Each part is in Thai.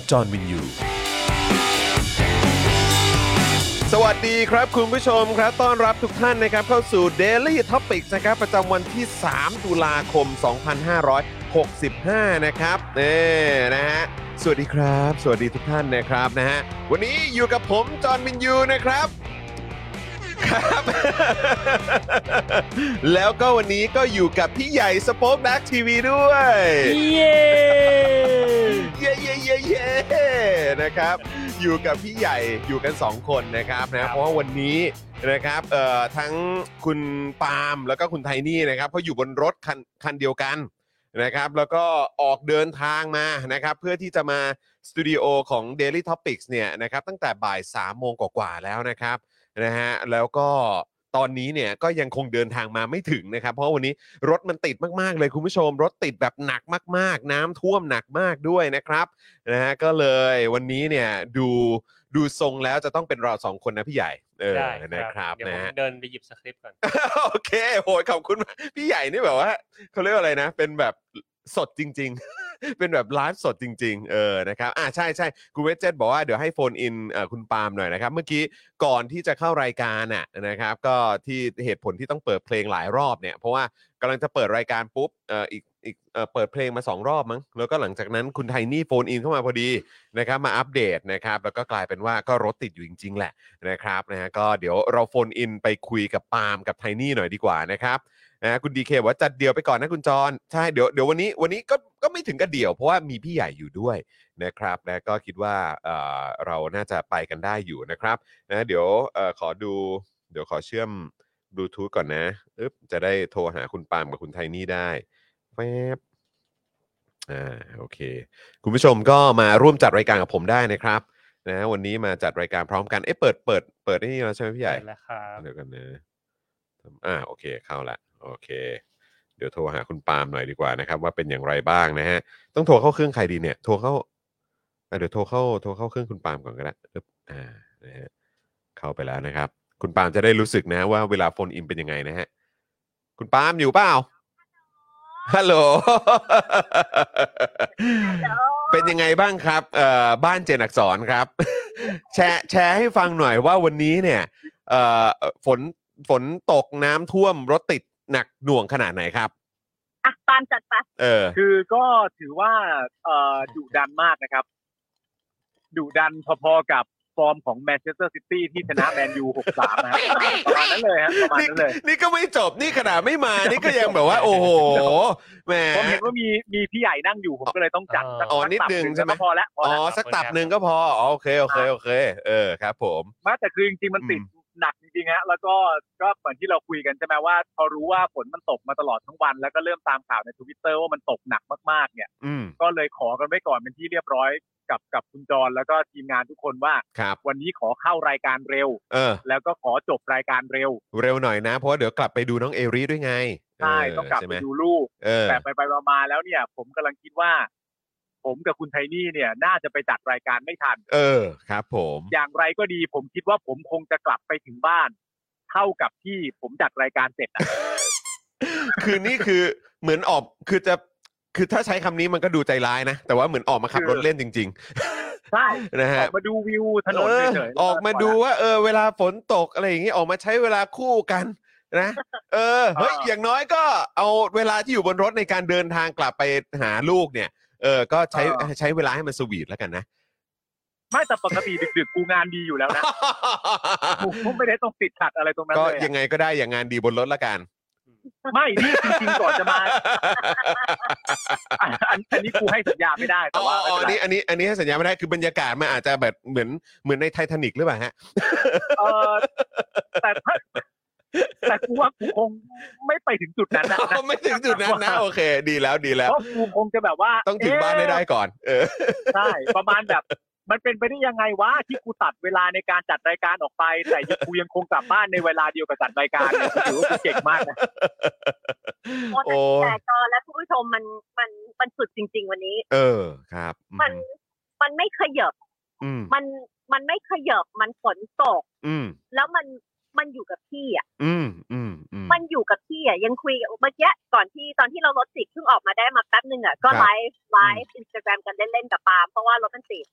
บจอห์นวินยูสวัสดีครับคุณผู้ชมครับต้อนรับทุกท่านนะครับเข้าสู่ Daily Topics นะครับประจำวันที่ 3 ตุลาคม 2565 นะครับนี่นะฮะสวัสดีครับ สวัสดีทุกท่านนะครับนะฮะวันนี้อยู่กับผมจอห์นวินยูนะครับครับ แล้วก็วันนี้ก็อยู่กับพี่ใหญ่สป็อคดักทีวีด้วย เย้ เย้เย้เย้เย้นะครับ อยู่กับพี่ใหญ่อยู่กัน 2 คนนะครับนะเพราะว่าวันนี้นะครับเอ่อทั้งคุณปาล์มแล้วก็คุณไทนี่นะครับเขาอยู่บนรถคันคันเดียวกันนะครับ แล้วก็ออกเดินทางมานะครับเพื่อที่จะมาสตูดิโอของ Daily Topics เนี่ยนะครับตั้งแต่บ่าย3โมงกว่าๆแล้วนะครับนะฮะแล้วก็ ตอนนี้เนี่ยก็ยังคงเดินทางมาไม่ถึงนะครับ เพราะวันนี้รถมันติดมากๆเลยคุณผู้ชม รถติดแบบหนักมาก ๆ น้ำท่วมหนักมากด้วยนะครับนะฮะก็เลยวันนี้เนี่ยดูดูทรงแล้วจะต้องเป็นเราสองคนนะพี่ใหญ่ เออ ได้นะครับเดี๋ยวผนะมฮะ เดินไปหยิบสคริปต์ก่อน โอเคโหยขอบคุณมากพี่ใหญ่นี่แบบว่าเขาเรียกว่าอะไรนะ เป็นแบบสดจริงๆ เป็นแบบไลฟ์สดจริง ๆ เออนะครับอ่าใช่ใช่คุณเวจเจตบอกว่าเดี๋ยวให้ phone in คุณปาล์มหน่อยนะครับ เมื่อกี้ก่อนที่จะเข้ารายการอะนะครับก็ที่เหตุผลที่ต้องเปิดเพลงหลายรอบเนี่ยเพราะว่ากำลังจะเปิดรายการปุ๊บเอ่ออีกอีกเอ่อเปิดเพลงมาสองรอบมั้งแล้วก็หลังจากนั้นคุณไทนี่ phone in เข้ามาพอดีนะครับมาอัปเดตนะครับแล้วก็กลายเป็นว่าก็รถติดอยู่จริง ๆ แหละนะครับนะฮะก็เดี๋ยวเราโฟนอินไปคุยกับปาล์มกับไทนี่หน่อยดีกว่านะครับ นะฮะคุณดีเคบอกว่าจัดเดียวไปก่อนนะคุณจรใช่เดี๋ยวเดี๋ยววันนี้วันนี้ก็ก็ไม่ถึงกับเดี่ยวเพราะว่ามีพี่ใหญ่อยู่ด้วยนะครับนะก็คิดว่าเอ่อเราน่าจะไปกันได้อยู่นะครับนะเดี๋ยวเอ่อขอดูเดี๋ยวขอเชื่อมบลูทูธก่อนนะอึ๊บจะได้โทรหาคุณปาล์มกับคุณไทนี่ได้แฟบอ่าโอเค คุณผู้ชมก็มาร่วมจัดรายการกับผมได้นะครับนะวันนี้มาจัดรายการพร้อมกันเอ๊ะเปิดเปิดเปิดได้นี่แล้วใช่ไหมพี่ใหญ่เปิดแล้วครับเดี๋ยวกันนะอ่าโอเคเข้าละ โอเค เดี๋ยวโทรหาคุณปาล์มหน่อยดีกว่านะครับ ว่าเป็นอย่างไรบ้างนะฮะ ต้องโทรเข้าเครื่องใครดีเนี่ยโทรเข้าอะเดี๋ยวโทรเข้าโทรเข้าเครื่องคุณปาล์มก่อนก็ได้อึ๊บอ่านะฮะเข้าไปแล้วนะครับ คุณปาล์มจะได้รู้สึกนะว่าเวลาโฟนอินเป็นยังไงนะฮะคุณปาล์มอยู่เปล่าฮัลโหล เป็นยังไงบ้างครับ เอ่อ บ้านเจนอักษรครับ แชร์แชร์ให้ฟังหน่อยว่าวันนี้เนี่ย เอ่อ ฝน ฝนตกน้ำท่วมรถติด หนักหน่วงขนาดไหนครับ อะปาล์มจัดไปเออ คือก็ถือว่าเอ่อดุดันมากนะครับดุดันพอๆกับฟอร์มของแมนเชสเตอร์ซิตี้ที่ชนะแมนยู6-3นะครับประมาณนั้นเลยฮะประมาณนี่นั้นเลย นี่ก็ไม่จบนี่ขนาดไม่มานี่ก็ยังแบบว่า โอ้โหแหม ผมเห็นว่ามีมีพี่ใหญ่นั่งอยู่ผมก็เลยต้องจัดสักอ๋อสักนิดตับนึงหใช่ไหมแล้วก็พอแล้วพออ๋อแล้วสักตับหนึ่งก็พออ๋อโอเคโอเคโอเค เออครับ ผมไมาแต่คือจริงๆมันติด หนักจริงๆฮะแล้วก็ก็เหมือนที่เราคุยกันใช่ไหมว่า พอรู้ว่าฝนมันตกมาตลอดทั้งวัน แล้วก็เริ่มตามข่าวในทวิตเตอร์ว่ามันตกหนักมากๆ เนี่ยอืมก็เลยขอกันไว้ก่อนเป็นที่เรียบร้อยกับกับคุณจรแล้วก็ทีมงานทุกคนว่าครับวันนี้ขอเข้ารายการเร็วเออ แล้วก็ขอจบรายการเร็ว เร็วหน่อยนะ เพราะว่าเดี๋ยวกลับไปดูน้องเอริด้วยไงใช่เต้องกลับใช่หไปมดูลูกเออแต่ไปไปๆมาๆแล้วเนี่ย ผมกำลังคิดว่า ผมกับคุณไทนี่เนี่ย น่าจะไปจัดรายการไม่ทัน เออครับ ผม อย่างไรก็ดีผมคิดว่าผมคงจะกลับไปถึงบ้าน เท่ากับที่ผมจัดรายการเสร็จอะ คือนี่คือเหมือนออกคือจะคือถ้าใช้คำนี้มันก็ดูใจร้ายนะ แต่ว่าเหมือนออกมาขับรถเล่นจริง ใช่ๆ นะอฮะ อกมาดูวิวถนนเออเฉยๆออกมาดูว่าเออเวลาฝนตกอะไรอย่างงี้ออกมาใช้เวลาคู่กันนะเออเฮ้ยอย่างน้อยก็เอาเวลาที่อยู่บนรถในการเดินทางกลับไปหาลูกเนี่ย เออก็ใช้ใช้เวลาให้มันสวีทแล้วกันนะ ไม่แต่ปกติดึกๆกูงานดีอยู่แล้วนะกูไม่ได้ต้องติดขัดอะไรตรงนั้นก็เลยยัอะงไงก็ได้อย่างงานดีบนรถละกัน ไม่นี่จริงๆก่อนจะมาอันอันอันนี้กูให้สัญญาไม่ได้แต่อ๋อว่าอ๋อไม่อันเป็นไรนี้อันนี้อันนี้ให้สัญญาไม่ได้คือบรรยากาศมันอาจจะแบบเหมือนเหมือนในไททานิกหรือเปล่าฮะ เออแต่ถ้า แต่กูว่ากูคงไม่ไปถึงจุดนั้นนะไม่ถึงจุดนั้นนะโอเค ดีแล้วดีแล้วเพราะกูคงจะแบบว่า ต้องถึงบ้านให้ได้เอ๊ะก่อน เออใช่ประมาณแบบ มันเป็นไปได้ยังไงวะที่กูตัดเวลาในการจัดรายการออกไป แต่ยังกูยังคงกลับบ้านในเวลาเดียวกับจัดรายการเนี่ยกูถือว่ากูเก่งมากนะโอ้แต่จอและคุณผู้ชมมันมันมันสุดจริง ๆ วันนี้ เอครับ มันมันไม่ขยับอืมมันมันไม่ขยับมันฝนตกอืมแล้วมัน มันอยู่กับที่อะอืมอืมอืมมันอยู่กับที่อะยังคุยกับเมื่อกี้ก่อนที่ตอนที่เรารถติดเพิ่งออกมาได้มาแป๊บนึงอะก็ครับไลฟ์ไลฟ์อินสตาแกรมกันเล่นๆกับปาล์มเพราะว่ารถมันติด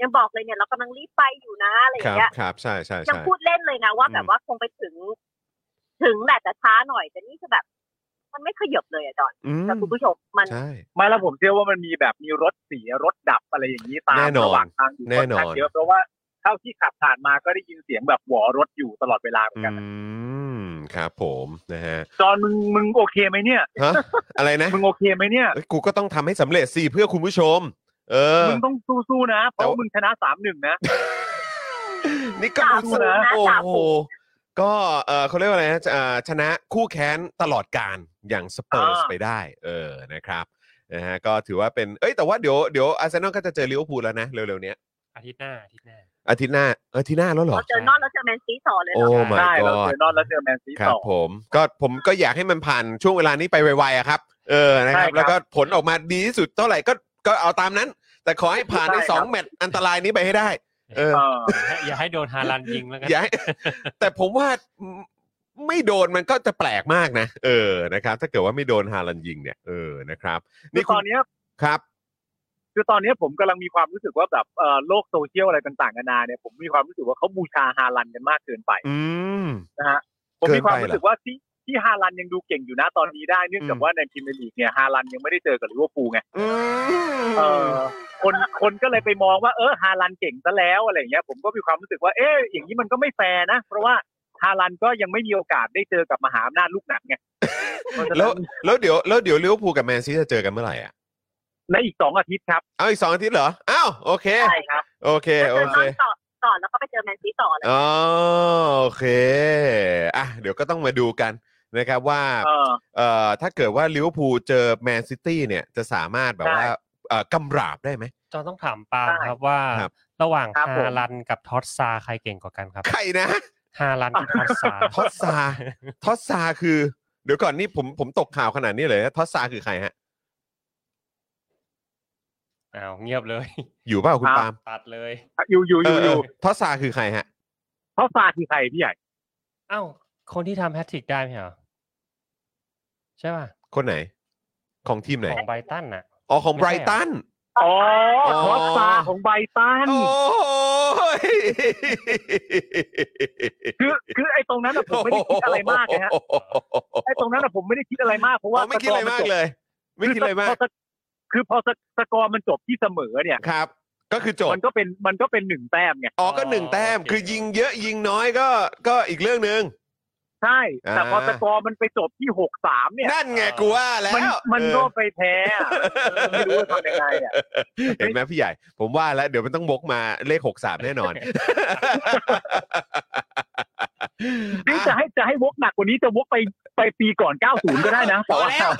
ยังบอกเลยเนี่ยเรากำลังรีบไปอยู่นะอะไรอคย่ารับงเงี้ยครับใช่ใช่ยังใช่พูดเล่นเลยนะว่าอืมแบบว่าคงไปถึง ถึงแหละแต่ช้าหน่อยแต่นี่คือแบบ มันไม่ขยับเลยอะจอนอืมแต่คุณผู้ชมมันใช่ไม่แล้วผมเชื่อว่ามันมีแบบมีรถเสียรถดับอะไรอย่างนี้ตามแน่นอนระหว่างทางอยู่แน่นอนค่ข้างเยอะเพราะว่าเท่าที่ขับผ่านมาก็ได้ยินเสียงแบบหวอรถอยู่ตลอดเวลาเหมือนกันอืมครับ ผมนะฮะจอนมึงมึงโอเคไหมเนี่ยฮะอะไรนะมึงโอเคไหมเนี่ยเอ้ยกูก็ต้องทำให้สำเร็จสิเพื่อคุณผู้ชม เออมึงต้องสู้ๆนะเพแต่ราะว่าว่ามึงชนะสามหนึ่งนะนี่ก็จ่ารู้สึกฝูงนะโอ้จ่าโหฝูก็เออเขาเรียกว่าอะไรนะเอ่อชนะคู่แค้นตลอดกาลอย่างสเปอร์สอ่าไปได้ เออนะครับนะฮะก็ถือว่าเป็นเอ้ยแต่ว่าเดี๋ยวเดี๋ยวอาร์เซนอลก็จะเจอลิเวอร์พูลแล้วนะเร็วๆเนี้ยอาทิตย์หน้าอาทิตย์หน้า อาทิตย์หน้าเอออาทิตย์หน้าแล้วเหรอเราเจอนอกเราเจอแมนซีต่อเลยโอ้เนาะ my ใช่ เรา god เจอนอนแล้วเจอแมนซีครัต่บอผมก็ผมก็อยากให้มันผ่านช่วงเวลานี้ไปไวๆอะครับ เออนะครับ ใช่ครับแล้วก็ผลออกมาดีที่สุดเท่าไหร่ก็ก็เอาตามนั้น แต่ขอให้ผ่านในใช่ครับ สองแมตช์อันตรายนี้ไปให้ได้ เออ เออ อย่าให้อย่าให้โดนฮาลันด์ยิงแล้วกัน อย่าให้ แต่ผมว่าไม่โดนมันก็จะแปลกมากนะ เออนะครับ ถ้าเกิดว่าไม่โดนฮาลันด์ยิงเนี่ยเออนะครับคือคุตณอนเนี้ยครับ คือตอนเนี้ยผมกำลังมีความรู้สึกว่าแบบเอ่อโลกโซเชียลอะไรต่างๆนานาเนี่ยผมมีความรู้สึกว่าเขาบูชาฮาลันด์กันมากเกินไปอืมนะฮะผมเกินไปมีความรู้สึกว่าที่ที่ฮาลันด์ยังดูเก่งอยู่นะตอนนี้ได้เนื่องจากอืมว่าในพรีเมียร์ลีกเนี่ยฮาลันด์ยังไม่ได้เจอกับลิเวอร์พูลไงอืมเออคนคนก็เลยไปมองว่าเออฮาลันด์เก่งซะแล้วอะไรอย่างเงี้ย ผมก็มีความรู้สึกว่าเอ๊ะอย่างนี้มันก็ไม่แฟร์นะ เพราะว่าฮาลันด์ก็ยังไม่มีโอกาสได้เจอกับมหาอำนาจลูกหนักไงเพราะฉะนั้นแล้วแล้วเดี๋ยวแล้วเดี๋ยวลิเวอร์พูลกับแมนซีจะเจอกันเมื่อไหร่อะ ในอีกสองอาทิตย์ครับเอาอีกสองอาทิตย์เหรออ้าวโอเคใช่ครับโอเคโอเคเจอนอลต่อก่อนแล้วก็ไปเจอแมนซีต่อเลยอ๋อโอเคอะเดี๋ยวก็ต้องมาดูกันนะครับว่าเออเอ่อถ้าเกิดว่าลิเวอร์พูลเจอแมนซิตี้เนี่ยจะสามารถแบบใช่ว่าเอ่อกำราบได้ไหมจอต้องถามปาล์มใช่ครับว่าครับระหว่างครับผมฮาลันกับทอตซาใครเก่งกว่ากันครับ ใครนะฮาลันกับทอตซาทอสซาทอสซาคือ เดี๋ยวก่อนนี่ผมผมตกข่าวขนาดนี้เลยนะทอสซาคือใครฮะ อ้าวเงียบเลย อยู่เปล่าคุณอ้าวปาล์มตัดเลยอยู่อยู่อเอยู่ออเอยู่อทอสซาคือใครฮะเพราะฟาคือใครพี่ใหญ่อ้าวคนที่ทำแฮตทริกได้ไหมเหรอใช่ป่ะคนไหน ของทีมไหนของไบรตันน่ะอ๋อของไม่ไบรใช่เหรอตันอ๋ออ๋อทอสซาของไบรตันโอ้ยคือคือไอ้ตรงนั้นอะผมไม่ได้คิดอะไรมากนะฮะไอ้ตรงนั้นอะผมไม่ได้คิดอะไรมากเพราะอ๋ว่าอไม่คิดอะไรมากเลย ไม่คิดอะไรมาก คือพอคือพอสกอร์มันจบที่เสมอเนี่ยครับ ก็คือจบมันก็เป็นมันก็เป็นหนึ่งแต้มไงอ๋อก็หนึ่งแต้มโอเคคือยิงเยอะยิงน้อยก็ก็อีกเรื่องหนึ่งใช่ แต่พออ่าสกอร์มันไปจบที่หกสามเนี่ยนั่นไงกูว่าแล้วมันมันเออก็ไปแพ้อะไม่รู้จะทำยังไงอะเห็นไหมพี่ใหญ่ ผมว่าแล้วเดี๋ยวมันต้องวกมาเลขหกสามแน่นอน นี่จะให้จะให้วกหนักกว่านี้จะวกไปไปปีก่อน 90 ก็ได้นะพแต่อว่าแล้ว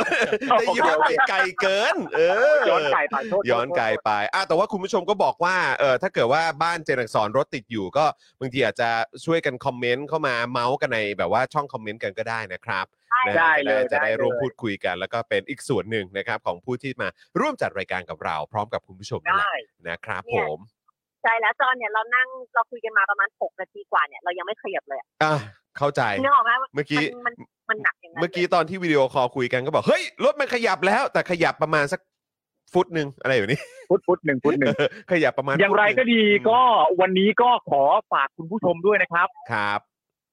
แต่ย้อนไปไกลเกิน เออย้อนไกลไปโทษย้อนไกลไปอะแต่ว่าคุณผู้ชมก็บอกว่าเออถ้าเกิดว่าบ้านเจนอักษรรถติดอยู่ก็บางทีอาจจะช่วยกันคอมเมนต์เข้ามาเมาส์กันในแบบว่าช่องคอมเมนต์กันก็ได้นะครับนะฮะได้เลยจะได้ได้เลยร่วมพูดคุยกัน แล้วก็เป็นอีกส่วนหนึ่งนะครับของผู้ที่มาร่วมจัดรายการกับเรา พร้อมกับคุณผู้ชมนั่นแหได้ละนะครับเนี่ผยมใช่แล้วจอนเนี่ยเรานั่งเราคุยกันมาประมาณหกนาทีกว่าเนี่ยเรายังไม่ขยับเลยอะอะเข้าใจนึกออกไหมว่าเมื่อกี้มันมันมันหนักอย่างนั้นเมื่อกี้ตอนที่วิดีโอคอลคุยกันก็บอกเฮ้ยรถมันขยับแล้ว แต่ขยับประมาณสักฟุตหนึ่งอะไรแบบนี้ ฟุตฟุตหนึ่งฟุตหนึ่งขยับประมาณอย่างไรก็ดีฟุตหนึ่งก็วันนี้ก็ขอฝากคุณผู้ชมด้วยนะครับครับ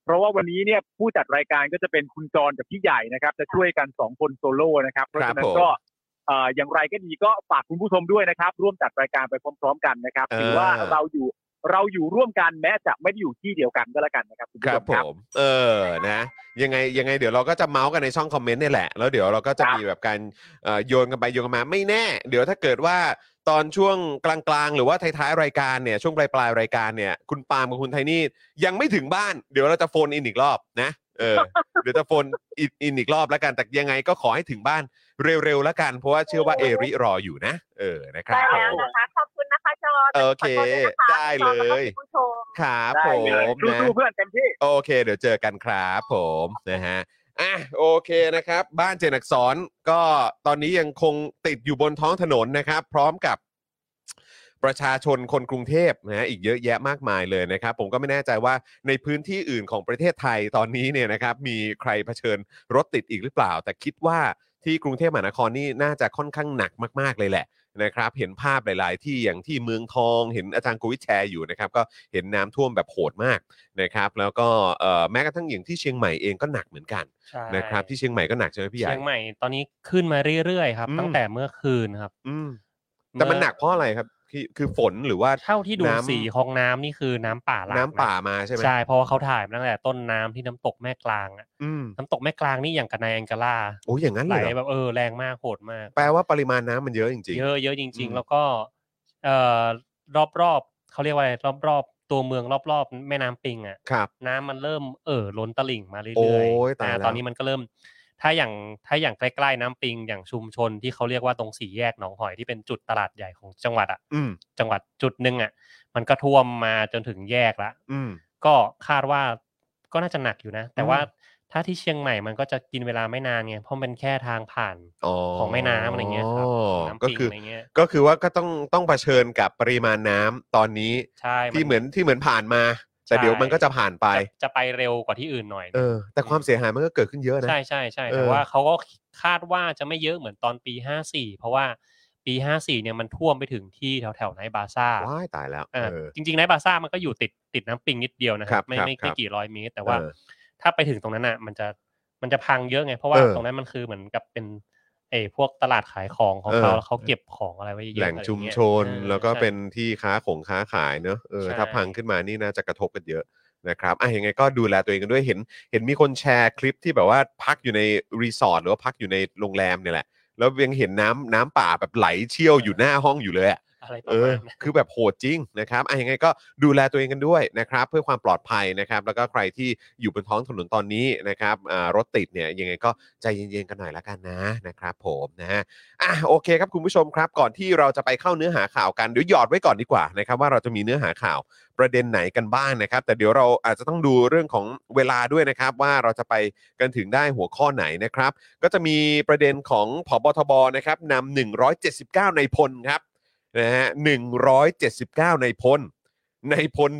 เพราะว่าวันนี้เนี่ยผู้จัดรายการก็จะเป็นคุณจอห์นกับพี่ใหญ่นะครับ จะช่วยกันสองคนโซโล่นะครับเพราะฉะนั้ครันบผมก็เอ่ออย่างไรก็ดีก็ฝากคุณผู้ชมด้วยนะครับ ร่วมจัดรายการไปพร้อมๆกันนะครับเออถือว่าเราอยู่เราอยู่ร่วมกันแม้จะไม่ได้อยู่ที่เดียวกันก็แล้วกันนะครับคุณคผู้รัชบมผครับมเออนะยังไงยังไงเดี๋ยวเราก็จะเมาส์กันในช่องคอมเมนต์นี่แหละ แล้วเดี๋ยวเราก็จะครับมีแบบการเอ่อโยนกันไปโยนกันมาไม่แน่ เดี๋ยวถ้าเกิดว่าตอนช่วงกลางๆ หรือว่าท้ายๆรายการเนี่ยช่วงปลายๆรายการเนี่ยคุณปาล์มกับคุณไทนี่ยังไม่ถึงบ้านเดี๋ยวเราจะโฟนอินอีกรอบนะเออเดี๋ยวจะโฟนอินอินอีกรอบแล้วกันแต่ยังไงก็ขอให้ถึงบ้าน เร็วๆแล้วกัน เพราะว่าเชื่อว่าเอริรออยู่นะ เออนะครับได้แล้วผมนะคะขอบคุณนะคะจอห์นโอเคขอโทษวยนะคะได้เลยพี่จอห์นแล้วก็คุณผู้ชมครับผมได้เลยนะสู้ๆเพื่อนเต็มที่โอเค เดี๋ยวเจอกันครับผมนะฮะอะโอเคนะครับ บ้านเจนอักษรก็ตอนนี้ยังคงติดอยู่บนท้องถนนนะครับ พร้อมกับประชาชนคนกรุงเทพนะฮะอีกเยอะแยะมากมายเลยนะครับ ผมก็ไม่แน่ใจว่าในพื้นที่อื่นของประเทศไทยตอนนี้เนี่ยนะครับ มีใครเผชิญรถติดอีกหรือเปล่า แต่คิดว่า ที่กรุงเทพมหานครนี่น่าจะค่อนข้างหนักมากๆเลยแหละนะครับ เห็นภาพหลาย ๆ ที่อย่างที่เมืองทองเห็นอาจารย์โกวิทแชร์อยู่นะครับ ก็เห็นน้ำท่วมแบบโหดมากนะครับ แล้วก็เอ่อแม้กระทั่งอย่างที่เชียงใหม่เองก็หนักเหมือนกันใช่นะครับ ที่เชียงใหม่ก็หนักใช่ไหมพี่ใหญ่ เชียงใหม่ตอนนี้ขึ้นมาเรื่อยๆครับ อืม ตั้งแต่เมื่อคืนครับ อืมแต่มันหนักเพราะอะไรครับ คือคือฝนหรือว่าเท่าที่ดูน้ำสีของน้ำนี่คือน้ำป่าหลากน้ำป่าะมาใช่ไหมใช่เพราะว่าเขาถ่ายมาตั้งแต่ต้นน้ำที่น้ำตกแม่กลางอะอืมน้ำตกแม่กลางนี่อย่างกับในแองกาลาโอ้ยอย่างนั้นไหเลลยเหรอแบบเออแรงมากโหดมาก แปลว่าปริมาณน้ำมันเยอะจริง เยอะเยอะจริง อืม ๆ แล้วก็เอ่อรอบๆเขาเรียกว่าอะไรรอบๆตัวเมืองรอบๆแม่น้ำปิงอะ ๆครับ น้ำมันเริ่มเอ่อล้นตลิ่งมาเรื่อยๆโอ้ยตายอ่แล้วตอนนี้มันก็เริ่ม ถ้าอย่างถ้าอย่างใกล้ๆน้ำปิงอย่างชุมชนที่เขาเรียกว่าตรงสี่แยกหนองหอยที่เป็นจุดตลาดใหญ่ของจังหวัดอะอืมจังหวัดจุดหนึ่งอะ มันก็ท่วมมาจนถึงแยกละอืมก็คาดว่าก็น่าจะหนักอยู่นะ แต่อืมว่าถ้าที่เชียงใหม่มันก็จะกินเวลาไม่นานไงเพราะมันแค่ทางผ่านอ๋อของแม่น้ำอะไรเงี้ยครับน้ำก็ปิงคืออะไรเงี้ยก็คือว่าก็ต้องต้องเผชิญกับปริมาณน้ำตอนนี้ใช่ที่เหมือนที่เหมือนผ่านมา แต่ใช่เดี๋ยวมันก็จะผ่านไป จะจะไปเร็วกว่าที่อื่นหน่อย เออ แต่ความเสียหายมันก็เกิดขึ้นเยอะนะ ใช่ใช่ใช่เออแต่ว่าเขาก็คาดว่าจะไม่เยอะเหมือนตอนปีห้าสี่เพราะว่าปีห้าสี่เนี่ยมันท่วมไปถึงที่แถวแถวๆไนท์บาซ่าว้ายตายแล้วอ่าเออจริงๆไนท์บาซ่ามันก็อยู่ติดติดน้ำปิงนิดเดียวนะคครัรับบไม่ครับไม่ครับไม่กี่ร้อยเมตร แต่ว่าเออถ้าไปถึงตรงนั้นอะ มันจะมันจะพังเยอะไง เพราะว่าเออตรงนั้นมันคือเหมือนกับเป็น เออพวกตลาดขายของของเออเขาแล้วเขาเก็บของอะไรไว้เยอะแหล่งอะไรชุมเงี้ยชนออแล้วก็ใช่ เป็นที่ค้าของค้าขายเนอะเออใช่ ถ้าพังขึ้นมานี่น่าจะกระทบกันเยอะนะครับอะยังไงก็ดูแลตัวเองกันด้วยเห็น เห็นมีคนแชร์คลิปที่แบบว่าพักอยู่ในรีสอร์ทหรือว่าพักอยู่ในโรงแรมเนี่ยแหละแล้วยังเห็นน้ำน้ำป่าแบบไหลเชี่ยวอยู่หน้าห้องอยู่เลยอะ อะไรปเอระอมาณนั้น คือแบบโหดจริงนะครับอะยังไงก็ดูแลตัวเองกันด้วยนะครับเพื่อความปลอดภัยนะครับ แล้วก็ใครที่อยู่บนท้องถนนตอนนี้นะครับอ่ารถติดเนี่ยยังไงก็ใจเย็นๆกันหน่อยละกันนะนะครับผมนะฮะอะโอเคครับคุณผู้ชมครับ ก่อนที่เราจะไปเข้าเนื้อหาข่าวกันเดี๋ยวหยอดไว้ก่อนดีกว่านะครับว่าเราจะมีเนื้อหาข่าวประเด็นไหนกันบ้างนะครับ แต่เดี๋ยวเราอาจจะต้องดูเรื่องของเวลาด้วยนะครับ ว่าเราจะไปกันถึงได้หัวข้อไหนนะครับ ก็จะมีประเด็นของผบทบนะครับนำ179 ในพลครับ นะฮะ179 ในพลในพล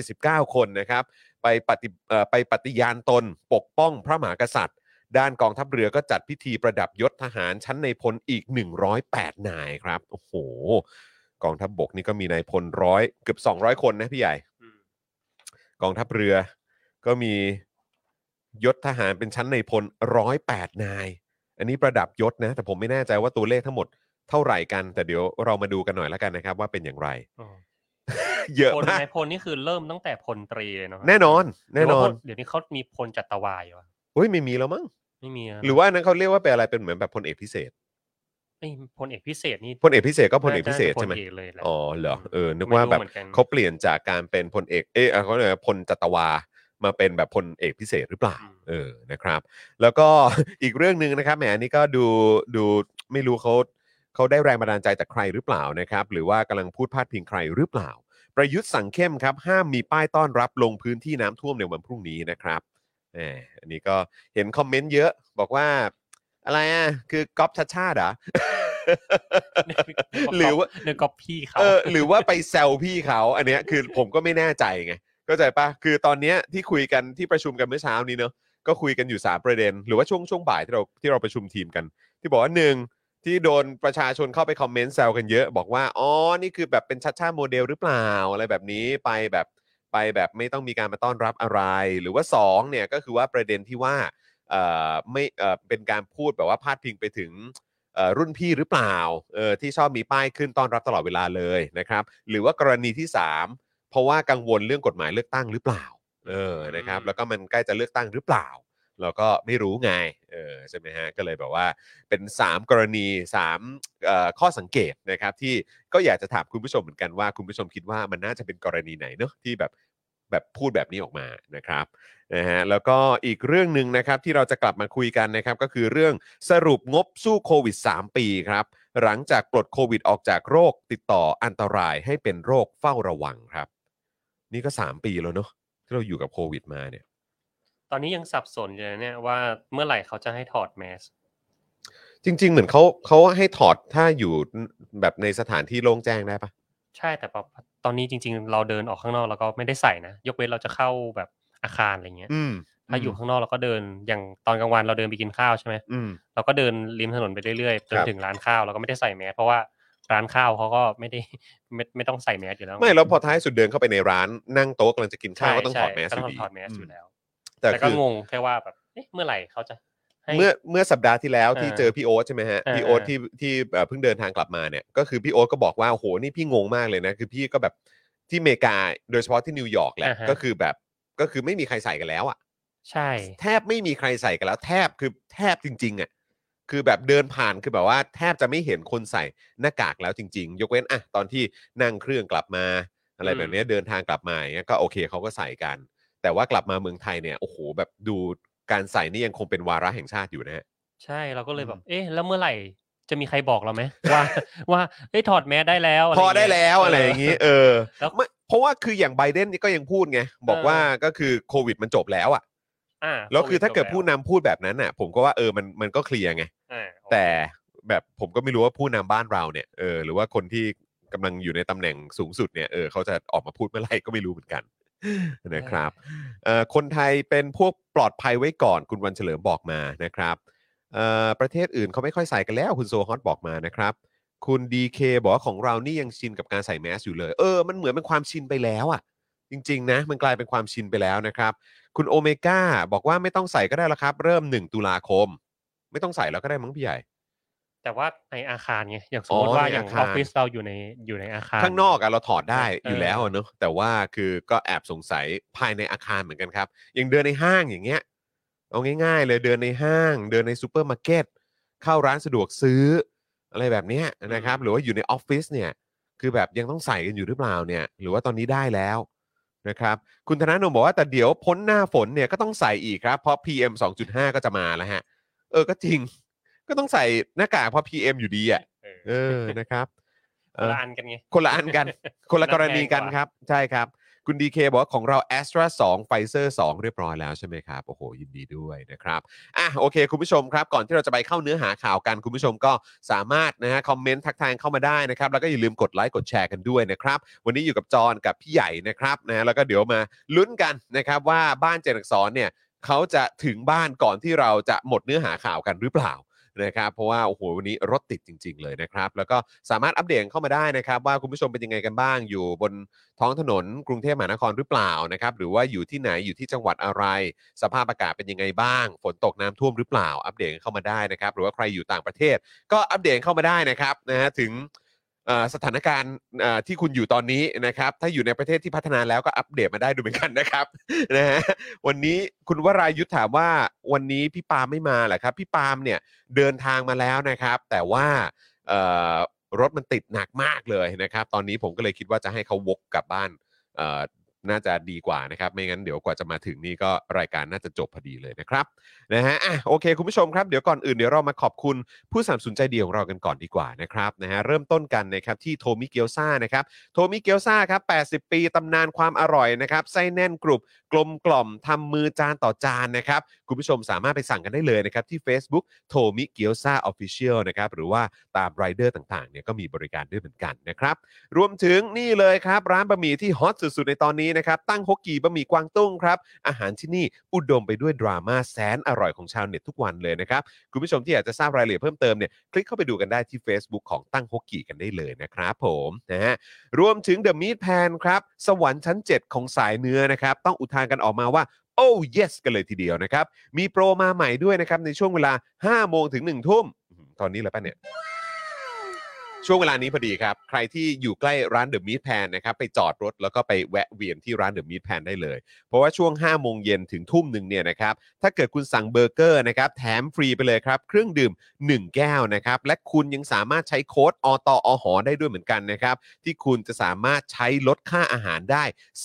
179 คนนะครับ ไปปฏิเอ่อไปปฏิญาณตนปกป้องพระมหากษัตริย์ ด้านกองทัพเรือก็จัดพิธีประดับยศทหารชั้นในพลอีก 108 นายครับ โอ้โห กองทัพบกนี่ก็มีนายพลร้อยเกือบ 200 คนนะพี่ใหญ่อืมกองทัพเรือก็มียศทหารเป็นชั้นในพลร้อยแปดนาย อันนี้ประดับยศนะ แต่ผมไม่แน่ใจว่าตัวเลขทั้งหมด เท่าไหร่กัน แต่เดี๋ยวเรามาดูกันหน่อยแล้วกันนะครับ ว่าเป็นอย่างไรอ๋อเยอะพลมากนายพลนี่คือเริ่มตั้งแต่พลตรีเลยเนาะแน่นอน แน่นอนหรืว่าพลเดี๋ยวนี้เขามีพลจัตวายเหรอเฮ้ยไม่มีแล้วมั้งไม่มีะหรือว่าอันนั้นเขาเรียกว่าเป็นอะไรเป็นเหมือนแบบพลเอกพิเศษเอ้ยพลเอกพิเศษนี่พลเอกพิเศษก็พลเอกพิเศษน่าจะใช่ไหมพลเอกเลยแหละ อ๋อเหรอเออนึกไม่ว่ารู้แบบเหมือนกันเขาเปลี่ยนจากการเป็นพลเอกเออเขาเรียกว่าพลจัตวามาเป็นแบบพลเอกพิเศษหรือเปล่าอืมเออนะครับ แล้วก็ อีกเรื่องหนึ่งนะครับแหมอันนี้ก็ดูดูไม่รู้เขา เขาได้แรงบันดาลใจจากใครหรือเปล่านะครับ หรือว่ากำลังพูดพาดพิงใครหรือเปล่า ประยุทธ์สั่งเข้มครับ ห้ามมีป้ายต้อนรับลงพื้นที่น้ำท่วมในวันพรุ่งนี้นะครับแหมอันนี้ก็เห็นคอมเมนต์เยอะ บอกว่า อะไรอะ คือก๊อปชัดชาติเหรอ หรือว่า เนึกก็พี่เขาเออหรือว่าไปแซวพี่เขา อันเนี้ยคือผมก็ไม่แน่ใจไงเข้าใจปะคือตอนเนี้ยที่คุยกันที่ประชุมกันเมื่อเช้านี้เนอะก็คุยกันอยู่สามประเด็น หรือว่าช่วงช่วงบ่ายที่เราที่เราประชุมทีมกัน ที่บอกว่าหนึ่ง ที่โดนประชาชนเข้าไปคอมเมนต์แซวกันเยอะ บอกว่า อ๋อ นี่คือแบบเป็นชัดชาติโมเดลหรือเปล่าอะไรแบบนี้ไปแบบไปแบบไม่ต้องมีการมาต้อนรับอะไร หรือว่าสองเนี่ยก็คือว่าประเด็นที่ว่าเอ่อไม่เอ่อเป็นการพูดแบบว่าพาดพิงไปถึงเอ่อรุ่นพี่หรือเปล่าเออที่ชอบมีป้ายขึ้นต้อนรับตลอดเวลาเลยนะครับ หรือว่ากรณีที่ 3 เพราะว่ากังวลเรื่องกฎหมายเลือกตั้งหรือเปล่าเออนะครับแล้วก็มันใกล้จะเลือกตั้งหรือเปล่า เราก็ไม่รู้ไงเออใช่ไหมฮะก็เลยแบบว่าเป็น 3 กรณี3เอ่อข้อสังเกตนะครับ ที่ก็อยากจะถามคุณผู้ชมเหมือนกันว่าคุณผู้ชมคิดว่ามันน่าจะเป็นกรณีไหนเนอะที่แบบแบบพูดแบบนี้ออกมานะครับนะฮะแล้วก็อีกเรื่องหนึ่งนะครับที่เราจะกลับมาคุยกันนะครับ ก็คือเรื่องสรุปงบสู้โควิด 3 ปีครับ หลังจากปลดโควิดออกจากโรคติดต่ออันตรายให้เป็นโรคเฝ้าระวังครับ นี่ก็ 3 ปีแล้วเนอะที่เราอยู่กับโควิดมาเนี่ย ตอนนี้ยังสับสนอยู่เลยเนี่ยว่าเมื่อไหร่เขาจะให้ถอดแมส จริง ๆ เหมือนเขาเขาให้ถอดถ้าอยู่แบบในสถานที่โล่งแจ้งได้ปะใช่แต่แบบตอนนี้จริง ๆ เราเดินออกข้างนอกแล้วก็ไม่ได้ใส่นะ ยกเว้นเราจะเข้าแบบอาคารอะไรเงี้ยอืมถ้าอยู่ข้างนอกเราก็เดินอย่างตอนกลางวันเราเดินไปกินข้าวใช่ไหมอืมเราก็เดินริมถนนไปเรื่อยๆจนครับถึงร้านข้าวเราก็ไม่ได้ใส่แมสเพราะว่าร้านข้าวเขาก็ไม่ได้ไม่ไม่ต้องใส่แมสอยู่แล้ว ไม่แล้วพอท้ายสุดเดินเข้าไปในร้านนั่งโต๊ะกำลังจะกินข้าวใช่ก็ต้องถอดแมสใช่อก็ยู่ต้องดีถอดแมสอยู่แล้ว แต่แต่ก็คืองงแค่ว่าแบบเอ๊ะเมื่อไหร่เขาจะให้เมื่อเมื่อสัปดาห์ที่แล้วที่เออเจอพี่โอ๊ตใช่ไหมฮะเออพี่โอ๊ตเออที่ที่เอ่อเพิ่งเดินทางกลับมาเนี่ยก็คือพี่โอ๊ตก็บอกว่าโอ้โหนี่พี่งงมากเลยนะคือพี่ก็แบบที่อเมริกาโดยเฉพาะที่นิวยอร์กแหละอ่าฮะก็คือแบบก็คือไม่มีใครใส่กันแล้วอะ ใช่ แทบไม่มีใครใส่กันแล้ว แทบคือแทบจริง ๆอะคือแบบเดินผ่านคือแบบว่าแทบจะไม่เห็นคนใส่หน้ากากแล้วจริง ๆ ยกเว้นอะตอนที่นั่งเครื่องกลับมา อะไรแบบเนี้ยเดินทางกลับมาอย่างเงี้ยก็โอเคเขาก็ใส่กัน แต่ว่ากลับมาเมืองไทยเนี่ยโอ้โหแบบดูการใส่นี่ยังคงเป็นวาระแห่งชาติอยู่นะฮะ ใช่เราก็เลยแบอืบมเอ๊ะแล้วเมื่อไหร่จะมีใครบอกเราไหมว่า ว่าเอ้ยถอดแมสได้แล้วะรพอได้เงี้ย แล้วอะไรอย่างนี้ เออแล้วไม่เพราะว่าคืออย่างไบเดนนี่ก็ยังพูดไง บอกเออ ว่าก็คือโควิดมันจบแล้วอะอ่าแล้วคือถ้าเกิดจบผู้นำพูดแบบนั้นน่ะ ผมก็ว่าเออมันมันก็เคลียร์ไง อ่าโอเคแต่แบบผมก็ไม่รู้ว่าผู้นำบ้านเราเนี่ยเออหรือว่าคนที่กำลังอยู่ในตำแหน่งสูงสุดเนี่ยเออเขาจะออกมาพูดเมื่อไหร่ก็ไม่รู้เหมือนกัน นะครับคนไทยเป็นพวกปลอดภัยไว้ก่อนคุณวันเฉลิมบอกมานะครับประเทศอื่นเขาไม่ค่อยใส่กันแล้วคุณโซฮอตบอกมานะครับ คุณดีเคบอกว่าของเรานี่ยังชินกับการใส่แมสอยู่เลย เออมันเหมือนเป็นความชินไปแล้วอะ่ะ จริง ๆ นะ มันกลายเป็นความชินไปแล้วนะครับ คุณโอเมก้าบอกว่าไม่ต้องใส่ก็ได้แล้วครับ เริ่ม 1 ตุลาคม ไม่ต้องใส่แล้วก็ได้มั้งพี่ใหญ่ แต่ว่าในอาคารไงอย่างสมมติอ๋อว่าในอย่างอาอคารอฟฟิศเราอยู่ในอยู่ในอาคาร ข้างนอกอะเราถอดได้เอออยู่แล้วอะเนอะแต่ว่าคือก็แอบสงสัยภายในอาคารเหมือนกันครับอย่างเดินในห้างอย่างเงี้ยเอาง่าย ๆ เลยเดินในห้าง เดินในซูเปอร์มาร์เก็ตเข้าร้านสะดวกซื้อ อะไรแบบเนี้ยนะครับ หรือว่าอยู่ในออฟฟิศเนี่ย คือแบบยังต้องใส่กันอยู่หรือเปล่าเนี่ย หรือว่าตอนนี้ได้แล้วนะครับ คุณธนาโนมบอกว่าแต่เดี๋ยวพ้นหน้าฝนเนี่ยก็ต้องใส่อีกครับ เพราะ PM 2.5 ก็จะมาแล้วฮะ เออก็จริง ก็ต้องใส่หน้ากากเพราะ PM อยู่ดีอะเออเออนะครับคนละอันกันไง คนละอันกัน คนละกรณีกันแพงกว่าครับ ใช่ครับ คุณดีเคบอกว่าของเรา a s t r a 2ไฟเซอร์2เรียบร้อยแล้วใช่ไหมครับ โอ้โห ยินดีด้วยนะครับอะโอเค คุณผู้ชมครับ ก่อนที่เราจะไปเข้าเนื้อหาข่าวกัน คุณผู้ชมก็สามารถนะฮะคอมเมนต์ทักทายเข้ามาได้นะครับ แล้วก็อย่าลืมกดไลค์กดแชร์กันด้วยนะครับ วันนี้อยู่กับจอห์นกับพี่ใหญ่นะครับนะแล้วก็เดี๋ยวมาลุ้นกันนะครับว่าบ้านเจนอักษรเนี่ยเขาจะถึงบ้านก่อนที่เราจะหมดเนื้อหาข่าวกันหรือเปล่า นะครับเพราะว่าโอ้โหวันนี้รถติดจริง ๆ เลยนะครับ แล้วก็สามารถอัปเดตเข้ามาได้นะครับว่าคุณผู้ชมเป็นยังไงกันบ้าง อยู่บนท้องถนนกรุงเทพมหานครหรือเปล่านะครับหรือว่าอยู่ที่ไหนอยู่ที่จังหวัดอะไร สภาพอากาศเป็นยังไงบ้าง ฝนตกน้ำท่วมหรือเปล่า อัปเดตเข้ามาได้นะครับหรือว่าใครอยู่ต่างประเทศ ก็อัปเดตเข้ามาได้นะครับนะฮะถึง สถานการณ์ที่คุณอยู่ตอนนี้นะครับ ถ้าอยู่ในประเทศที่พัฒนาแล้วก็อัปเดตมาได้ดูเหมือนกันนะครับนะฮะวันนี้คุณวรายุทธถามว่าวันนี้พี่ปาล์มไม่มาเหรอครับ พี่ปาล์มเนี่ยเดินทางมาแล้วนะครับ แต่ว่ารถมันติดหนักมากเลยนะครับ ตอนนี้ผมก็เลยคิดว่าจะให้เขาวกกลับบ้าน น่าจะดีกว่านะครับ ไม่งั้นเดี๋ยวกว่าจะมาถึงนี่ก็รายการน่าจะจบพอดีเลยนะครับนะฮะอะโอเค คุณผู้ชมครับเดี๋ยวก่อนอื่นเดี๋ยวเรามาขอบคุณผู้สนับสนุนใจเดียวของเรากันก่อนดีกว่านะครับนะฮะเริ่มต้นกันนะครับที่โทมิเกียวซานะครับโทมิเกียวซาครับ 80 ปีตำนานความอร่อยนะครับไส้แน่นกรุบกลมกล่อมทำมือจานต่อจานนะครับคุณผู้ชมสามารถไปสั่งกันได้เลยนะครับที่ Facebook โทมิเกียวซา Official นะครับหรือว่าตามไรเดอร์ต่างๆเนี่ยก็มีบริการด้วยเหมือนกันนะครับรวมถึงนี่เลยครับร้านบะหมี่ที่ฮอตสุดๆในตอนนี้นะครับตั้งฮกกีบะหมี่กวางตุ้งครับอาหารที่นี่อุดมไปด้วยดราม่าแสนอร่อยของชาวเน็ตทุกวันเลยนะครับคุณผู้ชมที่อยากจะทราบรายละเอียดเพิ่มเติมเนี่ยคลิกเข้าไปดูกันได้ที่ Facebook ของตั้งฮกกีกันได้เลยนะครับผมนะฮะรวมถึง The Meat Pan ครับสวรรค์ชั้น 7 ของสายเนื้อนะครับต้องอุทานกันออกมาว่าoh yes กันเลยทีเดียวนะครับ มีโปรมาใหม่ด้วยนะครับ ในช่วงเวลา 5 โมงถึง 1 ทุ่ม ตอนนี้เลยป่ะเนี่ย ช่วงเวลานี้พอดีครับ ใครที่อยู่ใกล้ร้านเดอะม a ทแพนนะครับไปจอดรถแล้วก็ไปแวะเวียนที่ร้าน The Meat Pan ได้เลย เพราะว่าช่วง 5 โมงเย็นถึงทุ่มหนึ่งเนี่ยนะครับถ้าเกิดคุณสั่งเบอร์เกอร์นะครับแถมฟรีไปเลยครับเครื่องดื่ม 1 แก้วนะครับและคุณยังสามารถใช้โค้ดอตอหอได้ด้วยเหมือนกันนะครับที่คุณจะสามารถใช้ลดค่าอาหารได้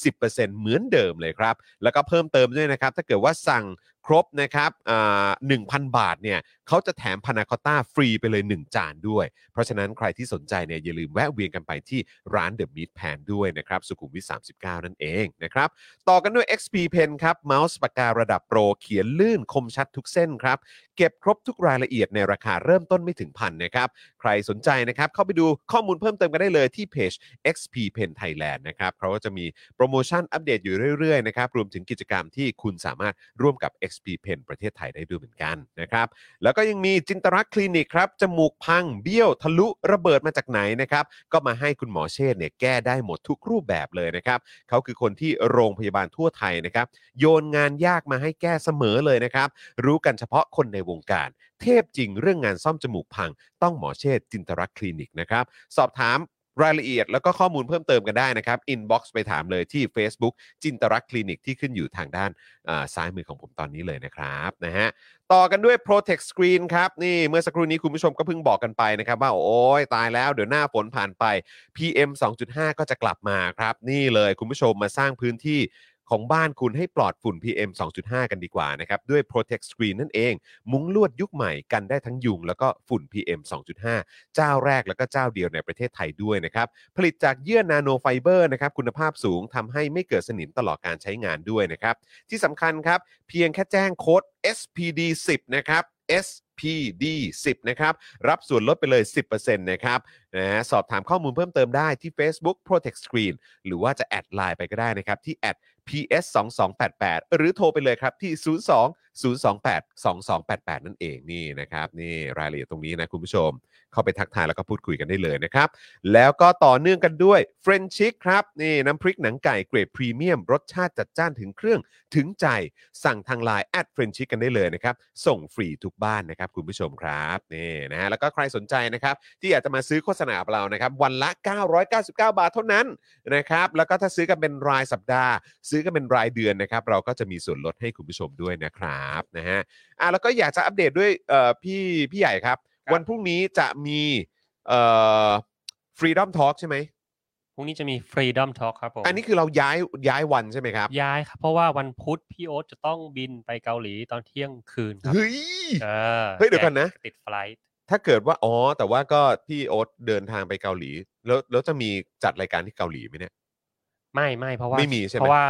10%เหมือนเดิมเลยครับแล้วก็เพิ่มเติมด้วยนะครับถ้าเกิดว่าสั่ง ครบนะครับอ่า1,000บาทเนี่ยเขาจะแถมพานาคอต้าฟรีไปเลย 1 จานด้วย เพราะฉะนั้นใครที่สนใจเนี่ยอย่าลืมแวะเวียนกันไปที่ร้าน The Meat Pan ด้วยนะครับ สุขุมวิท 39 นั่นเองนะครับ ต่อกันด้วย XP Pen ครับเมาส์ปากการะดับโปรเขียนลื่นคมชัดทุกเส้นครับเก็บครบทุกรายละเอียดในราคาเริ่มต้นไม่ถึงพันนะครับ ใครสนใจนะครับ เข้าไปดูข้อมูลเพิ่มเติมกันได้เลยที่เพจ XP Pen Thailand นะครับเขาก็จะมีโปรโมชั่นอัปเดตอยู่เรื่อยๆนะครับรวมถึงกิจกรรมที่คุณสามารถร่วมกับ XP Pen ประเทศไทยได้ด้วยเหมือนกันนะครับแล้วก็ยังมีจินตรักคลินิกครับจมูกพังเบี้ยวทะลุระเบิดมาจากไหนนะครับก็มาให้คุณหมอเชษ์เนี่ยแก้ได้หมดทุกรูปแบบเลยนะครับเขาคือคนที่โรงพยาบาลทั่วไทยนะครับโยนงานยากมาให้แก้เสมอเลยนะครับรู้กันเฉพาะคนในวงการ เทพจริงเรื่องงานซ่อมจมูกพัง ต้องหมอเชษจินตรักคลินิกนะครับ สอบถามรายละเอียดแล้วก็ข้อมูลเพิ่มเติมกันได้นะครับอินบ็อกซ์ไปถามเลยที่ Facebook จินตรักคลินิกที่ขึ้นอยู่ทางด้านซ้ายมือของผมตอนนี้เลยนะครับนะฮะต่อกันด้วย Protect Screen ครับ นี่เมื่อสักครู่นี้คุณผู้ชมก็เพิ่งบอกกันไปนะครับ ว่า โอ้ยตายแล้วเดี๋ยวหน้าฝนผ่านไป PM 2.5 ก็จะกลับมาครับ นี่เลยคุณผู้ชมมาสร้างพื้นที่ ของบ้านคุณให้ปลอดฝุ่น PM 2.5 กันดีกว่านะครับ ด้วย Protect Screen นั่นเอง มุ้งลวดยุคใหม่กันได้ทั้งยุงแล้วก็ฝุ่น PM 2.5 เจ้าแรกแล้วก็เจ้าเดียวในประเทศไทยด้วยนะครับ ผลิตจากเยื่อนาโนไฟเบอร์นะครับ คุณภาพสูงทำให้ไม่เกิดสนิมตลอดการใช้งานด้วยนะครับ ที่สำคัญครับ เพียงแค่แจ้งโค้ด SPD 10นะครับ S 10 นะครับรับส่วนลดไปเลย 10%นะครับนะฮะสอบถามข้อมูลเพิ่มเติมได้ที่ Facebook Protect Screen หรือว่าจะแอดไลน์ไปก็ได้นะครับ ที่แอด PS 2 2 8 8หรือโทรไปเลยครับที่ 02 028 2288 นั่นเองนี่นะครับนี่รายละเอียดตรงนี้นะคุณผู้ชม เข้าไปทักทายแล้วก็พูดคุยกันได้เลยนะครับ แล้วก็ต่อเนื่องกันด้วยเฟรนชิกครับนี่น้ำพริกหนังไก่เกรดพรีเมียม รสชาติจัดจ้านถึงเครื่องถึงใจสั่งทางไลน์แอดเฟรนชิกกันได้เลยนะครับ ส่งฟรีทุกบ้านนะครับคุณผู้ชมครับนี่นะฮะแล้วก็ใครสนใจนะครับที่อยากจะมาซื้อโฆษณากับเรานะครับวันละ 999 บาทเท่านั้นนะครับแล้วก็ถ้าซื้อกันเป็นรายสัปดาห์ ซื้อกันเป็นรายเดือนนะครับ เราก็จะมีส่วนลดให้คุณผู้ชมด้วยนะครับนะฮะอะแล้วก็อยากจะอัปเดตด้วยเอ่อพี่พี่ใหญ่ครับ วันพรุ่งนี้จะมีเอ่อ Freedom Talk ใช่ไหม พรุ่งนี้จะมี Freedom Talk ครับผมอันนี้คือเราย้ายย้ายวันใช่ไหมครับ ย้ายครับ เพราะว่าวันพุธพี่โอ๊ตจะต้องบินไปเกาหลีตอนเที่ยงคืนครับเฮ้ยเออเฮ้ยเดี๋ยวก่อนนะแติด flight ถ้าเกิดว่าอ๋อแต่ว่าก็พี่โอ๊ตเดินทางไปเกาหลี แล้วแล้วจะมีจัดรายการที่เกาหลีไหมเนี่ย ไม่ไม่เพราะว่าไม่มีใช่ไหมเพราะว่า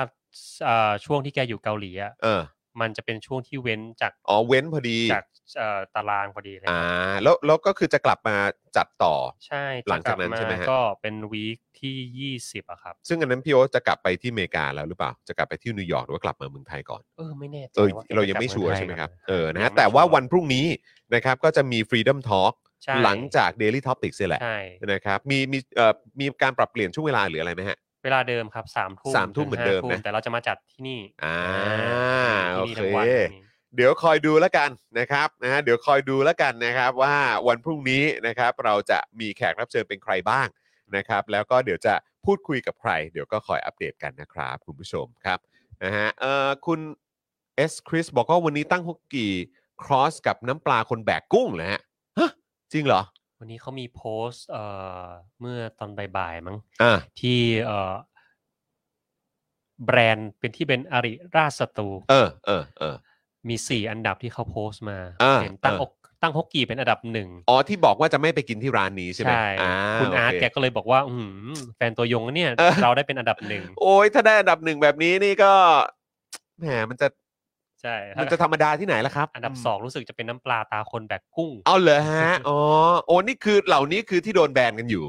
เอ่อช่วงที่แกอยู่เกาหลีอะเออ มันจะเป็นช่วงที่เว้นจากอ๋อเว้นพอดีจากเอ่อตารางพอดีเลยอ่าแล้วแล้วก็คือจะกลับมาจัดต่อ ใช่หลังจากนั้นะลับใช่ไหมฮะก็เป็น week ที่ยี่สิบอะครับ ซึ่งอันนั้นพี่โอ๊ตจะกลับไปที่อเมริกาแล้วหรือเปล่า จะกลับไปที่นิวยอร์กหรือว่ากลับมาเมืองไทยก่อน เออไม่แน่ใจเออว่าแกเรายังจะกลัไม่บชัวร์เองใช่ไหมครับทยเออนะยัฮะงไม่แต่ว่าชัร์วันพรุ่งนี้นะครับก็จะมี Freedom Talk ใช่หลังจาก Daily Topics นี่แหละใช่นะครับมีมีเอ่อมีการปรับเปลี่ยนช่วงเวลาหรืออะไรไหมฮะ เวลาเดิมครับสามทุ่มสามทุ่มถึงเหมือนเดิมห้าทุ่นะแต่เราจะมาจัดที่นี่อ่าที่นี่ทั้งโอเควันเลยนี่เดี๋ยวคอยดูแล้วกันนะครับนะฮะเดี๋ยวคอยดูแล้วกันนะครับ ว่าวันพรุ่งนี้นะครับ เราจะมีแขกรับเชิญเป็นใครบ้างนะครับ แล้วก็เดี๋ยวจะพูดคุยกับใคร เดี๋ยวก็คอยอัปเดตกันนะครับ คุณผู้ชมครับนะฮะเอ่อคุณเอสคริสบอกว่าวันนี้ตั้งฮกกี้ cross กับน้ำปลาคนแบกกุ้งเหรอฮะฮะจริงเหรอ วันนี้เขามีโพสต์เอ่อเมื่อตอนบ่ายๆมั้งอ่าที่เอ่อแบรนด์เป็นที่เป็นอาริราชสตูเออเออเออมีสี่อันดับที่เขาโพสต์มาอ่าเห็นตั้งอ่าอกตั้งฮกกี้เป็นอันดับหนึ่งอ๋อที่บอกว่าจะไม่ไปกินที่ร้านนี้ใช่ไหมใช่อ่าคุณอาร์ตโเแกก็เลยบอกว่าอืมแฟนตัวยงนะเนี่ยเออเราได้เป็นอันดับหนึ่งโอ้ยถ้าได้อันดับหนึ่งแบบนี้นี่ก็แหมมันจะ ใช่มันจะธรรมดาที่ไหนล่ะครับ อันดับสองรู้สึกจะเป็นน้ำปลาตาคนแบกกุ้ง เอาเหรอฮะ อ๋อ โอ้นี่คือเหล่านี้คือที่โดนแบนกันอยู่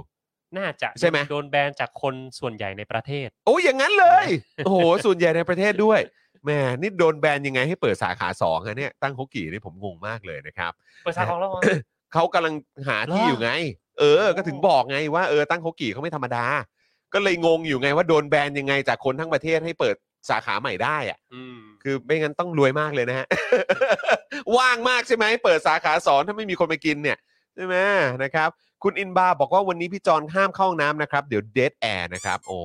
น่าจะใช่ไหมโดนแบนจากคนส่วนใหญ่ในประเทศ โอ้ยอย่างนั้นเลย โอ้โห ส่วนใหญ่ในประเทศด้วยแหมนี่โดนแบนยังไงให้เปิดสาขาสองฮะเนี่ย ตั้งฮกกี้นี่ผมงงมากเลยนะครับ เปิดสาขาแล้วเหรอเขากำลังหาที่เหรออยู่ไง เออ ก็ถึงบอกไงว่าเออตั้งฮกกี้เขาไม่ธรรมดา ก็เลยงงอยู่ไงว่าโดนแบนยังไงจากคนทั้งประเทศให้เปิด สาขาใหม่ได้อะอืม คือไม่งั้นต้องรวยมากเลยนะฮะ ว่างมากใช่ไหมเปิดสาขาสองถ้าไม่มีคนไปกินเนี่ยใช่ไหมนะครับ คุณอินบาร์บอกว่าวันนี้พี่จอนห้ามเข้าห้องน้ำนะครับ เดี๋ยว dead air นะครับ โอ้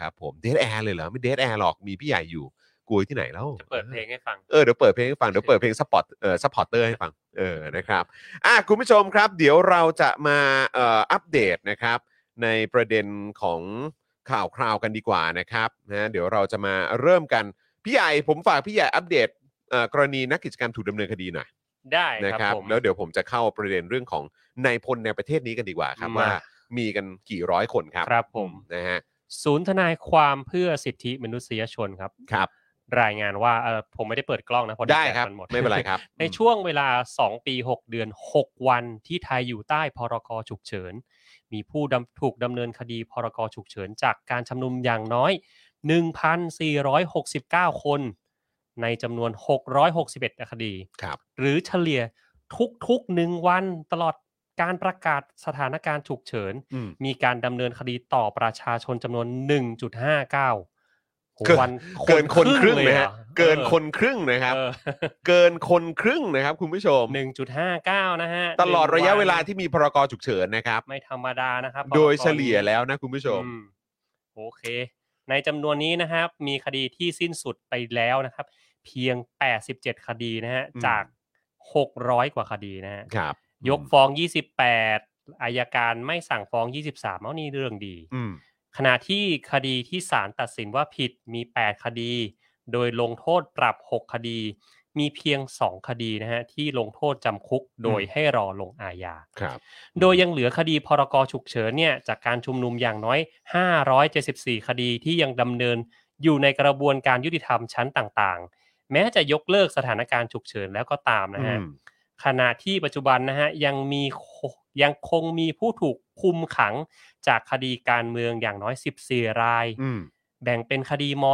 ครับผมเด a แอร์เลยเหรอ ไม่เด a แอร์หรอกมีพี่ใหญ่อยู่กลัวที่ไหนแล้ว จะเปิดเพลงให้ฟัง เออเดี๋ยวเปิดเพลงให้ฟังเดี๋ยวเปิดเพลงสปอร์ตเอ่อสปอนเซอร์ให้ฟังเออนะครับอะคุณผู้ชมครับ เดี๋ยวเราจะมาเอ่ออัปเดตนะครับ ในประเด็นของ ข่าวคราวกันดีกว่านะครับนะเดี๋ยวเราจะมาเริ่มกัน พี่ใหญ่ผมฝากพี่ใหญ่อัปเดตเอ่อกรณีนักกิจกรรมถูกดำเนินคดีหน่อยได้นะคครัรับบผม แล้วเดี๋ยวผมจะเข้าประเด็นเรื่องของนายพลในประเทศนี้กันดีกว่าครับมา ว่ามีกันกี่ร้อยคนครับครับผม นะฮะ ศูนย์ทนายความเพื่อสิทธิมนุษยชนครับ ครับ รายงานว่าเออผมไม่ได้เปิดกล้องนะเพราะได้แดดครับมันหมด ไม่เป็นไรครับ ในช่วงเวลา 2 ปี 6 เดือน 6 วันที่ไทยอยู่ใต้พรกฉุกเฉิน มีผู้ดำถูกดำเนินคดีพรกฉุกเฉินจากการชุมนุมอย่างน้อย 1,469 คน ในจำนวน 661 คดีครับหรือเฉลี่ยทุกๆหนึ่งวันตลอดการประกาศสถานการณ์ฉุกเฉินอืมมีการดำเนินคดีต่อประชาชนจำนวน 1.59โหเกิน วันเกินคนครึ่งเลยนะหรฮะอเกินออคนครึ่งนะครับเออเกินคนครึ่งนะครับ คุณผู้ชมหนึ่งจุดห้าเก้านะฮะตลอดระยะหนึ่งนเวลาที่มีพรกฉุกเฉินนะครับ ไม่ธรรมดานะครับ โดยพรกเฉลี่ยแล้วนะคุณผู้ชมอืโอเค ในจำนวนนี้นะครับ มีคดีที่สิ้นสุดไปแล้วนะครับ เพียง 87 คดีนะฮะอืมจาก 600 กว่าคดีนะฮะครับ ยกฟ้อง 28อายการไม่สั่งฟ้อง 23 เอานี่เรื่องดีอืม ขณะที่คดีที่ศาลตัดสินว่าผิดมี 8 คดี โดยลงโทษปรับ 6 คดี มีเพียง 2 คดีนะฮะที่ลงโทษจำคุกโดยให้รอลงอาญาครับโดยยังเหลือคดีพรกฉุกเฉินเนี่ยจากการชุมนุมอย่างน้อย 574 คดีที่ยังดำเนินอยู่ในกระบวนการยุติธรรมชั้นต่างๆ แม้จะยกเลิกสถานการณ์ฉุกเฉินแล้วก็ตามนะฮะอืมขณะที่ปัจจุบันนะฮะยังมีโค ยังคงมีผู้ถูกคุมขังจากคดีการเมืองอย่างน้อย 14 รายอืมแบ่งเป็นคดีม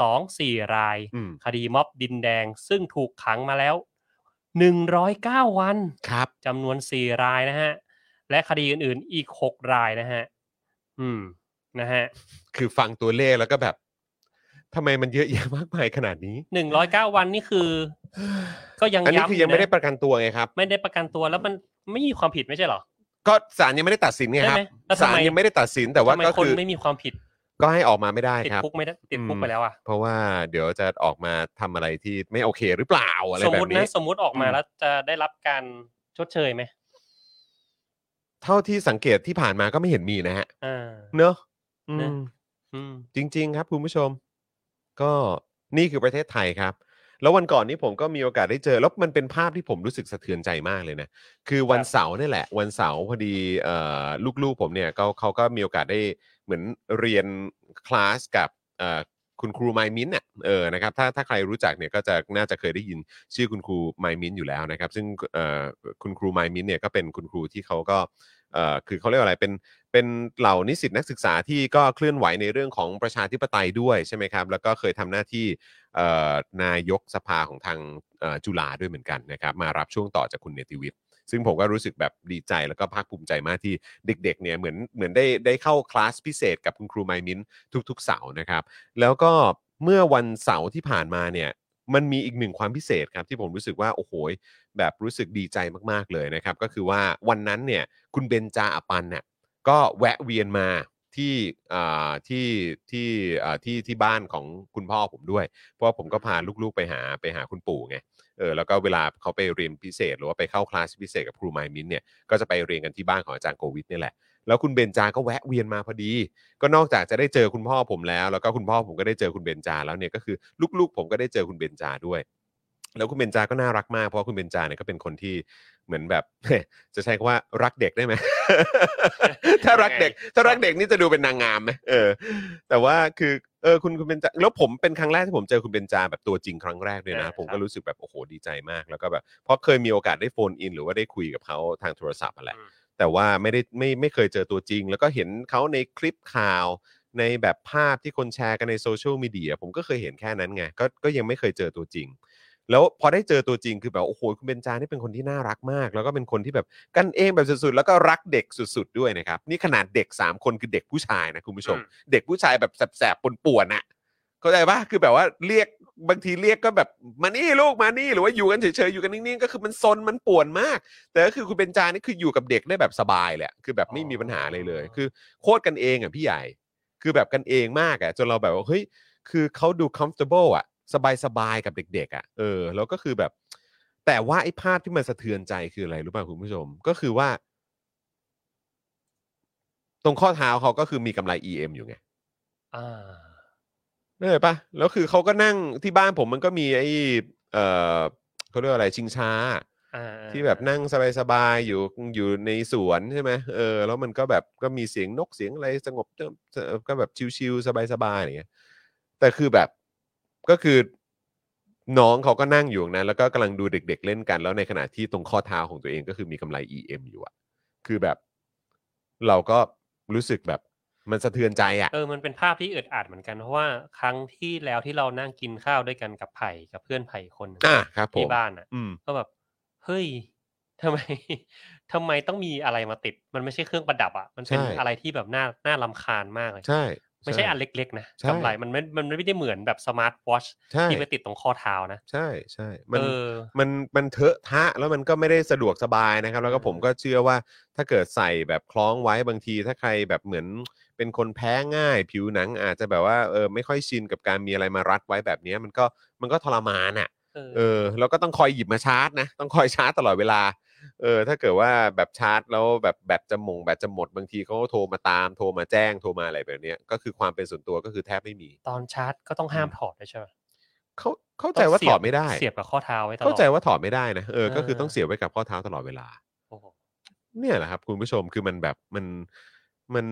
.112 4 รายอืมคดีม็อบดินแดง ซึ่งถูกขังมาแล้ว 109 วันครับจำนวน 4 รายนะฮะ และคดีอื่นๆอีก 6 รายนะฮะ อืม นะฮะ คือฟังตัวเลขแล้วก็แบบทำไมมันเยอะแยะมากมายขนาดนี้ 109 วันนี่คือ ก็ยังอันนี้ย้ำคือยังไม่ได้นะประกันตัวไงครับ ไม่ได้ประกันตัวแล้วมัน ไม่มีความผิดไม่ใช่เหรอ ก็ศาลยังไม่ได้ตัดสินไงครับใช่ไหมแล้วทำศาลไมยังไม่ได้ตัดสินแต่ว่าทำไมก็คนคือไม่มีความผิด ก็ให้ออกมาไม่ได้ติดครับ คุกไม่ได้ติดคุกอืมไปแล้วอะเพราะว่าเดี๋ยวจะออกมาทำอะไรที่ไม่โอเคหรือเปล่าอะไรสมแบมบตินี้ นะสมมติออกมาอืมแล้วจะได้รับการชดเชยไหมเท่าที่สังเกตที่ผ่านมาก็ไม่เห็นมีนะฮะ อ่า เนอะอืนะมอืม จริง ๆ ครับคุณผู้ชม ก็นี่คือประเทศไทยครับ แล้ววันก่อนนี้ผมก็มีโอกาสได้เจอ แล้วมันเป็นภาพที่ผมรู้สึกสะเทือนใจมากเลยนะ คือวันเสาร์นี่แหละ วันเสาร์พอดีเอ่อลูกๆผมเนี่ยเขาเขาก็มีโอกาสได้เหมือนเรียนคลาสกับเอ่อคุณครูไมมินเนี่ยเออนะครับถ้าถ้าใครรู้จักเนี่ยก็จะน่าจะเคยได้ยินชื่อคุณครูไมมินอยู่แล้วนะครับ ซึ่งเอ่อคุณครูไมมินเนี่ยก็เป็นคุณครูที่เขาก็เอ่อคือเขาเรียกว่าอะไรเป็น เป็นเหล่านิสิตนักศึกษาที่ก็เคลื่อนไหวในเรื่องของประชาธิปไตยด้วยใช่ไหมครับ แล้วก็เคยทำหน้าที่นายกสภาของทางจุฬาด้วยเหมือนกันนะครับ มารับช่วงต่อจากคุณเนติวิทย์ซึ่งผมก็รู้สึกแบบดีใจแล้วก็ภาคภูมิใจมากที่เด็กๆเนี่ยเหมือนเหมือนได้ได้เข้าคลาสพิเศษกับคุณครูไมมินทุกๆเสาร์นะครับ แล้วก็เมื่อวันเสาร์ที่ผ่านมาเนี่ยมันมีอีกหนึ่งความพิเศษครับที่ผมรู้สึกว่าโอ้โหแบบรู้สึกดีใจมากๆเลยนะครับ ก็คือว่าวันนั้นเนี่ยคุณเบนจาอปันเนี่ย ก็แวะเวียนมาที่อ่าที่ที่อ่าที่ที่บ้านของคุณพ่อผมด้วย เพราะว่าผมก็พาลูกๆไปหาไปหาคุณปู่ไงเออแล้วก็เวลาเขาไปเรียนพิเศษ หรือว่าไปเข้าคลาสพิเศษกับครูไมมินเนี่ยก็จะไปเรียนกันที่บ้านของอาจารย์โควิดนี่แหละแล้วคุณเบนจาก็แวะเวียนมาพอดี ก็นอกจากจะได้เจอคุณพ่อผมแล้ว แล้วก็คุณพ่อผมก็ได้เจอคุณเบนจาแล้วเนี่ยก็คือลูกๆ ผมก็ได้เจอคุณเบนจาด้วย แล้วคุณเบนจาก็น่ารักมากเพราะว่าคุณเบนจาเนี่ยก็เป็นคนที่ เหมือนแบบ จะใช้คำว่ารักเด็กได้ไหม ถ้ารักเด็ก ถ้ารักเด็กนี่จะดูเป็นนางงามไหมเออ แต่ว่าคือเออคุณคุณเบนจาแล้วผมเป็นครั้งแรกที่ผมเจอคุณเบนจาแบบตัวจริงครั้งแรกเลยนะอ่าผมครัก็บรู้สึกแบบโอ้โหดีใจมากแล้วก็แบบเพราะเคยมีโอกาสได้โฟนอิน หรือว่าได้คุยกับเขาทางโทรศัพท์อะแหละอืมแต่ว่าไม่ได้ไม่ไม่เคยเจอตัวจริง แล้วก็เห็นเขาในคลิปข่าวในแบบภาพที่คนแชร์กันในโซเชียลมีเดียผมก็เคยเห็นแค่นั้นไงก็ก็ยังไม่เคยเจอตัวจริง แล้วพอได้เจอตัวจริงคือแบบโอ้โหคุณเบนจานี่เป็นคนที่น่ารักมาก แล้วก็เป็นคนที่แบบกันเองแบบสุดๆ แล้วก็รักเด็กสุด ๆ ด้วยนะครับ นี่ขนาดเด็ก 3 คนคือเด็กผู้ชายนะคุณผู้ชมอืมเด็กผู้ชายแบบแสบๆป่วนๆน่ะเข้าใจปะคือแบบว่าเรียกบางทีเรียกก็แบบมานี่ลูกมานี่หรือว่าอยู่กันเฉยๆอยู่กันนิ่งๆก็คือมันซนมันป่วนมาก แต่ก็คือคุณเบนจานี่คืออยู่กับเด็กได้แบบสบายแหละคือแบบไม่มีปัญหาเลยเลย คือโคตรกันเองอะพี่ใหญ่ คือแบบกันเองมากอะจนเราแบบว่าเฮ้ยคือเขาดู comfortable อะ สบายๆกับเด็กๆอะเออแล้วก็คือแบบ แต่ว่าไอ้ภาพที่มันสะเทือนใจคืออะไรรู้ป่ะคุณผู้ชม ก็คือว่า ตรงข้อเท้าเขาก็คือมีกำไร EM อยู่ไงอ่าได้ปะแล้วคือเขาก็นั่งที่บ้านผมมันก็มีไอ้เออเขาเรียกว่าอะไรชิงช้าอ่าที่แบบนั่งสบายๆอยู่อยู่ในสวนใช่ไหมเออแล้วมันก็แบบก็มีเสียงนกเสียงอะไรสงบเออก็แบบชิวๆสบายๆอย่างเงี้ยแต่คือแบบ ก็คือน้องเขาก็นั่งอยู่ตรงนั้น แล้วก็กำลังดูเด็ก ๆ เล่นกัน แล้วในขณะที่ตรงข้อเท้าของตัวเองก็คือมีกำไร EM อยู่อะคือแบบ เราก็รู้สึกแบบมันสะเทือนใจอะเออมันเป็นภาพที่อึดอัดเหมือนกันเพราะว่าครั้งที่แล้วที่เรานั่งกินข้าวด้วยกันกับไผ่กับเพื่อนไผ่คนหนึ่งอะครับผมที่บ้านอะอืมก็แบบเฮ้ยทำไมทำไมต้องมีอะไรมาติด มันไม่ใช่เครื่องประดับอะมันเป็นใช่ อะไรที่แบบน่าน่ารำคาญมากเลย ใช่ ไม่ใช่อันเล็กๆนะใช่กำไรมันไม่มันไม่ได้เหมือนแบบสมาร์ทวอชใช่ที่ไปติดตรงข้อเท้านะ ใช่ใช่มันเออมันมันเถอะทะแล้วมันก็ไม่ได้สะดวกสบายนะครับ แล้วก็อืมผมก็เชื่อว่าถ้าเกิดใส่แบบคล้องไว้บางที ถ้าใครแบบเหมือนเป็นคนแพ้ง่าย ผิวหนังอาจจะแบบว่าเออไม่ค่อยชินกับการมีอะไรมารัดไว้แบบเนี้ยมันก็มันก็ทรมานอะเออเออแล้วก็ต้องคอยหยิบมาชาร์จนะ ต้องคอยชาร์จตลอดเวลา เออถ้าเกิดว่าแบบชาร์จแล้วแบบแบตจะหมงแบตจะหมดบางทีเขาก็โทรมาตามโทรมาแจ้งโทรมาอะไรแบบเนี้ยก็คือความเป็นส่วนตัวก็คือแทบไม่มีตอนชาร์จก็ต้องห้ามถอดด้วยใช่ไหมเขาเข้าใจว่าถอดไม่ได้ เสียบกับข้อเท้าไว้ตลอดเข้าใจว่าถอดไม่ได้นะเออก็คือเออต้องเสียบไว้กับข้อเท้าตลอดเวลาโอ้โหเนี่ยแหละครับ คุณผู้ชมคือมันแบบมันมัน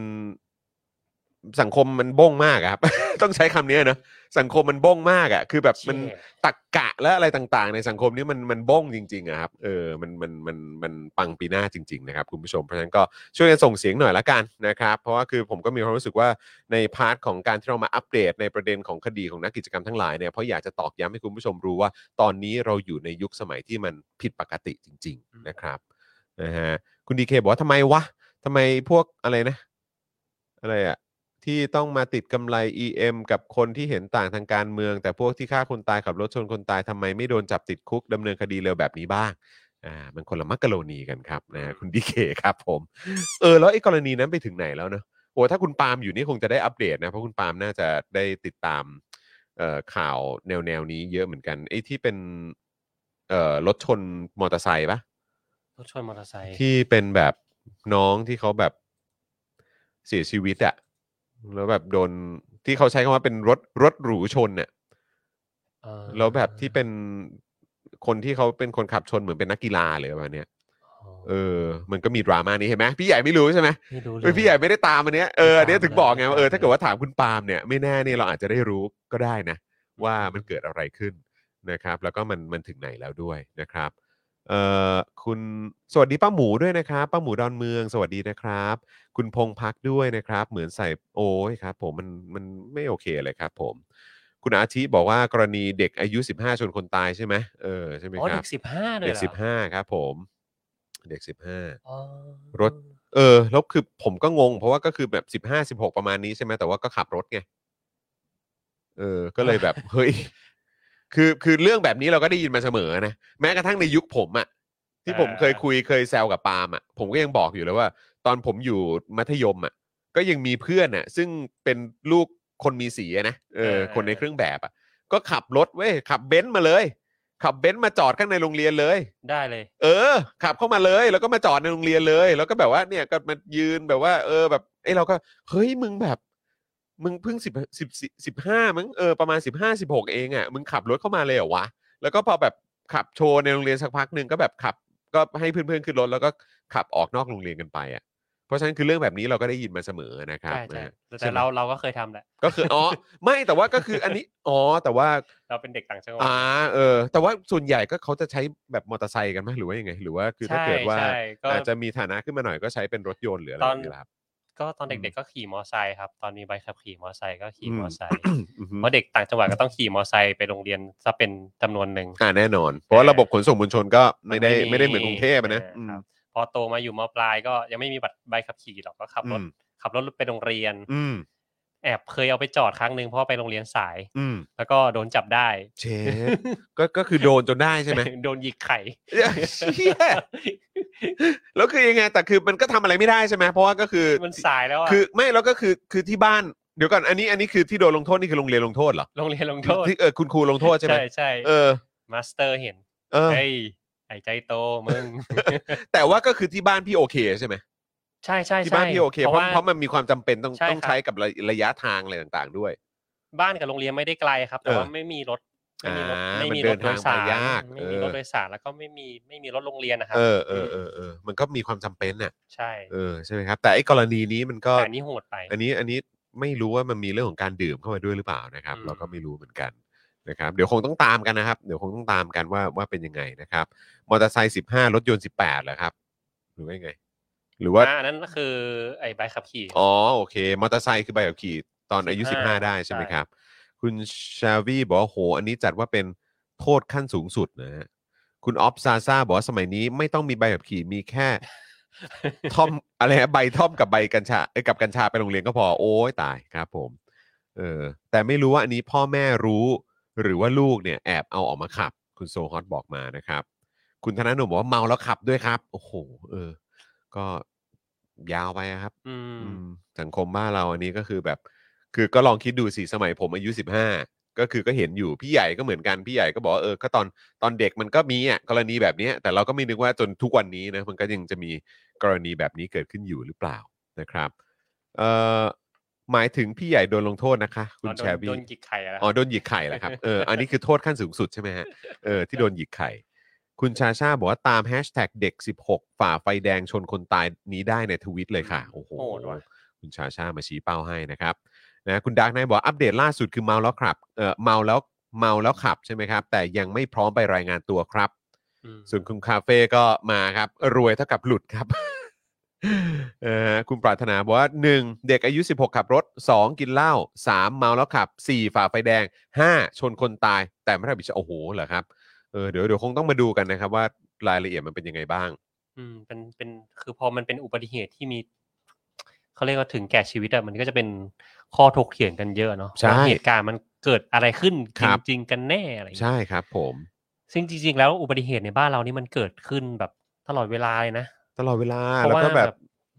สังคมมันบ้งมากอะครับ ต้องใช้คำนี้เนอะสังคมมันบ้งมากอะคือแบบมันเชี่ยตรรกะและอะไรต่างๆ ในสังคมนี้มันมันบ้งจริงๆอะครับเออมันมันมันมันปังปินาศจริง ๆ นะครับคุณผู้ชมเพราะฉะนั้นก็ช่วยกันส่งเสียงหน่อยละกันนะครับเพราะว่าคือผมก็มีความรู้สึกว่าใน part ของการที่เรามาอัปเดตในประเด็นของคดีของนักกิจกรรมทั้งหลายเนี่ยเพราะอยากจะตอกย้ำให้คุณผู้ชมรู้ว่า ตอนนี้เราอยู่ในยุคสมัยที่มันผิดปกติจริง ๆ นะครับนะฮะคุณดีเคบอกว่าทำไมวะทำไมพวกอะไรนะ อะไรอะ ที่ต้องมาติดกำไร EM กับคนที่เห็นต่างทางการเมือง แต่พวกที่ฆ่าคนตายขับรถชนคนตายทำไมไม่โดนจับติดคุกดำเนินคดีเร็วแบบนี้บ้างอ่ามันคนละมักกะโรนีกันครับนะฮะคุณดีเคครับผม เออ แล้วไอ้กรณีนั้นไปถึงไหนแล้วเนอะโอ้ถ้าคุณปาล์มอยู่นี่คงจะได้อัปเดตนะ เพราะคุณปาล์มน่าจะได้ติดตามเอ่อข่าวแนวแนวๆนี้เยอะเหมือนกันไอ้ที่เป็นเอ่อรถชนมอเตอร์ไซค์ปะรถชนมอเตอร์ไซค์ที่เป็นแบบน้องที่เขาแบบเสียชีวิตอะ แล้วแบบโดนที่เขาใช้คำว่าเป็นรถรถหรูชนเนี่ยเออแล้วแบบที่เป็นคนที่เขาเป็นคนขับชนเหมือนเป็นนักกีฬาเลยประมาณเนี้ยเออ มันก็มีดราม่านี้เห็นไหมพี่ใหญ่ไม่รู้ใช่ไหมไม่รู้เลเออยพี่ใหญ่ไม่ได้ตามอันเนี้ยเอออันเนี้ยไม่ตามถึงบอกไงว่าเออไม่ตามถ้าเกิดว่าถามคุณปาล์มเนี่ยไม่แน่เนี่ยเราอาจจะได้รู้ก็ได้นะ ว่ามันเกิดอะไรขึ้นนะครับ แล้วก็มันมันถึงไหนแล้วด้วยนะครับ เอ่อคุณสวัสดีป้าหมูด้วยนะครับป้าหมูดอนเมือง สวัสดีนะครับ คุณพงพักด้วยนะครับ เหมือนใส่โอ้ยครับ ผมมันมันไม่โอเคเลยครับ ผม คุณอาทิบอกว่ากรณีเด็กอายุ 15 ชนคนตายใช่ไหมเออใช่ไหมอ๋อคเด็รับกสิบห้าเลยเด็ก หรอสิบห้าครับผม เด็กสิบห้าอ๋อรถ เออแล้วคือผมก็งง เพราะว่าก็คือแบบสิบห้าสิบหกประมาณนี้ใช่ไหมแต่ว่าก็ขับรถไงเออ ก็เลยแบบ เฮ้ย คือคือเรื่องแบบนี้เราก็ได้ยินมาเสมอนะแม้กระทั่งในยุคผมอะที่ผมเคยคุยเคยแซวกับปาล์มอะผมก็ยังบอกอยู่เลยว่า ตอนผมอยู่มัธยมอะก็ยังมีเพื่อนอะซึ่งเป็นลูกคนมีสีอะนะเออคนในเครื่องแบบอะก็ขับรถเว้ยขับเบนซ์มาเลย ขับเบนซ์มาจอดข้างในโรงเรียนเลย ได้เลย เออ ขับเข้ามาเลยแล้วก็มาจอดในโรงเรียนเลย แล้วก็แบบว่าเนี่ยก็มายืนแบบว่า เออแบบเอ้เราก็เฮ้ยมึงแบบ มึงเพิ่งสิบสิบสิบห้ามึงเออประมาณสิบห้าสิบหกเองอะมึงขับรถเข้ามาเลยเหรอวะ แล้วก็พอแบบขับโชว์ในโรงเรียนสักพักหนึ่งก็แบบขับ ก็ให้เพื่อนๆขึ้นรถแล้วก็ขับออกนอกโรงเรียนกันไปอะเพราะฉะนั้นคือเรื่องแบบนี้เราก็ได้ยินมาเสมอนะครับใช่ใช่นะฮะแต่ใช่ไหมเราเราก็เคยทำแหละ ก็คืออ๋อไม่แต่ว่าก็คืออันนี้อ๋อแต่ว่าเราเป็นเด็กต่างจังหวัดอ่าเออ แต่ว่าส่วนใหญ่ก็เขาจะใช้แบบมอเตอร์ไซค์กันไหมหรือว่ายังไง หรือว่าคือถ้าใช่เกิดว่าใช่ก็ อาจจะมีฐานะขึ้นมาหน่อยก็ใช้เป็นรถยนต์หรืออะไรตแบอนบนี้แหละครับ ก็ตอนเด็กๆก็ขี่มอไซค์ครับ ตอนมีใบขับขี่มอไซค์ก็ขี่อืมมอไซค์อือฮึเพราะเด็กต่างจังหวัดก็ต้องขี่มอไซค์ไปโรงเรียนซะเป็นจำนวนหนึ่งอ่าแน่นอน เพราะว่าระบบขนส่งมวลชนก็ไม่ได้ไม่ได้เหมือนกรุงเทพอะนะอ่าอืมครับพอโตมาอยู่มปลายก็ยังไม่มีบัตรใบขับขี่หรอกก็ขับรถอืมขับรถไปโรงเรียนอืม แอบเคยเอาไปจอดครั้งหนึ่งเพราะว่าไปโรงเรียนสาย อืมแล้วก็โดนจับได้ เชฟก็ก็คือโดนจนได้ใช่ไหม โดนหยิกไข่เหี้ยแล้วคือยังไงแต่คือมันก็ทำอะไรไม่ได้ใช่ไหมเพราะว่าก็คือมันสายแล้วอะคือไม่แล้วก็คือคือที่บ้านเดี๋ยวก่อนอันนี้อันนี้คือที่โดนลงโทษนี่คือโรงเรียนลงโทษเหรอโรงเรียนลงโทษที่เออคุณครูลงโทษใช่ไหมใช่ใช่เออมาสเตอร์เห็นเออเฮ้ยไอ้ใจโตมึง แต่ว่าก็คือที่บ้านพี่โอเคใช่ไหม ใช่ใช่ที่ใช่บ้านพี่โอเคเพราะว่าเพราะมันมีความจำเป็นต้องใช่ต้องครับ ใช้กับระระยะทางอะไรต่างๆด้วย บ้านกับโรงเรียนไม่ได้ไกลครับ แต่เออว่าไม่มีรถไม่มีรถอ่าไม่มีมันเดิรนถโดยสารทางไปยากไม่มีเออ รถโดยสารแล้วก็ไม่มีไม่มีรถโรงเรียนนะครับเออเออเออเออมันก็มีความจำเป็นน่ะใช่เออใช่ไหมครับ แต่ไอ้กรณีนี้มันก็ แต่อันนี้โหดไป อันนี้อันนี้ไม่รู้ว่ามันมีเรื่องของการดื่มเข้ามาด้วยหรือเปล่านะครับ อืม เราก็ไม่รู้เหมือนกันนะครับ เดี๋ยวคงต้องตามกันนะครับ เดี๋ยวคงต้องตามกันว่าว่าเป็นยังไงนะครับมอเตอร์ไซค์สิบห้ารถยนต์สิบแปดเหรอครับหรือว่ายังไง หรือว่าอ่าอันนั้นก็คือไอ้ใบขับขี่ อ๋อโอเค มอเตอร์ไซค์คือใบขับขี่ตอนอายุ 15 15ได้ใช่ไหมใช่ครับ คุณชาวีบอกว่าโห อันนี้จัดว่าเป็นโทษขั้นสูงสุดนะฮะคุณออฟซาซาบอกว่าสมัยนี้ไม่ต้องมีใบขับขี่มีแค่ท่อมอะไรฮะใบท่อมกับใบกัญชาเอ้ยกับกัญชาไปโรงเรียนก็พอโอ้ยตายครับผม เออแต่ไม่รู้ว่าอันนี้พ่อแม่รู้ หรือว่าลูกเนี่ยแอบเอาออกมาขับ คุณโซฮอตบอกมานะครับ คุณธนาหนุ่มบอกว่าเมาแล้วขับด้วยครับ โอ้โห เออ ก็ยาวไปอะครับ อืม อืมสังคมบ้านเราอันนี้ก็คือแบบ คือก็ลองคิดดูสิสมัยผมอายุสิบห้าก็คือก็เห็นอยู่พี่ใหญ่ก็เหมือนกันพี่ใหญ่ก็บอกว่าเออก็ตอนตอนเด็กมันก็มีอะกรณีแบบเนี้ยแต่เราก็ไม่นึกว่าจนทุกวันนี้นะมันก็ยังจะมีกรณีแบบนี้เกิดขึ้นอยู่หรือเปล่านะครับเอ่อหมายถึงพี่ใหญ่โดนลงโทษนะคะ คุณอ๋อโดแชนร์บี้ โดนหยิกไข่แล้ว อ๋อโดนหยิกไข่แหละครับ เออ อันนี้คือโทษขั้นสูงสุดใช่ไหมฮะ เออที่โดนหยิกไข่ คุณชาชาบอกว่าตามแฮชแท็กเด็ก 16 ฝ่าไฟแดงชนคนตายนี้ได้ในทวิตเลยค่ะ โอ้โห โหดว่ะ คุณชาชามาชี้เป้าให้นะครับนะคุณดาร์กไนบอกว่าอัปเดตล่าสุดคือเมาแล้วขับเออเมาแล้วเมาแล้วขับใช่ไหมครับ แต่ยังไม่พร้อมไปรายงานตัวครับ อืมส่วนคุณคาเฟ่ก็มาครับ รวยเท่ากับหลุดครับ เออคุณปรารถนาบอกว่า 1. เด็กอายุ 16 ขับรถ 2. กินเหล้า 3. เมาแล้วขับ 4. ฝ่าไฟแดง 5. ชนคนตาย แต่ไม่รับผิดชอบโอ้โหเหรอครับ เออเดี๋ยวเดี๋ยวคงต้องมาดูกันนะครับ ว่ารายละเอียดมันเป็นยังไงบ้าง อืมเป็นเป็นคือพอมันเป็นอุบัติเหตุที่มีเขาเรียกว่าถึงแก่ชีวิตอะมันก็จะเป็นข้อถกเถียงกันเยอะเนาะใช่ ว่าเหตุการณ์มันเกิดอะไรขึ้นคจรับ ริงๆกันแน่อะไรอย่างเงี้ย ใช่ครับ ผมซึ่งจริงๆ แล้วอุบัติเหตุในบ้านเรานี่มันเกิดขึ้นแบบตลอดเวลาเลยนะ ตลอดเวลาเพราะแล้วก็ว่าแบบแบบ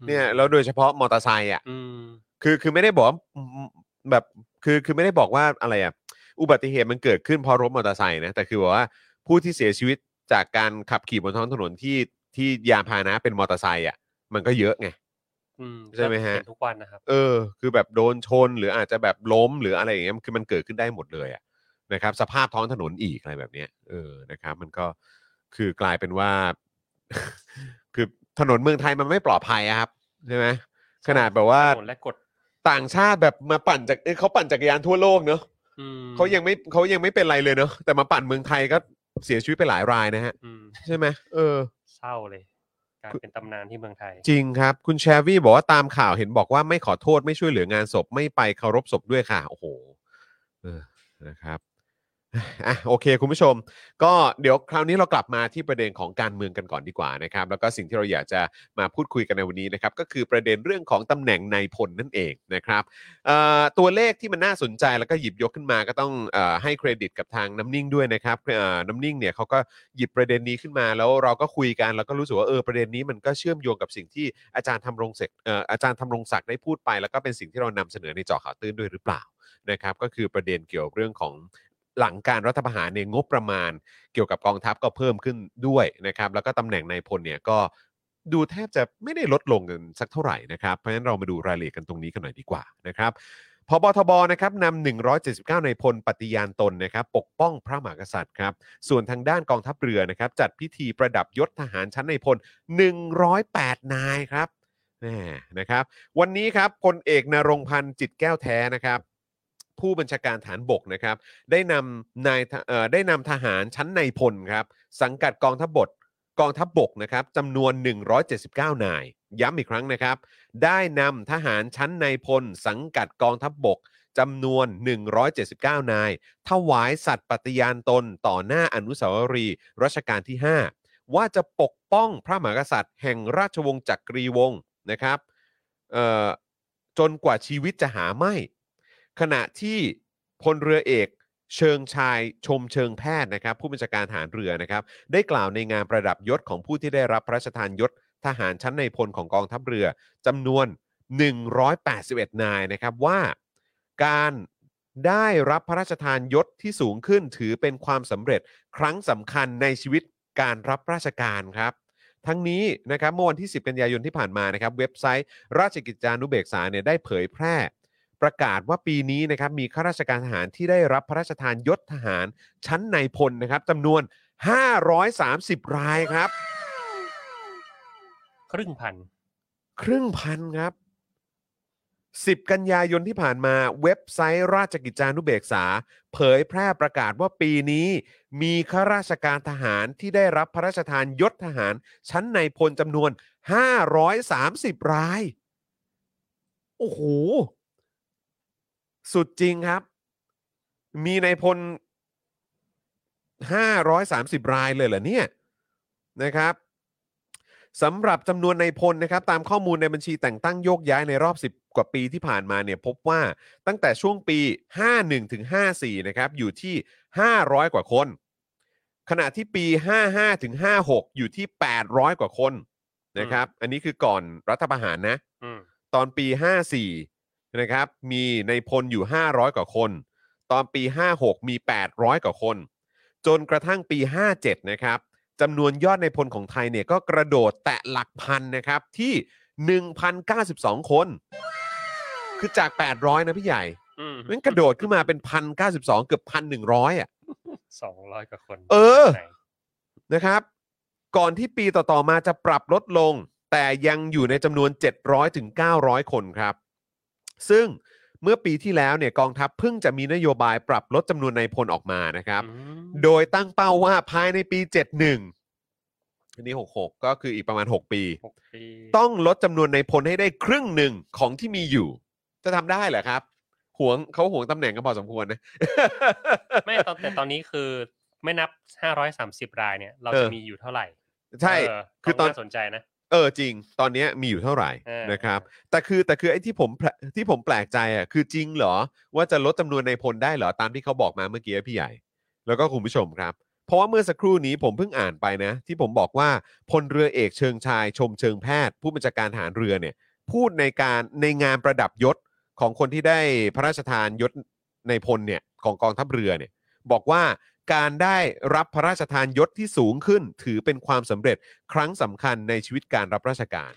เนี่ยแล้วโดยเฉพาะมอเตอร์ไซค์อะ อืม คือคือไม่ได้บอกว่าอืมแบบคือคือไม่ได้บอกว่าอะไรอะอุบัติเหตุมันเกิดขึ้นเพราะรถมอเตอร์ไซค์นะแต่คือบอกว่า ผู้ที่เสียชีวิตจากการขับขี่บนท้องถนนที่ที่ยานพาหนะเป็นมอเตอร์ไซค์อะมันก็เยอะไง อืมใช่ไหมฮะก็เนทุกวันนะครับ เออ คือแบบโดนชนหรืออาจจะแบบล้มหรืออะไรอย่างเงี้ยคือมันเกิดขึ้นได้หมดเลยอะนะครับ สภาพท้องถนนอีกอะไรแบบเนี้ยเออนะครับ มันก็คือกลายเป็นว่า คือถนนเมืองไทยมันไม่ปลอดภัยอะครับใช่ไหมขนาดแบบว่าถนนและกฎต่างชาติแบบมาปั่นจากเอ้ยเขาปั่นจักรยานทั่วโลกเนอะอืมเขายังไม่เขายังไม่เป็นไรเลยเนอะแต่มาปั่นเมืองไทยก็ เสียชีวิตไปหลายรายนะฮะ อืมใช่ไหมเออ เศร้าเลยการเป็นตำนานที่เมืองไทย จริงครับ คุณแชร์วี่บอกว่าตามข่าวเห็นบอกว่าไม่ขอโทษไม่ช่วยเหลืองานศพไม่ไปเคารพศพด้วยค่ะ โอ้โหเออนะครับ อะโอเค คุณผู้ชม ก็เดี๋ยวคราวนี้เรากลับมาที่ประเด็นของการเมืองกันก่อนดีกว่านะครับ แล้วก็สิ่งที่เราอยากจะมาพูดคุยกันในวันนี้นะครับ ก็คือประเด็นเรื่องของตำแหน่งนายพลนั่นเองนะครับตัวเลขที่มันน่าสนใจแล้วก็หยิบยกขึ้นมาก็ต้องอให้เครดิตกับทางน้ำนิ่งด้วยนะครับน้ำนิ่งเนี่ยเขาก็หยิบประเด็นนี้ขึ้นมาแล้วเราก็คุยกันแล้วก็รู้สึกว่าเออประเด็นนี้มันก็เชื่อมโยงกับสิ่งที่อาจารย์ทำรงศักดิ์อาจารย์ทำรงศักดิ์ได้พูดไป แล้วก็เป็นสิ่งที่เรานำเสนอในจาะข่าวตื้นด้วยหรือเปล่านะครับก็คือประเด็นเกี่ยวเรื่องของ หลังการรัฐประหารเนี่ยงบประมาณเกี่ยวกับกองทัพก็เพิ่มขึ้นด้วยนะครับ แล้วก็ตำแหน่งนายพลเนี่ยก็ดูแทบจะไม่ได้ลดลงกันสักเท่าไหร่นะครับ เพราะฉะนั้นเรามาดูรายละเอียดกันตรงนี้กันหน่อยดีกว่านะครับพบทบนะครับนำ179 ในพลปฏิญาณตนนะครับ ปกป้องพระมหากษัตริย์ครับ ส่วนทางด้านกองทัพเรือนะครับ จัดพิธีประดับยศทหารชั้นในพล 108 นายครับแหมนะครับ วันนี้ครับพลเอกนรงพันธ์จิตแก้วแท้นะครับ ผู้บัญชาการฐานบกนะครับ ได้นำนายเอ่อได้นำทหารชั้นในพลครับ สังกัดกองทัพบกกองทัพบกนะครับจำนวน 179 นาย ย้ำอีกครั้งนะครับ ได้นำทหารชั้นในพล สังกัดกองทัพบกจำนวน 179 นาย ถวายสัตย์ปฏิญาณตนต่อหน้าอนุสาวรีย์รัชกาลที่ 5 ว่าจะปกป้องพระมหากษัตริย์ แห่งราชวงศ์จักรีวงศ์นะครับจนกว่าชีวิตจะหาไม่ ขณะที่พลเรือเอกเชิงชายชมเชิงแพทย์นะครับ ผู้บัญชาการทหารเรือนะครับ ได้กล่าวในงานประดับยศของผู้ที่ได้รับพระราชทานยศทหารชั้นในพลของกองทัพเรือจำนวน 181 นายนะครับว่าการได้รับพระราชทานยศที่สูงขึ้นถือเป็นความสำเร็จครั้งสำคัญในชีวิตการรับราชการครับ ทั้งนี้นะครับเมื่อวันที่ 10 กันยายนที่ผ่านมานะครับ เว็บไซต์ราชกิจจานุเบกษาเนี่ยได้เผยแพร่ ประกาศว่าปีนี้นะครับมีข้าราชการทหารที่ได้รับพระราชทานยศทหารชั้นในพลนะครับจำนวน 530 รายครับ ครึ่งพัน ครึ่งพันครับ 10 กันยายนที่ผ่านมาเว็บไซต์ราชกิจจานุเบกษา เผยแพร่ประกาศว่าปีนี้มีข้าราชการทหารที่ได้รับพระราชทานยศทหารชั้นในพลจำนวน 530 ราย โอ้โห สุดจริงครับ มีในพล 530 รายเลยเหรอเนี่ยนะครับสำหรับจำนวนในพลนะครับ ตามข้อมูลในบัญชีแต่งตั้งโยกย้ายในรอบ 10 กว่าปีที่ผ่านมาเนี่ยพบว่าตั้งแต่ช่วงปี 51ถึง54 นะครับ อยู่ที่ 500 กว่าคน ขณะที่ปี 55ถึง56 อยู่ที่ 800 กว่าคนนะครับ อันนี้คือก่อนรัฐประหารนะอืมตอนปี 54 นะครับมีในพลอยู่ 500 กว่าคน ตอนปี 56 มี 800 กว่าคน จนกระทั่งปี 57 นะครับจำนวนยอดในพลของไทยเนี่ยก็กระโดดแตะหลักพันนะครับที่ 1,092 คน คือจาก 800 นะพี่ใหญ่อืมมันกระโดดขึ้นมาเป็น1,092เกือบ1,100อะสองร้อยกว่าคน เออไหนนะครับ ก่อนที่ปีต่อ ๆ มาจะปรับลดลง แต่ยังอยู่ในจำนวน 700ถึง900 คนครับ ซึ่งเมื่อปีที่แล้วเนี่ยกองทัพเพิ่งจะมีนโยบายปรับลดจำนวนนายพลออกมานะครับอืมโดยตั้งเป้าว่าภายในปี 71อันนี้ 66 ก็คืออีกประมาณ 6 ปีหกปี ต้องลดจำนวนในายพลให้ได้ครึ่งหนึ่งของที่มีอยู่ จะทำได้เหรอครับหวงเขาหวงตำแหน่งกันพอสมควรนะ ไม่ตอนแต่ตอนนี้คือไม่นับห้าร้อยสามสิบรายเนี่ย เราเอจะอมีอยู่เท่าไหร่ ใช่เคือตอนน่าสนใจนะ เออจริง ตอนเนี้ยมีอยู่เท่าไหร่เออ นะครับ แต่คือแต่คือไอ้ที่ผมแปลที่ผมแปลกใจอะคือจริงเหรอ ว่าจะลดจำนวนในพลได้เหรอตามที่เขาบอกมาเมื่อกี้พี่ใหญ่ แล้วก็คุณผู้ชมครับ เพราะว่าเมื่อสักครู่นี้ผมเพิ่งอ่านไปนะ ที่ผมบอกว่าพลเรือเอกเชิงชาย ชมเชิงแพทย์ ผู้บัญชาการทหารเรือเนี่ย พูดในการในงานประดับยศของคนที่ได้พระราชทานยศในพลเนี่ยของกองทัพเรือเนี่ย บอกว่า การได้รับพระราชทานยศที่สูงขึ้น ถือเป็นความสำเร็จครั้งสำคัญในชีวิตการรับราชการ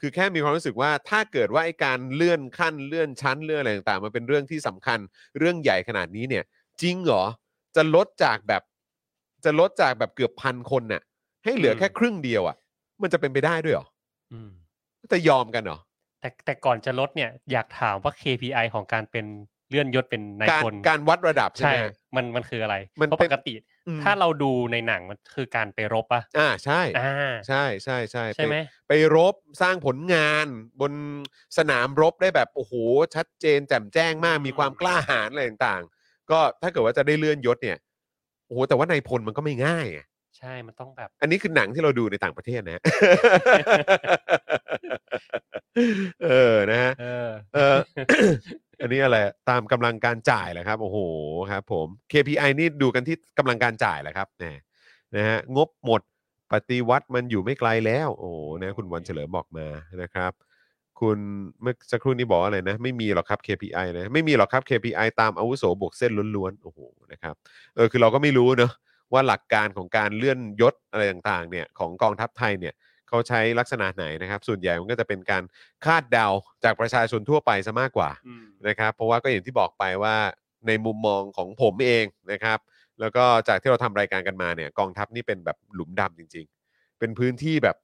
คือแค่มีความรู้สึกว่าถ้าเกิดว่าไอ้การเลื่อนขั้นเลื่อนชั้นเลื่อนอะไรต่างๆมันเป็นเรื่องที่สำคัญเรื่องใหญ่ขนาดนี้เนี่ย จริงเหรอ จะลดจากแบบ จะลดจากแบบเกือบพันคนน่ะ ให้เหลืออืมแค่ครึ่งเดียวอะ มันจะเป็นไปได้ด้วยเหรออืม จะยอมกันเหรอแต่แต่ก่อนจะลดเนี่ยอยากถามว่า KPI ของการเป็น เลื่อนยศเป็นนายการพลการวัดระดับใช่ใช่ไหมมันมันคืออะไรมันเพราะเป็ปนกติอืมถ้าเราดูในหนังมันคือการไปรบอะอ่าใช่อ่าใช่ใช่ใช่ใช่ไหมปไปรบสร้างผลงานบนสนามรบได้แบบโอ้โหชัดเจนแจ่มแจ้งมากมีความกล้าหาญอะไรต่างๆ ก็ถ้าเกิดว่าจะได้เลื่อนยศเนี่ยโอ้โหแต่ว่าในายพลมันก็ไม่ง่ายไงใช่ มันต้องแบบ อันนี้คือหนังที่เราดูในต่างประเทศนะ เออ นะฮะ เออเอันนี้อะไรตามกำลังการจ่ายแหละครับ โอ้โหครับผม KPI นี่ดูกันที่กำลังการจ่ายแหละครับแหมนะฮะงบหมดปฏิวัติมันอยู่ไม่ไกลแล้ว โอ้โหนะคุณวันเฉลิมบอกมานะครับ คุณเมื่อสักครู่นี้บอกว่าอะไรนะ ไม่มีหรอกครับ KPI นะไม่มีหรอกครับ KPI ตามอาวุโสบวกเส้นล้วนๆโอ้โหนะครับเออคือเราก็ไม่รู้เนอะว่าหลักการของการเลื่อนยศอะไรต่างๆเนี่ยของกองทัพไทยเนี่ย เขาใช้ลักษณะไหนนะครับ ส่วนใหญ่มันก็จะเป็นการคาดเดาจากประชาชนทั่วไปซะมากกว่าอืม นะครับ เพราะว่าก็อย่างที่บอกไปว่าในมุมมองของผมเองนะครับ แล้วก็จากที่เราทำรายการกันมาเนี่ย กองทัพนี่เป็นแบบหลุมดำจริง ๆ เป็นพื้นที่แบบ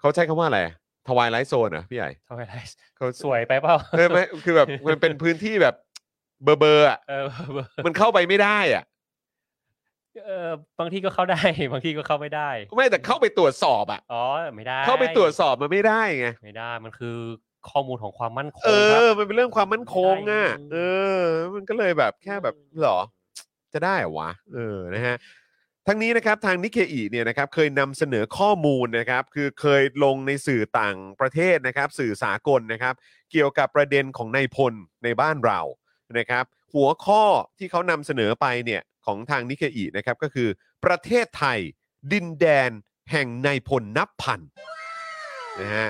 เขาใช้คำว่าอะไรทวายไลท์โซนเหรอพี่ใหญ่เท่าไหร่เขาสวยไปเปล่าเออไม่คือแบบมันเป็นพื้นที่แบบเบอร์เบอร์อะเออ มันเข้าไปไม่ได้อะ เออบางที่ก็เข้าได้ บางที่ก็เข้าไม่ได้ ไม่แต่เข้าไปตรวจสอบอะอ๋อไม่ได้ เข้าไปตรวจสอบมันไม่ได้ไงไม่ได้มันคือข้อมูลของความมั่นคงเอครับ อ มันเป็นเรื่องความมั่นคงอะไม่ได้ เออ มันก็เลยแบบแค่แบบเหรอ จะได้เหรอวะเออนะฮะทั้งนี้นะครับทางนิเคอีเนี่ยนะครับเคยนำเสนอข้อมูลนะครับ คือเคยลงในสื่อต่างประเทศนะครับ สื่อสากลนะครับ เกี่ยวกับประเด็นของนายพลในบ้านเรานะครับ หัวข้อที่เขานำเสนอไปเนี่ย ของทางนิเคอีนะครับก็คือ ประเทศไทยดินแดนแห่งนายพลนับพันนะฮะ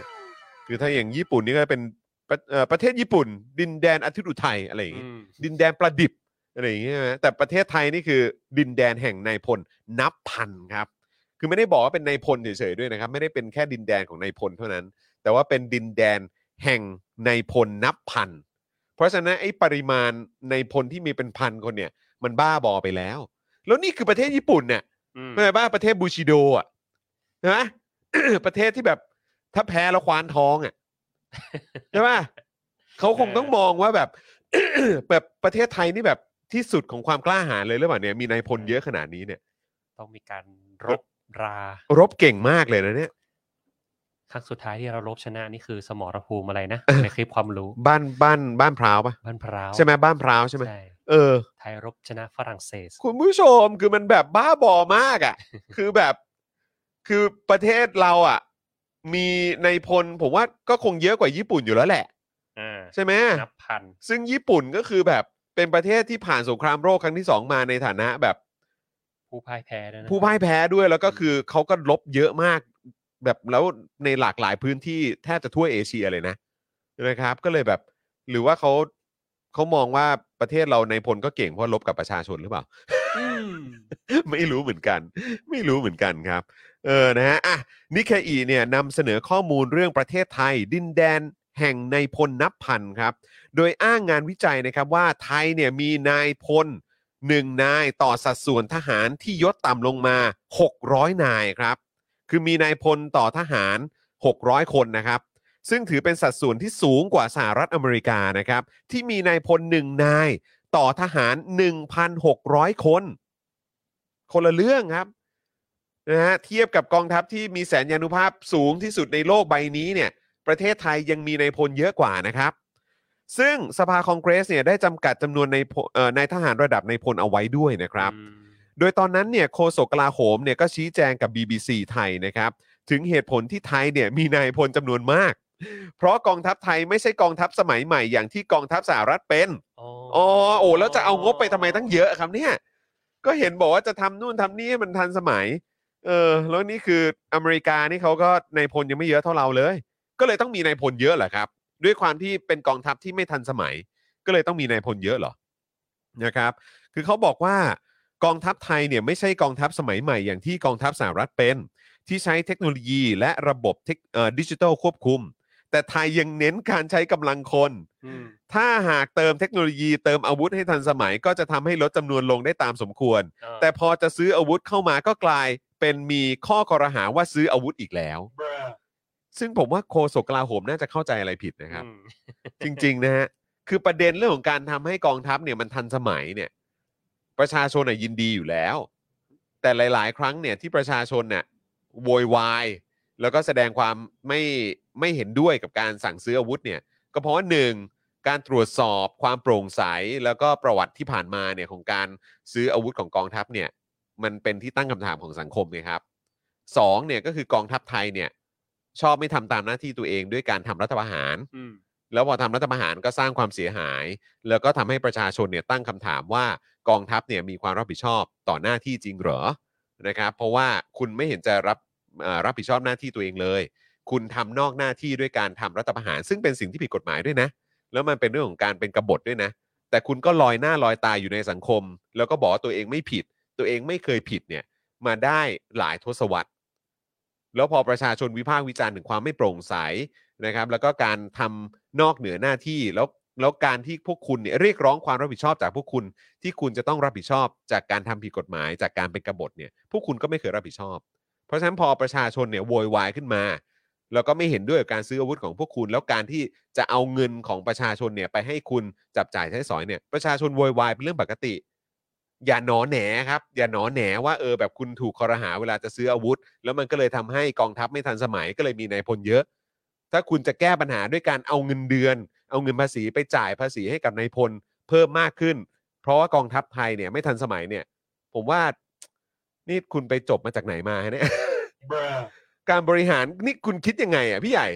คือถ้าอย่างญี่ปุ่นนี่ก็เป็นประเอ่อประเทศญี่ปุ่น ดินแดนอาทิตย์อุทัยอะไรอย่างงี้อืมดินแดนประดิบอะไรอย่างเงี้ยใช่ไหมแต่ประเทศไทยนี่คือ ดินแดนแห่งนายพลนับพันครับ คือไม่ได้บอกว่าเป็นนายพลเฉยๆด้วยนะครับ ไม่ได้เป็นแค่ดินแดนของนายพลเท่านั้น แต่ว่าเป็นดินแดนแห่งนายพลนับพันเพราะฉะนั้นไอ้ปริมาณนายพลที่มีเป็นพันคนเนี่ย มันบ้าบอไปแล้ว แล้วนี่คือประเทศญี่ปุ่นเนี่ยอืมเข้าใจป่ะประเทศบูชิโดอะใช่ไหมประเทศที่แบบถ้าแพ้แล้วควานท้องอะใช่ป่ะเขาคงต้องมองว่าแบบแบบประเทศไทยนี่แบบที่สุดของความกล้าหาญเลยหรือเปล่าเนี่ยมีนายพลเยอะขนาดนี้เนี่ย ต้องมีการรบรา รบเก่งมากเลยนะเนี่ยครั้งสุดท้ายที่เรารบชนะนี่คือสมรภูมิอะไรนะในคลิปความรู้ บ้านบ้านบ้านพร้าวปะบ้านพร้าวใช่ไหมบ้านพร้าวใช่ไหมใช่ เออ ไทยรบชนะฝรั่งเศส คุณผู้ชมคือมันแบบบ้าบอมากอะ คือแบบคือประเทศเราอะ มีในายพลผมว่าก็คงเยอะกว่าญี่ปุ่นอยู่แล้วแหละ อ่าใช่ไหมนับพัน ซึ่งญี่ปุ่นก็คือแบบเป็นประเทศที่ผ่านสงครามโลกครั้งที่สองมาในฐานะแบบผู้พ่ายแพ้ด้วยนะผู้พ่ายแพ้ด้วยแล้วก็คือเขาก็ลบเยอะมาก แบบแล้วในหลากหลายพื้นที่แทบจะทั่วเอเชียเลยนะนะครับ ก็เลยแบบ หรือว่าเขา เขามองว่าประเทศเราในพลก็เก่งเพราะลบกับประชาชนหรือเปล่าอืมไม่รู้เหมือนกัน ไม่รู้เหมือนกันครับ เออนะฮะอะนิเคอีเนี่ยนำเสนอข้อมูลเรื่องประเทศไทย ดินแดนแห่งในพลนับพันครับ โดยอ้างงานวิจัยนะครับว่าไทยเนี่ยมีนายพลหนึ่งนายต่อสัดส่วนทหารที่ยศต่ำลงมา 600 นายครับ คือมีนายพลต่อทหาร 600 คนนะครับ ซึ่งถือเป็นสัดส่วนที่สูงกว่าสหรัฐอเมริกานะครับ ที่มีนายพลหนึ่งนาย ต่อทหาร 1,600 คน คนละเรื่องครับนะฮะเทียบกับกองทัพที่มีแสนยานุภาพสูงที่สุดในโลกใบนี้เนี่ยประเทศไทยยังมีนายพลเยอะกว่านะครับ ซึ่งสภาคองเกรสเนี่ยได้จำกัดจำนวนในพลเอ่อนายทหารระดับในายพลเอาไว้ด้วยนะครับอืมโดยตอนนั้นเนี่ยโฆษกกลาโหมเนี่ยก็ชี้แจงกับ BBC ไทยนะครับ ถึงเหตุผลที่ไทยเนี่ยมีนายพลจำนวนมาก เพราะกองทัพไทยไม่ใช่กองทัพสมัยใหม่อย่างที่กองทัพสหรัฐเป็นอ๋ออ๋อโอ้แล้วจะเอางบไปทำไมตั้งเยอะครับเนี่ย ก็เห็นบอกว่าจะทำนู่นทำนี่ให้มันทันสมัย เออ แล้วนี่คืออเมริกานี่เขาก็นายพลยังไม่เยอะเท่าเราเลย ก็เลยต้องมีนายพลเยอะเหรอครับ ด้วยความที่เป็นกองทัพที่ไม่ทันสมัย ก็เลยต้องมีนายพลเยอะเหรอนะครับ คือเขาบอกว่ากองทัพไทยเนี่ยไม่ใช่กองทัพสมัยใหม่อย่างที่กองทัพสหรัฐเป็น ที่ใช้เทคโนโลยีและระบบเทคเอ่อดิจิทัลควบคุม แต่ไทยยังเน้นการใช้กำลังคน อืม ถ้าหากเติมเทคโนโลยีเติมอาวุธให้ทันสมัย ก็จะทำให้ลดจำนวนลงได้ตามสมควรอ่าแต่พอจะซื้ออาวุธเข้ามาก็กลายเป็นมีข้อคอรหาว่าซื้ออาวุธอีกแล้วซึ่งผมว่าโฆษกกลาโหมน่าจะเข้าใจอะไรผิดนะครับ อืมจริงๆนะฮะคือประเด็นเรื่องของการทำให้กองทัพเนี่ยมันทันสมัยเนี่ย ประชาชนน่ะยินดีอยู่แล้ว แต่หลาย ๆ ครั้งเนี่ยที่ประชาชนเนี่ยโวยวายแล้วก็แสดงความไม่ ไม่เห็นด้วยกับการสั่งซื้ออาวุธเนี่ยก็เพราะว่าหนึ่งการตรวจสอบความโปร่งใสแล้วก็ประวัติที่ผ่านมาเนี่ยของการซื้ออาวุธของกองทัพเนี่ยมันเป็นที่ตั้งคำถามของสังคมไงครับสองเนี่ยก็คือกองทัพไทยเนี่ยชอบไม่ทำตามหน้าที่ตัวเองด้วยการทำรัฐประหารอืมแล้วพอทำรัฐประหารก็สร้างความเสียหาย แล้วก็ทำให้ประชาชนเนี่ยตั้งคำถามว่ากองทัพเนี่ยมีความรับผิดชอบต่อหน้าที่จริงเหรอนะครับ เพราะว่าคุณไม่เห็นจะรับเอ่อรับผิดชอบหน้าที่ตัวเองเลย คุณทำนอกหน้าที่ด้วยการทำรัฐประหาร ซึ่งเป็นสิ่งที่ผิดกฎหมายด้วยนะ แล้วมันเป็นเรื่องของการเป็นกบฏด้วยนะ แต่คุณก็ลอยหน้าลอยตาอยู่ในสังคม แล้วก็บอกว่าตัวเองไม่ผิด ตัวเองไม่เคยผิดเนี่ยมาได้หลายทศวรรษ แล้วพอประชาชนวิพากษ์วิจารณ์ถึงความไม่โปร่งใสนะครับ แล้วก็การทำนอกเหนือหน้าที่แล้วแล้วการที่พวกคุณเนี่ยเรียกร้องความรับผิดชอบจากพวกคุณที่คุณจะต้องรับผิดชอบจากการทำผิดกฎหมายจากการเป็นกบฏเนี่ยพวกคุณก็ไม่เคยรับผิดชอบ เพราะฉะนั้นพอประชาชนเนี่ยโวยวายขึ้นมา แล้วก็ไม่เห็นด้วยกับการซื้ออาวุธของพวกคุณ แล้วการที่จะเอาเงินของประชาชนเนี่ยไปให้คุณจับจ่ายใช้สอยเนี่ยประชาชนโวยวายเป็นเรื่องปกติ อย่าหนอแหนครับ อย่าหนอแหนว่าเออแบบคุณถูกคอรหาเวลาจะซื้ออาวุธ แล้วมันก็เลยทำให้กองทัพไม่ทันสมัยก็เลยมีนายพลเยอะ ถ้าคุณจะแก้ปัญหาด้วยการเอาเงินเดือน เอาเงินภาษีไปจ่ายภาษีให้กับนายพลเพิ่มมากขึ้น เพราะว่ากองทัพไทยเนี่ยไม่ทันสมัยเนี่ย ผมว่านี่คุณไปจบมาจากไหนมาฮะเนี่ย การบริหารนี่คุณคิดยังไงอะพี่ใหญ่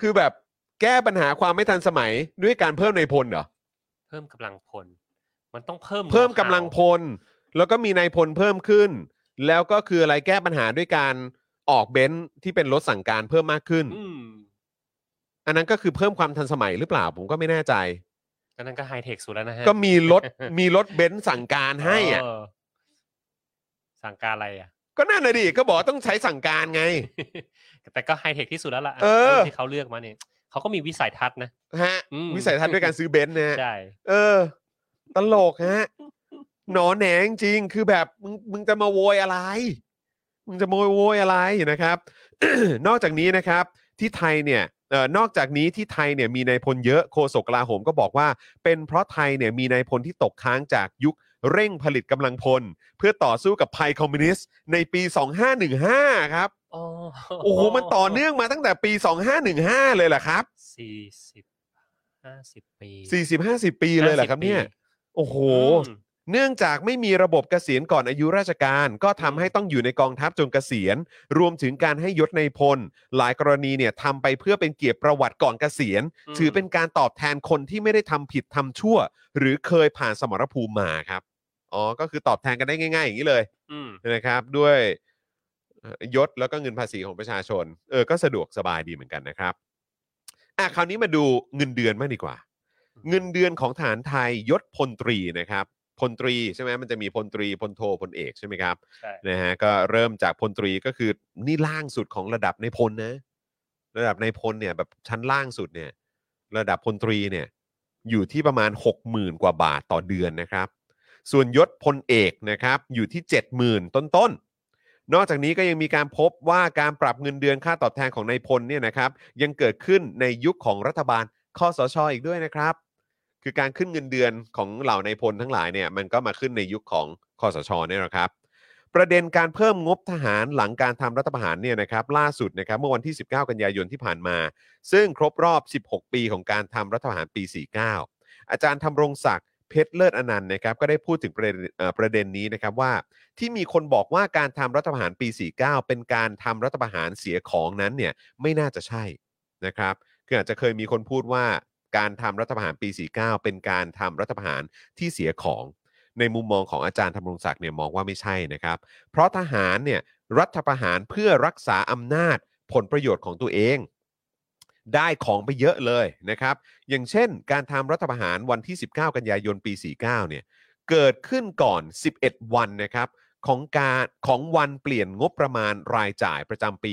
คือแบบแก้ปัญหาความไม่ทันสมัยด้วยการเพิ่มในายพลเหรอเพิ่มกำลังพล มันต้องเพิ่ม เพิ่ม know-how กำลังพล แล้วก็มีนายพลเพิ่มขึ้น แล้วก็คืออะไรแก้ปัญหาด้วยการออกเบนซ์ที่เป็นรถสั่งการเพิ่มมากขึ้น อืมอันนั้นก็คือเพิ่มความทันสมัยหรือเปล่า ผมก็ไม่แน่ใจ ก็นั่นก็ไฮเทคสุดแล้วนะฮะก็มีรถ มีรถเบนซ์สั่งการให้อะ เสั่งการอะไรอะ ก็นั่นน่ะดิก็บอกว่าต้องใช้สั่งการไง แต่ก็ไฮเทคที่สุดแล้วล่ะเออที่เขาเลือกมาเนี่ยเขาก็มีวิสัยทัศน์นะ ฮะอืม วิสัยทัศน์ด้วยการซื้อเบนซ์นะฮะ ใช่ เออ ตลกฮะ หนอแหนงจริงคือแบบมึงมึงจะมาโวยอะไร มึงจะมาโวยอะไรนะครับ นอกจากนี้นะครับ ที่ไทยเนี่ยเอ่อนอกจากนี้ที่ไทยเนี่ยมีนายพลเยอะโฆษกกลาโหมก็บอกว่า เป็นเพราะไทยเนี่ยมีนายพลที่ตกค้างจากยุค เร่งผลิตกำลังพล เพื่อต่อสู้กับภัยคอมมิวนิสต์ในปี 2515 ครับโอ้โห มันต่อเนื่องมาตั้งแต่ปี 2515 เลยเหรอครับ สี่สิบห้าสิบปี 40-50 ปีเลยเหรอครับเนี่ย โอ้โห อืม เนื่องจากไม่มีระบบเกษียณก่อนอายุราชการ ก็ทำให้ต้องอยู่ในกองทัพจนเกษียณ รวมถึงการให้ยศในพล หลายกรณีเนี่ยทำไปเพื่อเป็นเกียรติประวัติก่อนเกษียณ อืม ถือเป็นการตอบแทนคนที่ไม่ได้ทำผิดทำชั่ว หรือเคยผ่านสมรภูมิมาครับ อ๋อก็คือตอบแทนกันได้ง่าย ๆ อย่างนี้เลยอืม นะครับ ด้วยเอ่อยศแล้วก็เงินภาษีของประชาชน เออก็สะดวกสบายดีเหมือนกันนะครับอะคราวนี้มาดูเงินเดือนมั่งดีกว่า เงินเดือนของทหารไทยยศพลตรีนะครับพลตรีใช่ไหมมันจะมีพลตรีพลโทพลเอกใช่ไหมครับ ใช่ นะฮะก็เริ่มจากพลตรีก็คือนี่ล่างสุดของระดับนายพลนะ ระดับนายพลเนี่ยแบบชั้นล่างสุดเนี่ย ระดับพลตรีเนี่ยอยู่ที่ประมาณ 60,000 กว่าบาทต่อเดือนนะครับ ส่วนยศพลเอกนะครับอยู่ที่ 70,000 ต้นๆนอกจากนี้ก็ยังมีการพบว่าการปรับเงินเดือนค่าตอบแทนของนายพลเนี่ยนะครับยังเกิดขึ้นในยุคของรัฐบาลคอสชอีกด้วยนะครับ คือการขึ้นเงินเดือนของเหล่านายพลทั้งหลายเนี่ยมันก็มาขึ้นในยุคของคอสชเนี่ยแหละครับ ประเด็นการเพิ่มงบทหารหลังการทำรัฐประหารเนี่ยนะครับล่าสุดนะครับเมื่อวันที่ 19 กันยายนที่ผ่านมา ซึ่งครบรอบ 16 ปีของการทำรัฐประหารปี 49 อาจารย์ทำรงศักดิ เพชรเลิศอนันต์นะครับก็ได้พูดถึงประเด็นประเด็นนี้นะครับว่าที่มีคนบอกว่าการทำรัฐประหารปี 49 เป็นการทำรัฐประหารเสียของนั้นเนี่ยไม่น่าจะใช่นะครับคืออาจจะเคยมีคนพูดว่าการทำรัฐประหารปี 49 เป็นการทำรัฐประหารที่เสียของ ในมุมมองของอาจารย์ธำรงศักดิ์เนี่ยมองว่าไม่ใช่นะครับ เพราะทหารเนี่ยรัฐประหารเพื่อรักษาอำนาจผลประโยชน์ของตัวเอง ได้ของไปเยอะเลยนะครับ อย่างเช่น การทำรัฐประหารวันที่ 19 กันยายนปี 49 เนี่ย เกิดขึ้นก่อน 11 วันนะครับของการของวันเปลี่ยนงบประมาณรายจ่ายประจำปี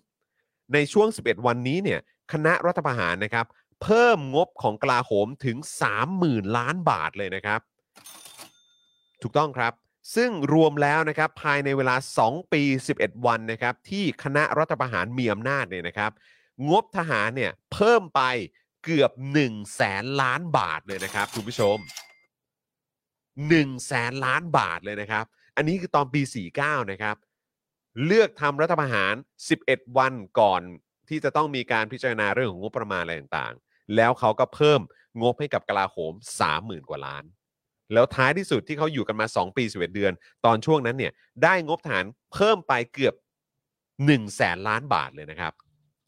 50 ในช่วง 11 วันนี้เนี่ยคณะรัฐประหารนะครับเพิ่มงบของกลาโหมถึง 30,000 ล้านบาทเลยนะครับ ถูกต้องครับ ซึ่งรวมแล้วนะครับภายในเวลา 2 ปี 11 วันนะครับที่คณะรัฐประหารมีอำนาจเนี่ยนะครับ งบทหารเนี่ยเพิ่มไปเกือบ1แสนล้านบาทเลยนะครับคุณผู้ชม1แสนล้านบาทเลยนะครับ อันนี้คือตอนปี 49 นะครับ เลือกทำรัฐประหาร 11 วันก่อนที่จะต้องมีการพิจารณาเรื่องของงบประมาณอะไรต่างๆ แล้วเขาก็เพิ่มงบให้กับกลาโหม 30,000 กว่าล้าน แล้วท้ายที่สุดที่เขาอยู่กันมา 2 ปี 11 เดือน ตอนช่วงนั้นเนี่ยได้งบฐานเพิ่มไปเกือบ1แสนล้านบาทเลยนะครับ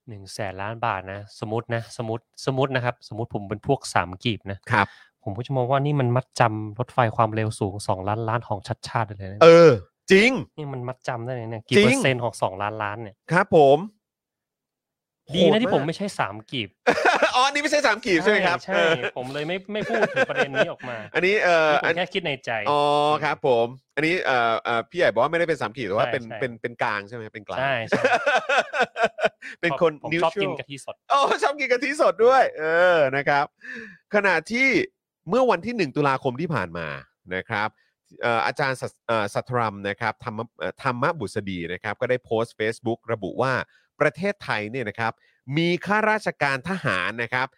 หนึ่งแสนล้านบาทนะสมมตินะสมมติสมมตินะครับ สมมติผมเป็นพวกสามกีบนะครับ ผมก็จะมองว่านี่มันมัดจำรถไฟความเร็วสูงสองล้านล้านของชัดชาติเลยนะเออ จริง นี่มันมัดจำได้เลยเนี่ยกี่จริงเปอร์เซ็นต์ของสองล้านล้านเนี่ยครับผม ดีนะที่โหผมากไม่ใช่สามกีบอ๋ออันนี่ไม่ใช่สามกีบใช่ไหมครับใช่เออผมเลยไม่ไม่พูดถึงประเด็นนี้ออกมา อันนี้เออนี่ผอัมนแค่คิดในใจอ๋อครับผม อันนี้เอ่อเอ่อพี่ใหญ่บอกว่าไม่ได้เป็นสามกีบแต่ว่าใช่เป็นใช่เป็นเป็นกลางใช่ไหมเป็นกลางใช่ใช่เป็นคนผมนิวชอบทรักินลกะทิสดโอ้ชอบกินกะทิสดด้วย เออนะครับ ขณะที่เมื่อวันที่ 1 ตุลาคมที่ผ่านมานะครับเอ่ออาจารย์สัตเอ่อสัทธรัมนะครับธรรมเอ่อธรรมบุษดีนะครับ ก็ได้โพสต์ Facebook ระบุว่า ประเทศไทยเนี่ยนะครับมีข้าราชการทหารนะครับ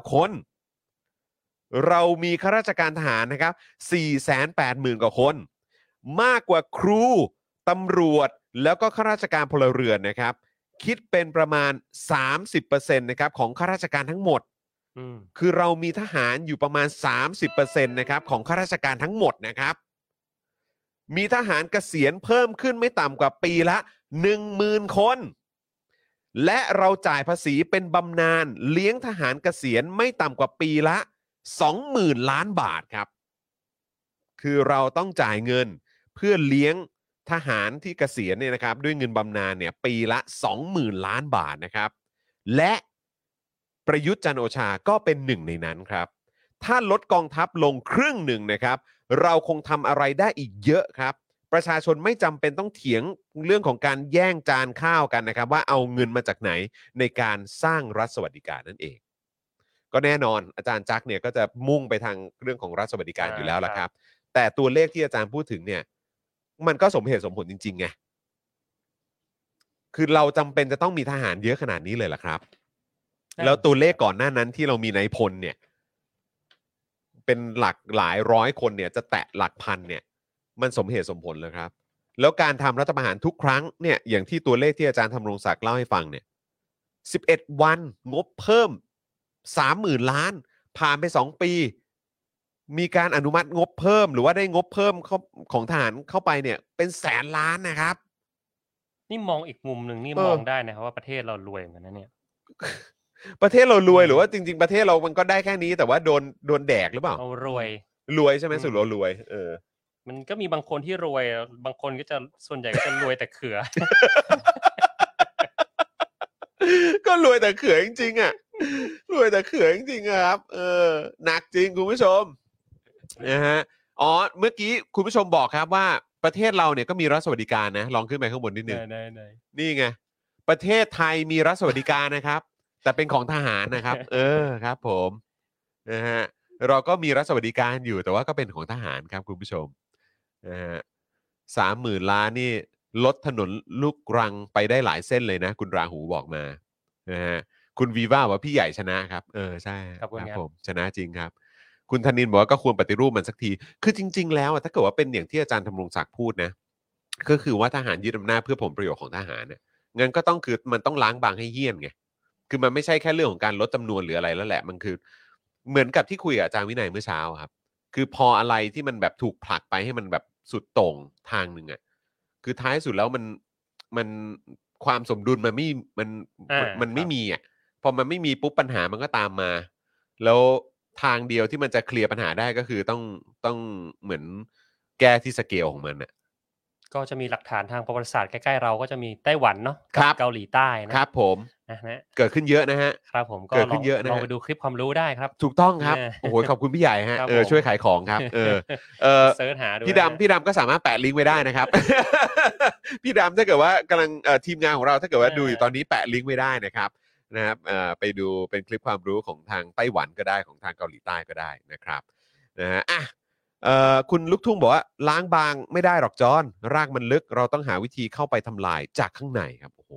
485,579 คน เรามีข้าราชการทหารนะครับ 480,000 กว่าคน มากกว่าครูตำรวจแล้วก็ข้าราชการพลเรือนนะครับ คิดเป็นประมาณ 30%นะครับของข้าราชการทั้งหมดอืมคือเรามีทหารอยู่ประมาณ 30%นะครับของข้าราชการทั้งหมดนะครับ มีทหารเกษียณเพิ่มขึ้นไม่ต่ำกว่าปีละ 10,000 คน และเราจ่ายภาษีเป็นบำนาญเลี้ยงทหารเกษียณไม่ต่ำกว่าปีละ 20,000 ล้านบาทครับ คือเราต้องจ่ายเงินเพื่อเลี้ยงทหารที่เกษียณเนี่ยนะครับ ด้วยเงินบำนาญเนี่ยปีละ 20,000 ล้านบาทนะครับ และประยุทธ์จันโอชาก็เป็นหนึ่งในนั้นครับ ถ้าลดกองทัพลงครึ่งหนึ่งนะครับ เราคงทำอะไรได้อีกเยอะครับ ประชาชนไม่จำเป็นต้องเถียงเรื่องของการแย่งจานข้าวกันนะครับ ว่าเอาเงินมาจากไหนในการสร้างรัฐสวัสดิการนั่นเอง ก็แน่นอนอาจารย์จักรเนี่ยก็จะมุ่งไปทางเรื่องของรัฐสวัสดิการอ่าอยู่แล้วละคครัรับบแต่ตัวเลขที่อาจารย์พูดถึงเนี่ย มันก็สมเหตุสมผลจริงๆไงคือเราจำเป็นจะต้องมีทหารเยอะขนาดนี้เลยเหรอครับ แล้วตัวเลขก่อนหน้านั้นที่เรามีนายพลเนี่ย เป็นหลักหลายร้อยคนเนี่ยจะแตะหลักพันเนี่ยมันสมเหตุสมผลเลยครับ แล้วการทำรัฐประหารทุกครั้งเนี่ยอย่างที่ตัวเลขที่อาจารย์ธำรงศักดิ์เล่าให้ฟังเนี่ย11 วันงบเพิ่ม 30,000 ล้าน ผ่านไป 2 ปี มีการอนุมัติงบเพิ่ม หรือว่าได้งบเพิ่มเข้าของทหารเข้าไปเนี่ยเป็นแสนล้านนะครับ นี่มองอีกมุมหนึ่งนี่เออมองได้นะครับว่าประเทศเรารวยเหมือนกันนะเนี่ย ประเทศเรารวยหรือว่าจริง ๆ ประเทศเรามันก็ได้แค่นี้ แต่ว่าโดนโดนแดกหรือเปล่าเรารวย รวยใช่ไหมอืมสุดเรารวยเออ มันก็มีบางคนที่รวย บางคนก็จะส่วนใหญ่ก็จะรวยแต่เขือ ก็รวยแต่เขือจริงๆอะรวยแต่เขือจริงๆอะครับ เออหนักจริงคุณผู้ชมนะฮะอ๋อเมื่อกี้คุณผู้ชมบอกครับว่าประเทศเราเนี่ยก็มีรัฐสวัสดิการนะ ลองขึ้นไปข้างบนนิดนึงได้ได้ได้นี่ไงประเทศไทยมีรัฐสวัสดิการนะครับ แต่เป็นของทหารนะครับ เออครับ ผมนะฮะเราก็มีรัฐสวัสดิการอยู่แต่ว่าก็เป็นของทหารครับคุณผู้ชมนะฮะสามหมื่นล้านนี่ลดถนนลูกรังไปได้หลายเส้นเลยนะ คุณราหูบอกมานะฮะคุณวีว่าว่าพี่ใหญ่ชนะครับ เออใช่ขอบคุณครับผมชนะจริงครับ คุณธนินบอกว่าก็ควรปฏิรูปมันสักที คือจริง ๆ แล้วอะถ้าเกิดว่าเป็นอย่างที่อาจารย์ธำรงศักดิ์พูดนะก็คือว่าทหารยึดอำนาจเพื่อผลประโยชน์ของทหารเนี่ยงั้นก็ต้องคือมันต้องล้างบางให้เหี้ยนไง คือมันไม่ใช่แค่เรื่องของการลดจำนวนหรืออะไรแล้วแหละ มันคือ เหมือนกับที่คุยกับอาจารย์วินัยเมื่อเช้าอะครับ คือพออะไรที่มันแบบถูกผลักไปให้มันแบบสุดโต่งทางหนึ่งอะคือท้ายสุดแล้วมันมันความสมดุลมันไม่มันอ่ามันไม่ครับมีอะพอมันไม่มีปุ๊บปัญหามันก็ตามมา แล้วทางเดียวที่มันจะเคลียร์ปัญหาได้ก็คือต้องต้องเหมือนแก้ที่สเกลของมันอะก็จะมีหลักฐานทางประวัติศาสตร์ใกล้ๆเราก็จะมีไต้หวันเนาะครักับเกาหลีใต้นะครับผม นะฮะเกิดขึ้นเยอะนะฮะครับผมก็เกิดลขึ้องนเยอะนะลองฮะไปดูคลิปความรู้ได้ครับ ถูกต้องครับเออโอ้โหขอบคุณพี่ใหญ่ฮะครับเออผมช่วยขายของครับ เออเออเสิร์ชหาดูพี่นะฮะดำพี่ดำก็สามารถแปะลิงก์ไว้ได้นะครับ พี่ดำถ้าเกิดว่ากำลังเอ่อทีมงานของเราถ้าเกิดว่าดูอยู่ตอนนี้แปะลิงก์ไว้ได้นะครับนะครับเอ่อไปดูเป็นคลิปความรู้ของทางไต้หวันก็ได้ของทางเกาหลีใต้ก็ได้นะครับนะฮะอะเอ่อคุณลูกทุ่งบอกว่าล้างบางไม่ได้หรอกจอนรากมันลึก เราต้องหาวิธีเข้าไปทำลายจากข้างในครับโอ้โห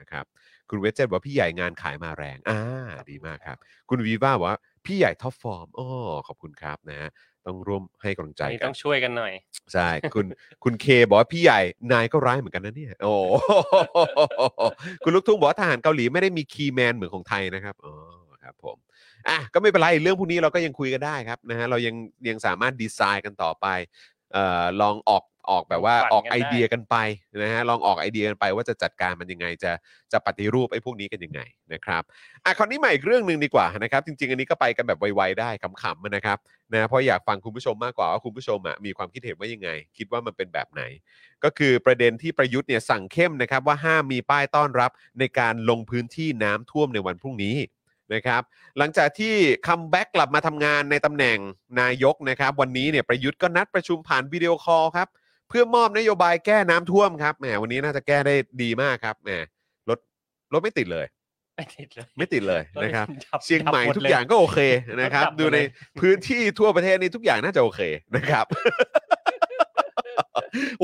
นะครับ คุณเวจเจตบอกว่าพี่ใหญ่งานขายมาแรงอ่าดีมากครับ คุณวีว่าบอกว่าพี่ใหญ่ท็อปฟอร์มอ๋อขอบคุณครับนะฮะต้องร่วมให้กำลังใจอันนี้กัต้องช่วยกันหน่อย ใช่ คุณ คุณเคบอกว่าพี่ใหญ่ นายก็ร้ายเหมือนกันนะเนี่ย โอ้ คุณลูกทุ่งบอกว่าทหารเกาหลีไม่ได้มี key man เหมือนของไทยนะครับ อ๋อ ครับผม อะ ก็ไม่เป็นไร เรื่องพวกนี้เราก็ยังคุยกันได้ครับนะฮะ เรายังยังสามารถดีไซน์กันต่อไป เอ่อ ลองออก ออกแบบว่าฝันออกกันไอได้เดียกันไปนะฮะลองออกไอเดียกันไปว่าจะจัดการมันยังไงจะจะปฏิรูปไอ้พวกนี้กันยังไงนะครับอะคราวนี้มาอีกเรื่องหนึ่งดีกว่านะครับ จริง ๆ อันนี้ก็ไปกันแบบไวๆได้ขำๆนะครับนะเพราะอยากฟังคุณผู้ชมมากกว่าว่าคุณผู้ชมอะมีความคิดเห็นว่ายังไง คิดว่ามันเป็นแบบไหน ก็คือประเด็นที่ประยุทธ์เนี่ยสั่งเข้มนะครับว่าห้ามมีป้ายต้อนรับในการลงพื้นที่น้ำท่วมในวันพรุ่งนี้นะครับหลังจากที่ comeback กลับมาทำงานในตำแหน่งนายกนะครับ วันนี้เนี่ยประยุทธ์ก็นัดประชุมผ่าน video call ครับ เพื่อมอบนโยบายแก้น้ำท่วมครับแหมวันนี้น่าจะแก้ได้ดีมากครับแหมรถรถไม่ติดเลย ไม่ติดเลยไม่ติดเลยนะครับดับเชียงใหม่ดับดทุกเลอย่างก็โอเคนะครับดับหมดดูในเลยพื้นที่ทั่วประเทศนี้ทุกอย่างน่าจะโอเคนะครับ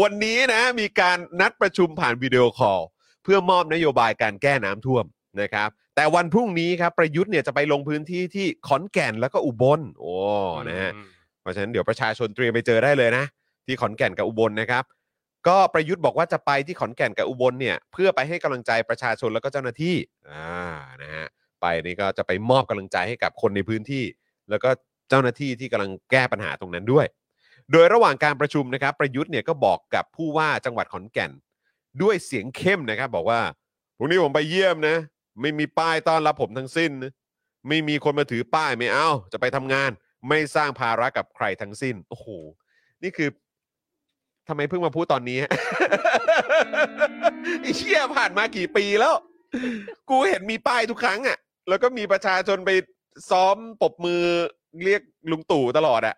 วันนี้นะมีการนัดประชุมผ่านวิดีโอคอลเพื่อมอบนโยบายการแก้น้ำท่วมนะครับ แต่วันพรุ่งนี้ครับประยุทธ์เนี่ยจะไปลงพื้นที่ที่ขอนแก่นแล้วก็อุบลโอ้นะฮะอืมเพราะฉะนั้นเดี๋ยวประชาชนเตรียมไปเจอได้เลยนะ ที่ขอนแก่นกับอุบลนะครับ ก็ประยุทธ์บอกว่าจะไปที่ขอนแก่นกับอุบลเนี่ยเพื่อไปให้กำลังใจประชาชนแล้วก็เจ้าหน้าที่อ่านะฮะไปนี่ก็จะไปมอบกำลังใจให้กับคนในพื้นที่ แล้วก็เจ้าหน้าที่ที่กำลังแก้ปัญหาตรงนั้นด้วย โดยระหว่างการประชุมนะครับ ประยุทธ์เนี่ยก็บอกกับผู้ว่าจังหวัดขอนแก่น ด้วยเสียงเข้มนะครับ บอกว่าพรุ่งนี้ผมไปเยี่ยมนะ ไม่มีป้ายต้อนรับผมทั้งสิ้นนะไม่มีคนมาถือป้ายไม่เอาจะไปทำงาน ไม่สร้างภาระกับใครทั้งสิ้นโอ้โหนี่คือ ทำไมเพิ่งมาพูดตอนนี้ฮะไอ้เชี่ยผ่านมากี่ปีแล้ว กูเห็นมีป้ายทุกครั้งอะ แล้วก็มีประชาชนไปซ้อมปรบมือเรียกลุงตู่ตลอดอะ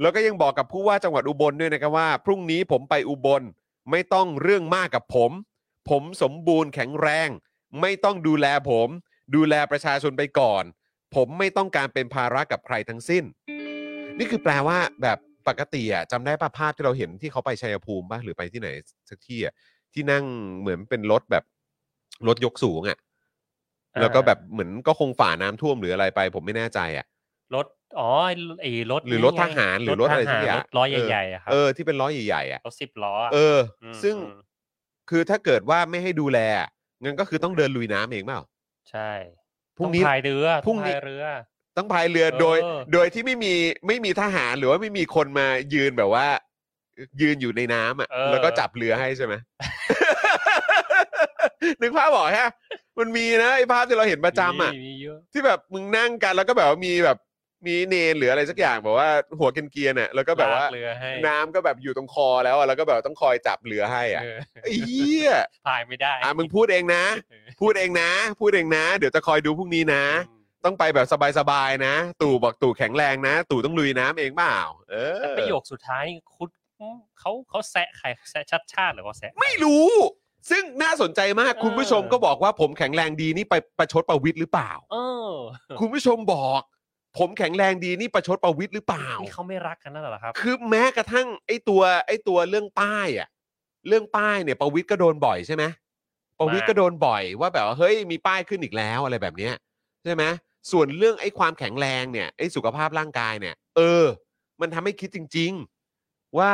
แล้วก็ยังบอกกับผู้ว่าจังหวัดอุบลด้วยนะครับว่า พรุ่งนี้ผมไปอุบลไม่ต้องเรื่องมากกับผม ผมสมบูรณ์แข็งแรง ไม่ต้องดูแลผม ดูแลประชาชนไปก่อน ผมไม่ต้องการเป็นภาระกับใครทั้งสิ้น นี่คือแปลว่าแบบ ปกติอะจำได้ป่ะภาพที่เราเห็นที่เขาไปชัยภูมิป่ะหรือไปที่ไหนสักที่อะที่นั่งเหมือนเป็นรถแบบรถยกสูงอะอ่าแล้วก็แบบเหมือนก็คงฝ่าน้ำท่วมหรืออะไรไป ผมไม่แน่ใจอะรถอ๋อไอ้รถหรือรถทหารหรือรถอะไรสักอย่างรถล้อใหญ่ๆอะครับเออที่เป็นล้อใหญ่ๆอะรถสิบล้ออะเออ มซึ่ง อืมคือถ้าเกิดว่าไม่ให้ดูแลอะงั้นก็คือต้องเดินลุยน้ำเองเปล่า ใช่พรุ่งนี้ ต้องพายเรือพรุ่งนี้ ต้องพายเรือ ต้องพายเรือเออโดยโดยที่ไม่มีไม่มีทหารหรือว่าไม่มีคนมายืนแบบว่า ยืนอยู่ในน้ำอะ เออ แล้วก็จับเรือให้ใช่ไหม นึกภาพบอกฮะ มันมีนะไอ้ภาพที่เราเห็นประจำอะ มีมีเยอะที่แบบมึงนั่งกันแล้วก็แบบว่ามีแบบมีเนนหรืออะไรสักอย่างแบบว่าหัวเกรียนๆน่ะแล้วก็แบบว่าลกเรือให้น้ำก็แบบอยู่ตรงคอแล้วอะแล้วก็แบบต้องคอยจับเรือให้อะเออไอ้เหี้ยพายไม่ได้อะมึงพูดเองนะ เออพูดเองนะ พูดเองนะ เดี๋ยวจะคอยดูพรุ่งนี้นะ อืม ต้องไปแบบสบายๆนะ ตู่บอกตู่แข็งแรงนะ ตู่ต้องลุยน้ำเองเปล่าเออแต่ประโยคสุดท้ายนี่คุณเขาเขาแซะใครแซะชัดชาติหรือว่าแซะ ไม่รู้ ซึ่งน่าสนใจมากเออ คุณผู้ชมก็บอกว่าผมแข็งแรงดีนี่ไปประชดประวิตรหรือเปล่า เออคุณผู้ชมบอก ผมแข็งแรงดีนี่ประชดประวิตรหรือเปล่า นี่เขาไม่รักกันนั่นเหรอครับ คือแม้กระทั่งไอ้ตัวไอ้ตัวเรื่องป้ายอะเรื่องป้ายเนี่ยประวิตรก็โดนบ่อยใช่ไหมประวิตรก็โดนบ่อยว่าแบบว่าเฮ้ยมีป้ายขึ้นอีกแล้วอะไรแบบเนี้ยใช่ไหม ส่วนเรื่องไอ้ความแข็งแรงเนี่ยไอ้สุขภาพร่างกายเนี่ย เออ มันทำให้คิดจริง ๆ ว่า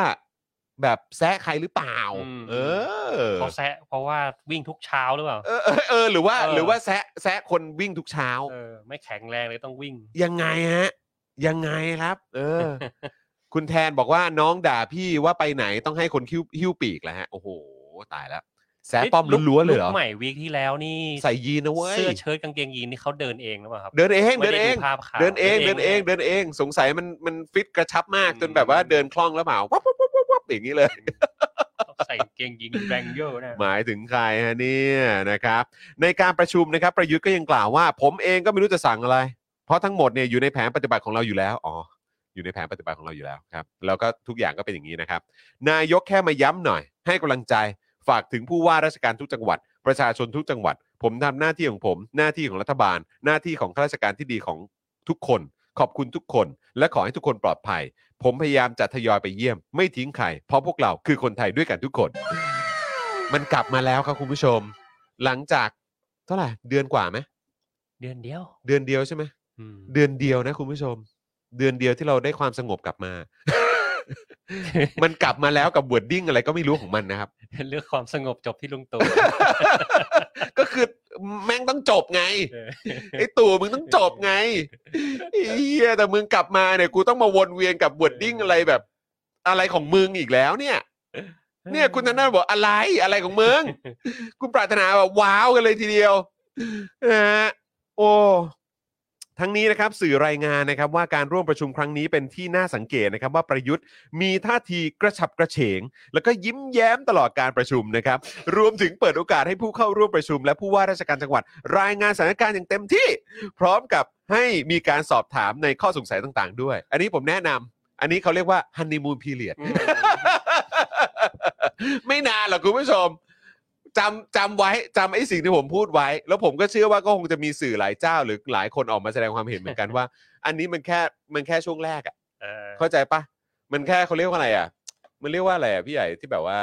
แบบแซะใครหรือเปล่า อืม เออ เขาแซะเพราะว่าวิ่งทุกเช้าหรือเปล่า เออเออเออหรือว่าเออ หรือว่าแซะแซะคนวิ่งทุกเช้า เออไม่แข็งแรงเลยต้องวิ่ง ยังไงฮะ ยังไงครับ เออ คุณแทนบอกว่าน้องด่าพี่ว่าไปไหนต้องให้คนคิ้วหิ้วปีกแล้วฮะ โอ้โห ตายแล้ว แซะป้อมลุคล้วนๆเลยเหรอ คใหม่วีคที่แล้วนี่ใส่ยีนนะเว้ย เสื้อเชิ้ตกางเกงยีนนี่เขาเดินเองหรือเปล่าครับ เดินเองไม่เดินได้เอง ภาพข่าว เดินเองเดินเองลยเดินเองสงสัยมันมันฟิตกระชับมาก อืม จนแบบว่าเดินคล่องแล้วเปล่าวับวับวับวับวับอย่างนี้เลยต้องใส่กางเกงยีนแบงเยอร์นะ หมายถึงใครฮะเนี่ยนะครับ ในการประชุมนะครับ ประยุทธ์ก็ยังกล่าวว่า ผมเองก็ไม่รู้จะสั่งอะไร เพราะทั้งหมดเนี่ยอยู่ในแผนปฏิบัติของเราอยู่แล้วอ๋ออยู่ในแผนปฏิบัติของเราอยู่แล้วครับแล้วก็ทุกอย่างก็เป็นอย่างนี้นะครับ นายกแค่มาย้ำหน่อย ให้กำลังใจ ฝากถึงผู้ว่าราชการทุกจังหวัด ประชาชนทุกจังหวัด ผมทำหน้าที่ของผม หน้าที่ของรัฐบาล หน้าที่ของข้าราชการที่ดีของทุกคน ขอบคุณทุกคน และขอให้ทุกคนปลอดภัย ผมพยายามจะทยอยไปเยี่ยม ไม่ทิ้งใครเพราะพวกเราคือคนไทยด้วยกันทุกคน มันกลับมาแล้วครับคุณผู้ชม หลังจากเท่าไหร่เดือนกว่าไหมเดือนเดียวเดือนเดียวใช่ไหม อืม เดือนเดียวนะคุณผู้ชม เดือนเดียวที่เราได้ความสงบกลับมา มันกลับมาแล้วกับ w o r d ดิ้งอะไรก็ไม่รู้ของมันนะครับ เรื่องความสงบจบที่ลุงตู่ ก็คือแม่งต้องจบไงเออไอ้ตู่มึงต้องจบไงไอ้เฮียแต่มึงกลับมาเนี่ยกูต้องมาวนเวียนกับ w o r d ดิ้งอะไรแบบ อะไรของมึงอีกแล้วเนี่ย เนี่ยคุณธนาบอกอะไรอะไรของมึงคุณปรารถนาแบบว้าวกันเลยทีเดียวนะฮะโอ้ ทั้งนี้นะครับสื่อรายงานนะครับว่าการร่วมประชุมครั้งนี้เป็นที่น่าสังเกตนะครับว่าประยุทธ์มีท่าทีกระฉับกระเฉง แล้วก็ยิ้มแย้มตลอดการประชุมนะครับรวมถึงเปิดโอกาสให้ผู้เข้าร่วมประชุม และผู้ว่าราชการจังหวัด รายงานสถานการณ์อย่างเต็มที่ พร้อมกับให้มีการสอบถามในข้อสงสัยต่าง ๆ ด้วย อันนี้ผมแนะนำอันนี้เขาเรียกว่าฮันนีมูนพีเรียดอืมไม่นานหรอกคุณผู้ชม จำจำไว้จำไอ้สิ่งที่ผมพูดไว้ แล้วผมก็เชื่อว่าก็คงจะมีสื่อหลายเจ้าหรือหลายคนออกมาแสดงความเห็นเหมือนกันว่า อันนี้มันแค่มันแค่ช่วงแรกอะเออเข้าใจปะมันแค่เขาเรียกว่าอะไรอะมันเรียกว่าอะไรอะพี่ใหญ่ที่แบบว่า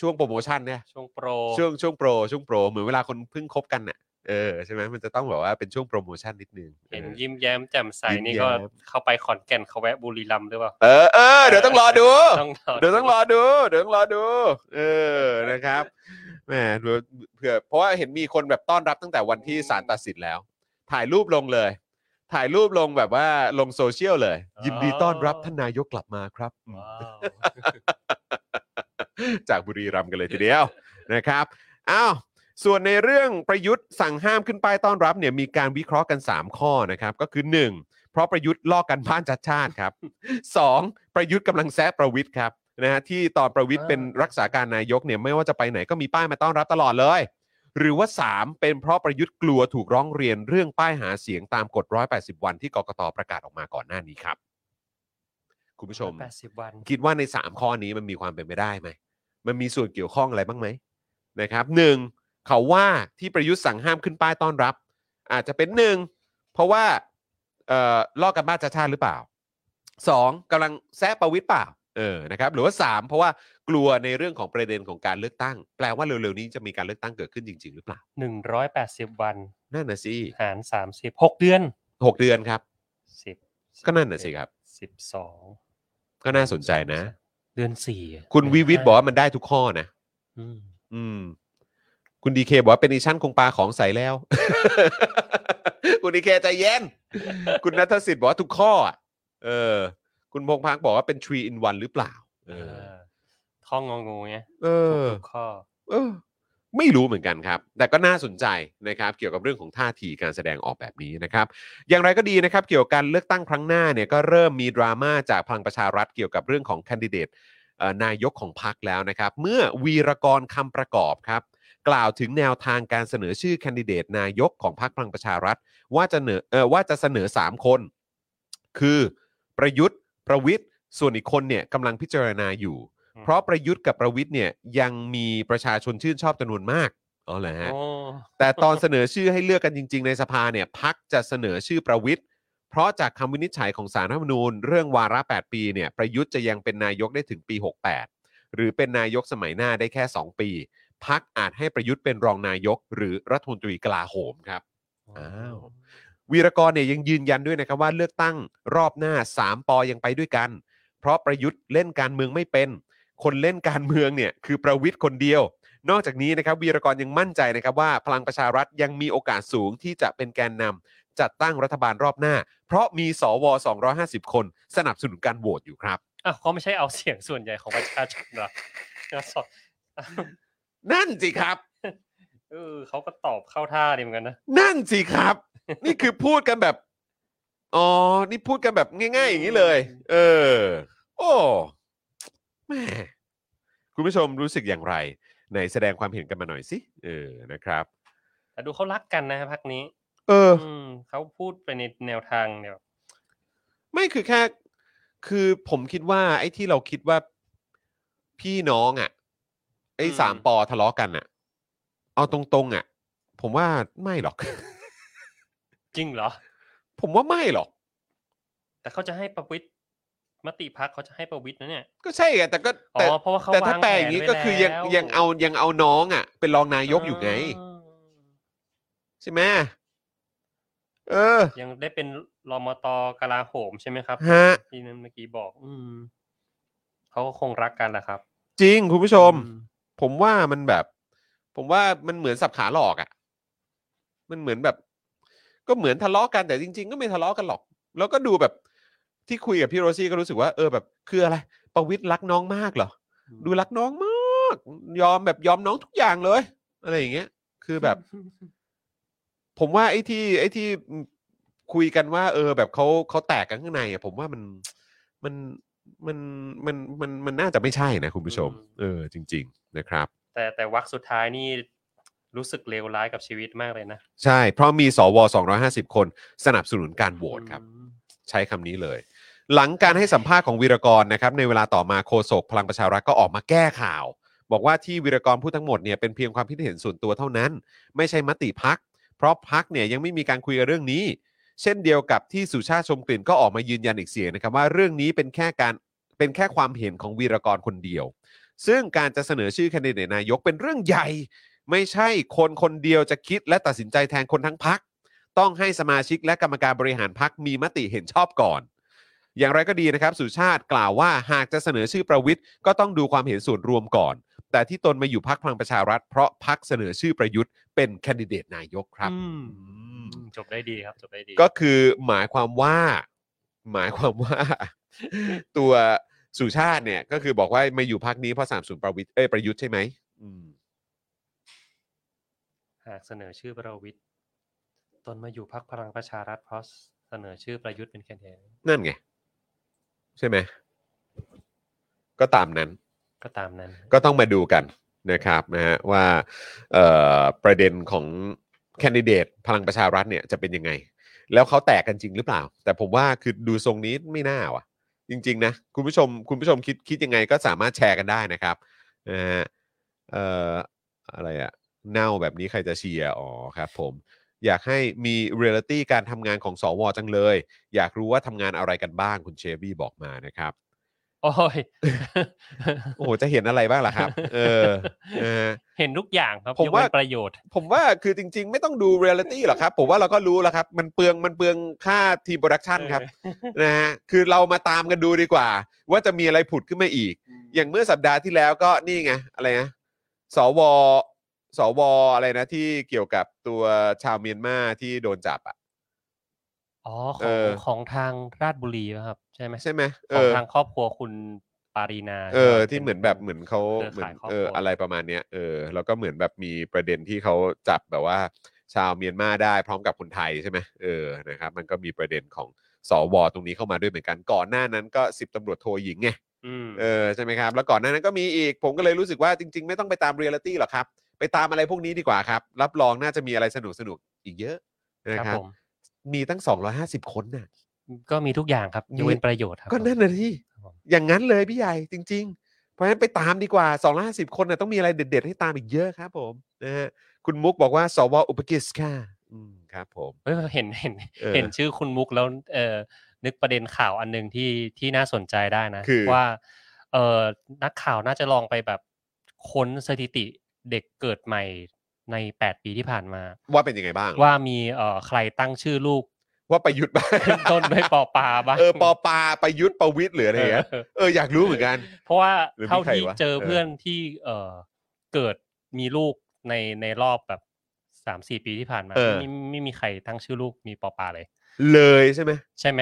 ช่วงโปรโมชั่นเนี่ยช่วงโปรช่วงช่วงโปรช่วงโปรเหมือนเวลาคนเพิ่งคบกันน่ะ เออใช่ไหมมันจะต้องแบบว่าเป็นช่วงโปรโมชั่นนิดนึงเห็นออยิ้มแย้มแจ่มใสยิ้มนี่แย้ก็มเข้าไปขอนแก่นเขาแวะบุรีรัมย์หรือเปล่าเออเออเดี๋ยวต้องรอดูต้องรอเดี๋ยวต้องรอดูเดี๋ยวต้องรอดูเออนะครับแหมเผื่อเผื่อเพราะว่าเห็นมีคนแบบต้อนรับตั้งแต่วันที่ศาลตัดสินแล้ว ถ่ายรูปลงเลย ถ่ายรูปลงแบบว่าลงโซเชียลเลย ยินดีต้อนรับท่านนายกกลับมาครับอืมว้าวจากบุรีรัมย์กันเลยทีเดียวนะครับอ้าว ส่วนในเรื่องประยุทธ์สั่งห้ามขึ้นป้ายต้อนรับเนี่ยมีการวิเคราะห์กัน 3 ข้อนะครับ ก็คือ 1. เพราะประยุทธ์ลอกกันบ้านจัดชาติครับ 2. ประยุทธ์กำลังแซะประวิทย์ครับนะฮะที่ตอนประวิทย์เป็นรักษาการนายกเนี่ยไม่ว่าจะไปไหนก็มีป้ายมาต้อนรับตลอดเลย หรือว่า 3 เป็นเพราะประยุทธ์กลัวถูกร้องเรียนเรื่องป้ายหาเสียงตามกฎ 180 วันที่กกตประกาศออกมาก่อนหน้านี้ครับ คุณผู้ชมแปดสิบวัน คิดว่าใน 3 ข้อนี้มันมีความเป็นไปได้ไหมมันมีส่วนเกี่ยวข้องอะไรบ้างไหมนะครับหนึ่ง เขาว่าที่ประยุทธ์สั่งห้ามขึ้นป้ายต้อนรับ อาจจะเป็นหนึ่งเพราะว่าเอ่อลอกกันบ้านชาติชาติหรือเปล่าสองกำลังแซะประวิทย์เปล่าเออนะครับหรือว่าสามเพราะว่ากลัวในเรื่องของประเด็นของการเลือกตั้ง แปลว่าเร็วๆนี้จะมีการเลือกตั้งเกิดขึ้นจริง ๆ หรือเปล่าหนึ่งร้อยแปดสิบวันนั่นน่ะสิหารสามสิบหกเดือนหกเดือนครับสิบก็นั่นน่ะสิครับสิบสองก็น่าสนใจนะ เดือนสี่อะคุณวิวิทย์บอกว่ามันได้ทุกข้อนะ อืมอืม คุณดีเคบอกว่าเป็นอีชั่นคงปลาของใสแล้ว คุณดีเคใจเย็น คุณนัทสิทธิ์บอกว่าทุกข้ออะเออ คุณพงพักบอกว่าเป็น3 in 1หรือเปล่า เออเออข้ององูไงเออ ทุกข้อ เออ ไม่รู้เหมือนกันครับ แต่ก็น่าสนใจนะครับ เกี่ยวกับเรื่องของท่าทีการแสดงออกแบบนี้นะครับ อย่างไรก็ดีนะครับ เกี่ยวกับการเลือกตั้งครั้งหน้าเนี่ยก็เริ่มมีดราม่าจากพลังประชารัฐเกี่ยวกับเรื่องของแคนดิเดตเอ่อนายกของพรรคแล้วนะครับ เมื่อวีรกรคำประกอบครับ กล่าวถึงแนวทางการเสนอชื่อแคนดิเดตนายกของพรรคพลังประชารัฐ ว่าจะเสนอเออว่าจะเสนอ 3 คน คือประยุทธ์ประวิทย์ส่วนอีกคนเนี่ยกำลังพิจารณาอยู่อืมเพราะประยุทธ์กับประวิทย์เนี่ยยังมีประชาชนชื่นชอบจำนวนมากอ๋อเหรอฮะโอ้แต่ตอนเสนอชื่อให้เลือกกันจริง ๆ ในสภาเนี่ยพักจะเสนอชื่อประวิทย์เพราะจากคำวินิจฉัยของสารรัฐธรรมนูญ เรื่องวาระ 8 ปีเนี่ยประยุทธ์จะยังเป็นนายกได้ถึงปี 68 หรือเป็นนายกสมัยหน้าได้แค่ 2 ปี พักอาจให้ประยุทธ์เป็นรองนายก หรือรัฐมนตรีกลาโหมครับอ้าววีรกรเนี่ยยังยืนยันด้วยนะครับว่าเลือกตั้งรอบหน้า 3ปอยังไปด้วยกัน เพราะประยุทธ์เล่นการเมืองไม่เป็น คนเล่นการเมืองเนี่ยคือประวิทย์คนเดียว นอกจากนี้นะครับวีรกรยังมั่นใจนะครับว่า พลังประชารัฐยังมีโอกาสสูงที่จะเป็นแกนนำจัดตั้งรัฐบาลรอบหน้า เพราะมีสว 250 คนสนับสนุนการโหวตอยู่ครับอ้าวเขาไม่ใช่เอาเสียงส่วนใหญ่ของประชาชนเหรอเอาสอบ นั่นสิครับ เออเขาก็ตอบเข้าท่าดีเหมือนกันนะ นั่นสิครับ นี่คือพูดกันแบบ อ๋อ นี่พูดกันแบบง่าย ๆ อย่างนี้เลย เออ โอ้แม่คุณผู้ชมรู้สึกอย่างไรไหนแสดงความเห็นกันมาหน่อยสิ เออ นะครับ แต่ดูเขารักกันนะพักนี้ เออ อืมเขาพูดไปในแนวทางเนี่ยไม่คือแค่ คือผมคิดว่า ไอ้ที่เราคิดว่าพี่น้องอะ ไอ้สามปอทะเลาะกันอะ เอาตรงๆอะ ผมว่าไม่หรอก จริงเหรอ ผมว่าไม่หรอก แต่เขาจะให้ประวิตรมติพักเขาจะให้ประวิตรนะเนี่ย ก็ใช่ไงแต่ก็อ๋อแต่เพราะว่าเขาแต่ถ้าวางแปลแผอย่างนนี้ไว้ก็คือยังแล้วยังเอายังเอาน้องอะ เป็นรองนายกอยู่ไงาใช่ไหมเออ ยังได้เป็นรมตกลาโหมใช่ไหมครับฮะ ที่นั่นเมื่อกี้บอก อืมเขาก็คงรักกันแหละครับ จริงคุณผู้ชม อื ผมว่ามันแบบ ผมว่ามันเหมือนสับขาหลอกอะ่ะ มันเหมือนแบบ ก็เหมือนทะเลาะกันแต่จริง ๆ ก็ไม่ทะเลาะกันหรอก แล้วก็ดูแบบที่คุยกับพี่โรซี่ก็รู้สึกว่าเออแบบ คืออะไรประวิตรรักน้องมากเหรอ ดูรักน้องมาก ยอมแบบยอมน้องทุกอย่างเลย อะไรอย่างเงี้ย คือแบบ ผมว่าไอ้ที่ ไอ้ที่คุยกันว่า เออ แบบเขาเขาแตกกันข้างในอะผมว่ามันมัน มันมันมันมันน่าจะไม่ใช่นะคุณผู้ชม เออจริง ๆนะครับ แต่แต่วักสุดท้ายนี่รู้สึกเลวร้ายกับชีวิตมากเลยนะ ใช่ เพราะมีสว250 คนสนับสนุนการโหวตครับอืมใช้คำนี้เลย หลังการให้สัมภาษณ์ของวีรกรนะครับ ในเวลาต่อมาโฆษกพลังประชารัฐก็ออกมาแก้ข่าว บอกว่าที่วีรกรพูดทั้งหมดเนี่ยเป็นเพียงความคิดเห็นส่วนตัวเท่านั้น ไม่ใช่มติพัก เพราะพักเนี่ยยังไม่มีการคุยกันเรื่องนี้ เช่นเดียวกับที่สุชาติชมกลิ่นก็ออกมายืนยันอีกเสียงนะครับว่าเรื่องนี้เป็นแค่การเป็นแค่ความเห็นของวีรกรคนเดียว ซึ่งการจะเสนอชื่อแคนดิเดตนายกเป็นเรื่องใหญ่ ไม่ใช่คนคนเดียวจะคิดและตัดสินใจแทนคนทั้งพัก ต้องให้สมาชิกและกรรมการบริหารพักมีมติเห็นชอบก่อน อย่างไรก็ดีนะครับ สุชาติกล่าวว่าหากจะเสนอชื่อประวิทย์ก็ต้องดูความเห็นส่วนรวมก่อน แต่ที่ตนมาอยู่พักพลังประชารัฐเพราะพักเสนอชื่อประยุทธ์เป็นแคนดิเดตนายกครับ จบได้ดีครับจบได้ดี ก็คือหมายความว่า หมายความว่า ตัวสุชาติเนี่ย ก็คือบอกว่ามาอยู่พักนี้เพราะสามสูนประวิทย์เอ้ยประยุทธ์ใช่ไหมอืมหากเสนอชื่อประวิทย์ตนมาอยู่พักพลังประชารัฐเพราะเสนอชื่อประยุทธ์เป็นแคนดิเดตนั่นไง ใช่ไหม ก็ตามนั้น ก็ตามนั้น ก็ต้องมาดูกันนะครับนะฮะว่าเอ่อประเด็นของ แคนดิเดตพลังประชารัฐเนี่ยจะเป็นยังไง แล้วเขาแตกกันจริงหรือเปล่า แต่ผมว่าคือดูทรงนี้ไม่น่าว่ะ จริง ๆ นะ คุณผู้ชมคุณผู้ชมคิดคิดยังไงก็สามารถแชร์กันได้นะครับนะฮะเอ่ออะไรอะเน่าแบบนี้ใครจะเชียร์อ๋อครับผมอยากให้มีเรียลิตี้การทำงานของสอวอจังเลย อยากรู้ว่าทำงานอะไรกันบ้างคุณเชฟบี้บอกมานะครับ โอ้ยโอ้โหจะเห็นอะไรบ้างล่ะครับ เออนะฮะ เห็นทุกอย่างครับผมยกเว้นว่า ประโยชน์ ผมว่าคือจริง ๆ ไม่ต้องดูเรียลิตี้หรอกครับ ผมว่าเราก็รู้แล้วครับ มันเปลืองมันเปลืองค่าทีม production ครับ นะฮะคือเรามาตามกันดูดีกว่า ว่าจะมีอะไรผุดขึ้นมาอีก อย่างเมื่อสัปดาห์ที่แล้วก็นี่ไง อะไรนะสวสวอะไรนะ ที่เกี่ยวกับตัวชาวเมียนมาที่โดนจับอะ อ๋อขเอองอ ของทางราชบุรีป่ะครับ ใช่ไหมใช่ไหมเอของอทางครอบครัวคุณปารีนาเออ ใช่ปะที่เหมือนแบบเหมือนเขาเครือเหมือนข่ายครอบเอครัอวอะไรประมาณเนี้ยเออแล้วก็เหมือนแบบมีประเด็นที่เขาจับแบบว่า ชาวเมียนมาได้พร้อมกับคนไทยใช่ไหมเออนะครับ มันก็มีประเด็นของสวตรงนี้เข้ามาด้วยเหมือนกันก่อนหน้านั้นก็สิบตำรวจโทหญิงไง อืมเออใช่ไหมครับ แล้วก่อนหน้านั้นก็มีอีก ผมก็เลยรู้สึกว่าจริง ๆ ไม่ต้องไปตามเรียลิตี้หรอกครับ ไปตามอะไรพวกนี้ดีกว่าครับ รับรองน่าจะมีอะไรสนุกสนุกๆอีกเยอะนะคครัรับบผม มีตั้ง 250 คนน่ะ ก็มีทุกอย่างครับยกเว้นประโยชน์ครับ ก็ผมนั่นน่ะที่ครับผมอย่างนั้นเลยพี่ใหญ่จริง ๆ เพราะฉะนั้นไปตามดีกว่า250คนน่ะต้องมีอะไรเด็ด ๆ ให้ตามอีกเยอะครับ ผมนะฮะคุณมุกบอกว่าสวอุปกิสค่ะอืมครับ ผมเฮ้ยเห็นเห็นเออเห็นชื่อคุณมุกแล้วเออนึกประเด็นข่าวอันหนึ่งที่ที่น่าสนใจได้นะคือว่าเออนักข่าวน่าจะลองไปแบบค้นสถิติเด็กเกิดใหม่ในแปดปีที่ผ่านมา ว่าเป็นยังไงบ้าง ว่ามีเอ่อใครตั้งชื่อลูก ว่าประยุทธ์บ้างขึ้นต้นด้วยปอปาบ้างเออปอปาประยุทธ์ประวิทย์หรืออะไรอย่างเงี้ยเออเอออยากรู้เหมือนกัน เพราะว่าหรือมีเท่าใครที่วะเจอเออเพื่อนที่เอ่อเกิดมีลูกในในรอบแบบสามสี่ปีที่ผ่านมาเออไม่ไม่ไม่มีใครตั้งชื่อลูกมีปอปาเลย เลยใช่ไหมใช่ไหม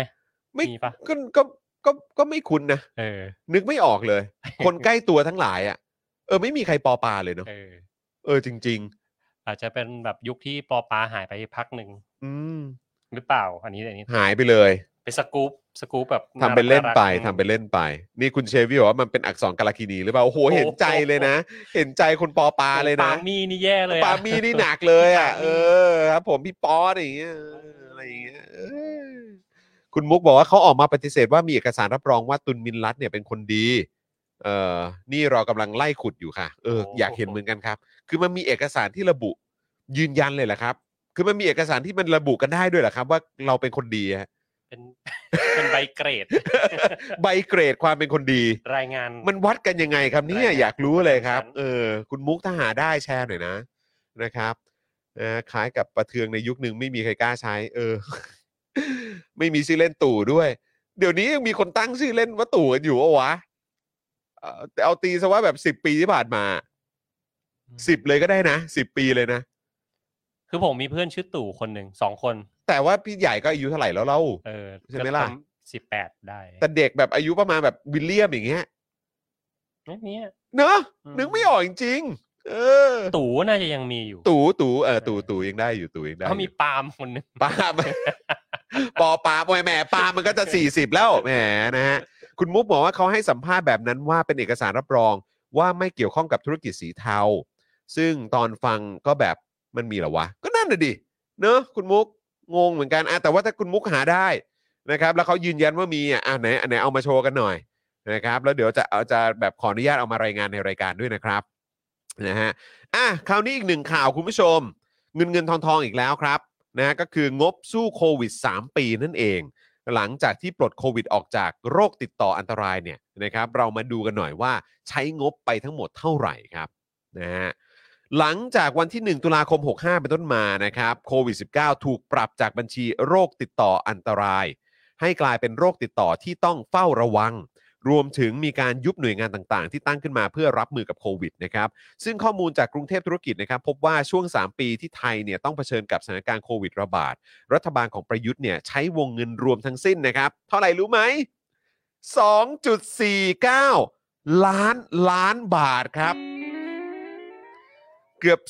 ไม่มีปะก็ก็ก็ก็ไม่คุ้นนะเออ นึกไม่ออกเลย คนใกล้ตัวทั้งหลายอะเออไม่มีใครปอปาเลยเนาะเออเออจริงอาจจะเป็นแบบยุคที่ปอปาหายไปพักหนึ่งๆอืม หรือเปล่า อันนี้อันนี้หายไปเลย ไปสกู๊ปสกู๊ปแบบทำเป็นเล่นไปารักๆทำเป็นเล่นไป นี่คุณเชฟวี่บอกว่ามันเป็นอักษรกาลาคินีหรือเปล่าโอ้โหโอ้โหเห็นใจเลยนะ เห็นใจคนปอปาเลยนะปามี่นี่แย่เลยอะปามีนี่หนักเลยอะปามี่เออครับ ผมพี่ป๊อตอย่างเงี้ยเอออะไรอย่างเงี้ยเออคุณมุกบอกว่าเขาออกมาปฏิเสธว่ามีเอกสารรับรองว่าตุนมินลัดเนี่ยเป็นคนดี เออนี่เรากำลังไล่ขุดอยู่ค่ะ เออ อยากเห็นเหมือนกันครับ คือมันมีเอกสารที่ระบุยืนยันเลยแหละครับ คือมันมีเอกสารที่มันระบุกันได้ด้วยเหรอครับ ว่าเราเป็นคนดีฮะเป็นเป็นใบเกรด ใบเกรดความเป็นคนดี รายงาน มันวัดกันยังไงครับเนี่ยรายงานอยากรู้เลยครับผลงาน เออ คุณมุกถ้าหาได้แชร์หน่อยนะนะครับนะคล้ายกับประเทืองในยุคหนึ่งไม่มีใครกล้าใช้ เออ ไม่มีชื่อเล่นตู่ด้วย เดี๋ยวนี้ยังมีคนตั้งชื่อเล่นว่าตู่กันอยู่วะวะเอ่อแต่เอาตีซะว่าแบบสิบปีที่ผ่านมาสิบเลยก็ได้นะสิบปีเลยนะ คือผมมีเพื่อนชื่อตู่คนหนึ่งสองคน แต่ว่าพี่ใหญ่ก็อายุเท่าไหร่แล้วเล่า เออใช่ไหมล่ะ สิบแปดได้แต่เด็กแบบอายุประมาณแบบวิลเลียมอย่างเงี้ยไม่เนี่ยเนอะอืมนึกไม่ออกจริงๆเออ ตู่น่าจะยังมีอยู่ ตู่ตู่เออตู่ตู่ยังได้อยู่ตู่ยังได้อเขามียู่ปาล์มคนหนึ่งปาล์มปอปาล์มโอ้ยแหมปาล์มมันก็จะ40แล้วแหมนะฮะคุณมุกบอกว่าเขาให้สัมภาษณ์แบบนั้นว่าเป็นเอกสารรับรองว่าไม่เกี่ยวข้องกับธุรกิจสีเทา ซึ่งตอนฟังก็แบบ มันมีเหรอวะ ก็นั่นน่ะดิเนอะคุณมุกงงเหมือนกันอะแต่ว่าถ้าคุณมุกหาได้นะครับ แล้วเขายืนยันว่ามีอะอะไหนอันไหนเอามาโชว์กันหน่อยนะครับ แล้วเดี๋ยวจะเอาจะแบบขออนุญาตเอามารายงานในรายการด้วยนะครับนะฮะอะคราวนี้อีกหนึ่งข่าวคุณผู้ชม เงินเงินทองทองอีกแล้วครับนะก็คืองบสู้โควิด 3 ปีนั่นเอง หลังจากที่ปลดโควิดออกจากโรคติดต่ออันตรายเนี่ยนะครับ เรามาดูกันหน่อยว่าใช้งบไปทั้งหมดเท่าไหร่ครับนะฮะ หลังจากวันที่ 1 ตุลาคม 65 เป็นต้นมานะครับโควิด -19 ถูกปรับจากบัญชีโรคติดต่ออันตราย ให้กลายเป็นโรคติดต่อที่ต้องเฝ้าระวัง รวมถึงมีการยุบหน่วยงานต่างๆ ที่ตั้งขึ้นมาเพื่อรับมือกับโควิดนะครับซึ่งข้อมูลจากกรุงเทพธุรกิจนะครับพบว่าช่วง 3 ปีที่ไทยเนี่ยต้องเผชิญกับสถานการณ์โควิดระบาด รัฐบาลของประยุทธ์เนี่ยใช้วงเงินรวมทั้งสิ้นนะครับเท่าไหร่รู้ไหม2.49 ล้านล้านบาทครับ กือบ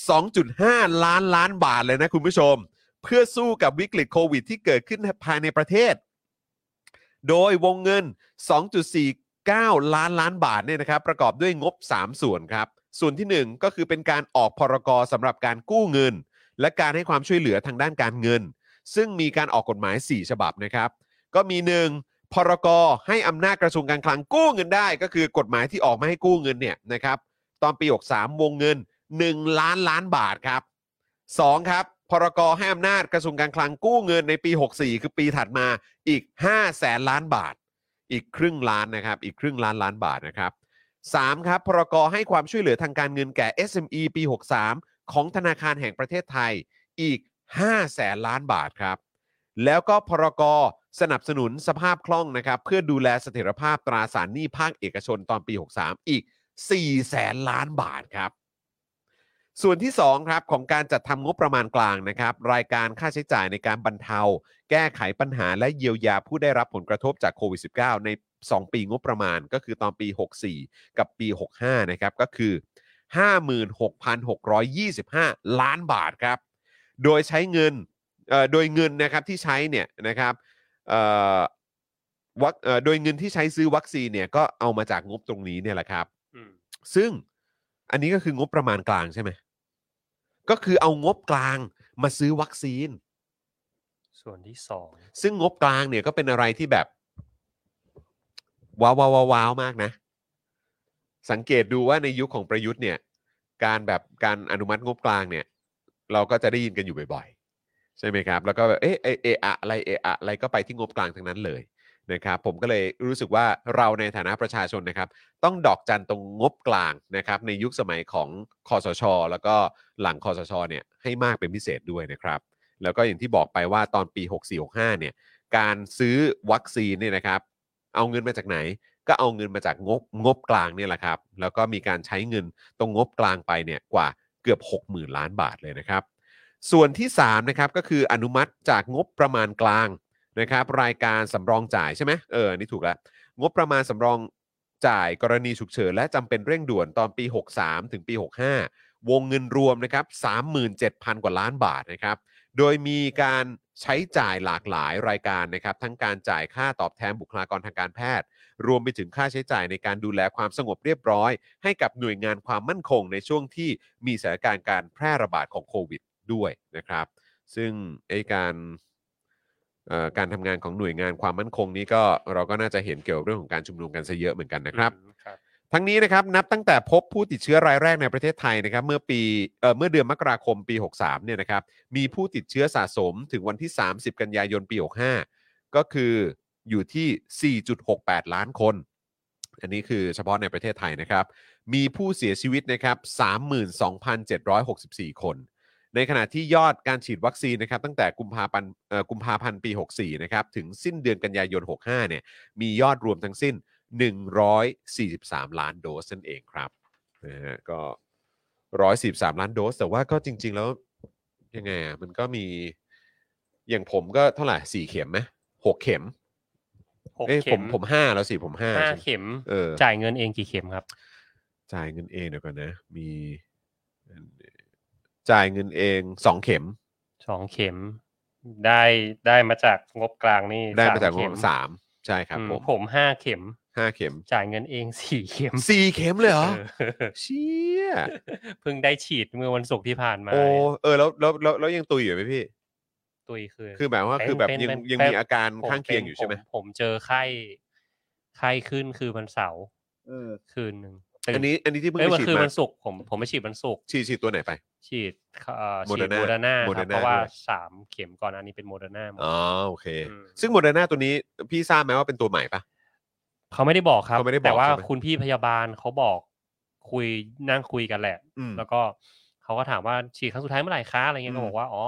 2.5 ล้านล้านบาทเลยนะคุณผู้ชม เพื่อสู้กับวิกฤตโควิด ที่เกิดขึ้นภายในประเทศ โดยวงเงิน 2.49 ล้านล้านบาทเนี่ยนะครับ ประกอบด้วยงบ 3 ส่วนครับ ส่วนที่ 1 ก็คือเป็นการออกพรกสำหรับการกู้เงิน และการให้ความช่วยเหลือทางด้านการเงิน ซึ่งมีการออกกฎหมาย 4 ฉบับนะครับ ก็มี 1. พรกให้อำนาจกระทรวงการคลังกู้เงินได้ ก็คือกฎหมายที่ออกมาให้กู้เงินเนี่ยนะครับตอนปี 63 วงเงิน 1 ล้านล้านบาทครับ 2 ครับพรกให้อำนาจกระทรวงการคลังกู้เงินในปี 64 คือปีถัดมาอีก 5 แสนล้านบาท อีกครึ่งล้านนะครับ อีกครึ่งล้านล้านบาทนะครับ 3 ครับพรกให้ความช่วยเหลือทางการเงินแก่ SME ปี 63 ของธนาคารแห่งประเทศไทยอีก 5 แสนล้านบาทครับ แล้วก็พรกสนับสนุนสภาพคล่องนะครับ เพื่อดูแลเสถียรภาพตราสารหนี้ภาคเอกชนตอนปี 63 อีก 4 แสนล้านบาทครับ ส่วนที่2ครับของการจัดทำงบประมาณกลางนะครับ รายการค่าใช้จ่ายในการบรรเทา แก้ไขปัญหาและเยียวยาผู้ได้รับผลกระทบจากโควิด -19 ใน 2 ปีงบประมาณก็คือตอนปี 64 กับปี 65 นะครับ ก็คือ 56,625 ล้านบาทครับ โดยใช้เงินเอ่อโดยเงินนะครับที่ใช้เนี่ยนะครับเอ่อวัคเอ่อโดยเงินที่ใช้ซื้อวัคซีนเนี่ยก็เอามาจากงบตรงนี้เนี่ยแหละครับอืมซึ่งอันนี้ก็คืองบประมาณกลางใช่ไหม ก็คือเอางบกลางมาซื้อวัคซีน ส่วนที่สองซึ่งงบกลางเนี่ยก็เป็นอะไรที่แบบว้าวว้าวว้าวว้าวมากนะ สังเกตดูว่าในยุคของประยุทธ์เนี่ย การแบบการอนุมัติงบกลางเนี่ย เราก็จะได้ยินกันอยู่บ่อยๆ ใช่ไหมครับ แล้วก็แบบเอ๊ะเอะเอะอะอะไรเอะอะอะไรก็ไปที่งบกลางทั้งนั้นเลย นะครับผมก็เลยรู้สึกว่าเราในฐานะประชาชนนะครับ ต้องดอกจันตรงงบกลางนะครับ ในยุคสมัยของคอสช แล้วก็หลังคอสชเนี่ยให้มากเป็นพิเศษด้วยนะครับ แล้วก็อย่างที่บอกไปว่าตอนปี 64-65เนี่ยการซื้อวัคซีนเนี่ยนะครับ เอาเงินมาจากไหน ก็เอาเงินมาจากงบงบกลางเนี่ยแหละครับ แล้วก็มีการใช้เงินตรงงบกลางไปเนี่ยกว่าเกือบ 60,000 ล้านบาทเลยนะครับ ส่วนที่3นะครับก็คืออนุมัติจากงบประมาณกลาง นะครับรายการสำรองจ่ายใช่ไหมเออนี่ถูกแล้วงบประมาณสำรองจ่ายกรณีฉุกเฉินและจำเป็นเร่งด่วนตอนปี 63 ถึงปี 65 วงเงินรวมนะครับ37,000 กว่าล้านบาทนะครับโดยมีการใช้จ่ายหลากหลายรายการนะครับ ทั้งการจ่ายค่าตอบแทนบุคลากรทางการแพทย์ รวมไปถึงค่าใช้จ่ายในการดูแลความสงบเรียบร้อย ให้กับหน่วยงานความมั่นคงในช่วงที่มีสถานการณ์การแพร่ระบาดของโควิดด้วยนะครับ ซึ่งไอการ การทำงานของหน่วยงานความมั่นคงนี้ก็เราก็น่าจะเห็นเกี่ยวกับเรื่องของการชุมนุมกันซะเยอะเหมือนกันนะครับอืมครับ ทั้งนี้นะครับนับตั้งแต่พบผู้ติดเชื้อรายแรกในประเทศไทยนะครับเมื่อปีเอ่อเมื่อเดือนมกราคมปี 63เนี่ยนะครับมีผู้ติดเชื้อสะสมถึงวันที่ 30 กันยายนปี 65 ก็คืออยู่ที่ 4.68 ล้านคน อันนี้คือเฉพาะในประเทศไทยนะครับ มีผู้เสียชีวิตนะครับ 32,764 คน ในขณะที่ยอดการฉีดวัคซีนนะครับตั้งแต่กุมภาพันธ์เอ่อกุมภาพันธ์ปี 64 นะครับถึงสิ้นเดือนกันยายน 65 เนี่ยมียอดรวมทั้งสิ้น 143 ล้านโดสนั่นเองครับนะฮะก็ 143 ล้านโดส แต่ว่าก็จริง ๆ แล้วยังไงอะมันก็มีอย่างผมก็เท่าไหร่ 4 เข็มไหมหกเข็มหกเอ้ยผเข็มมผมห้าแล้วสิผมห้าห้าใช่ไหมเข็ม เออจ่ายเงินเองกี่เข็มครับ จ่ายเงินเองเดี๋ยวก่อนนะ มี จ่ายเงินเองสองเข็มสองเข็ม ได้ได้มาจากงบกลางนี่ได้มาจากงเข็บสามใช่ครับอืมผมผมห้าเข็มห้าเข็ม จ่ายเงินเองสี่เข็มสี่เข็มเลยเหรอเออเชี่ยเพิ่งได้ฉีดเมื่อวันศุกร์ที่ผ่านมา โอ้เออแล้วแล้วแล้วแล้วยังตุยอยู่ไหมพี่ ตุยคือคือแบบว่าเป็นคือแบบเป็นยังเป็นยังเป็นมีอาการผมข้างเคียงป็นอยู่ใช่ไหมผผมเจอไข้ไข้ขึ้นคือวันเสาร์เออคืนหนึ่งตื่ อันนี้อันนี้ที่เพิ่งเอ้ยไปวันฉีดคือมาวันศุกร์ผมผมไปฉีดวันศุกร์ฉีดฉีดตัวไหนไป ฉีดเอ่อโมฉีเดอดร์นาโมเดอร์นาโมคเดอรับร์นาเพราะว่าด้วย สามเข็มก่อนอันนี้เป็นโมเดอร์นาหมดอ๋อโอเคอืมซึ่งโมเดอร์นาตัวนี้พี่ทราบไหมว่าเป็นตัวใหม่ปะ เขาไม่ได้บอกครับ เขาไม่ได้บอกแต่ว่าใช่ไหม คุณพี่พยาบาลเขาบอกคุยนั่งคุยกันแหละ อืม แล้วก็เขาก็ถามว่าฉีดครั้งสุดท้ายเมื่อไหร่คะอะไรเงี้ยอืม ก็บอกว่าอ๋อ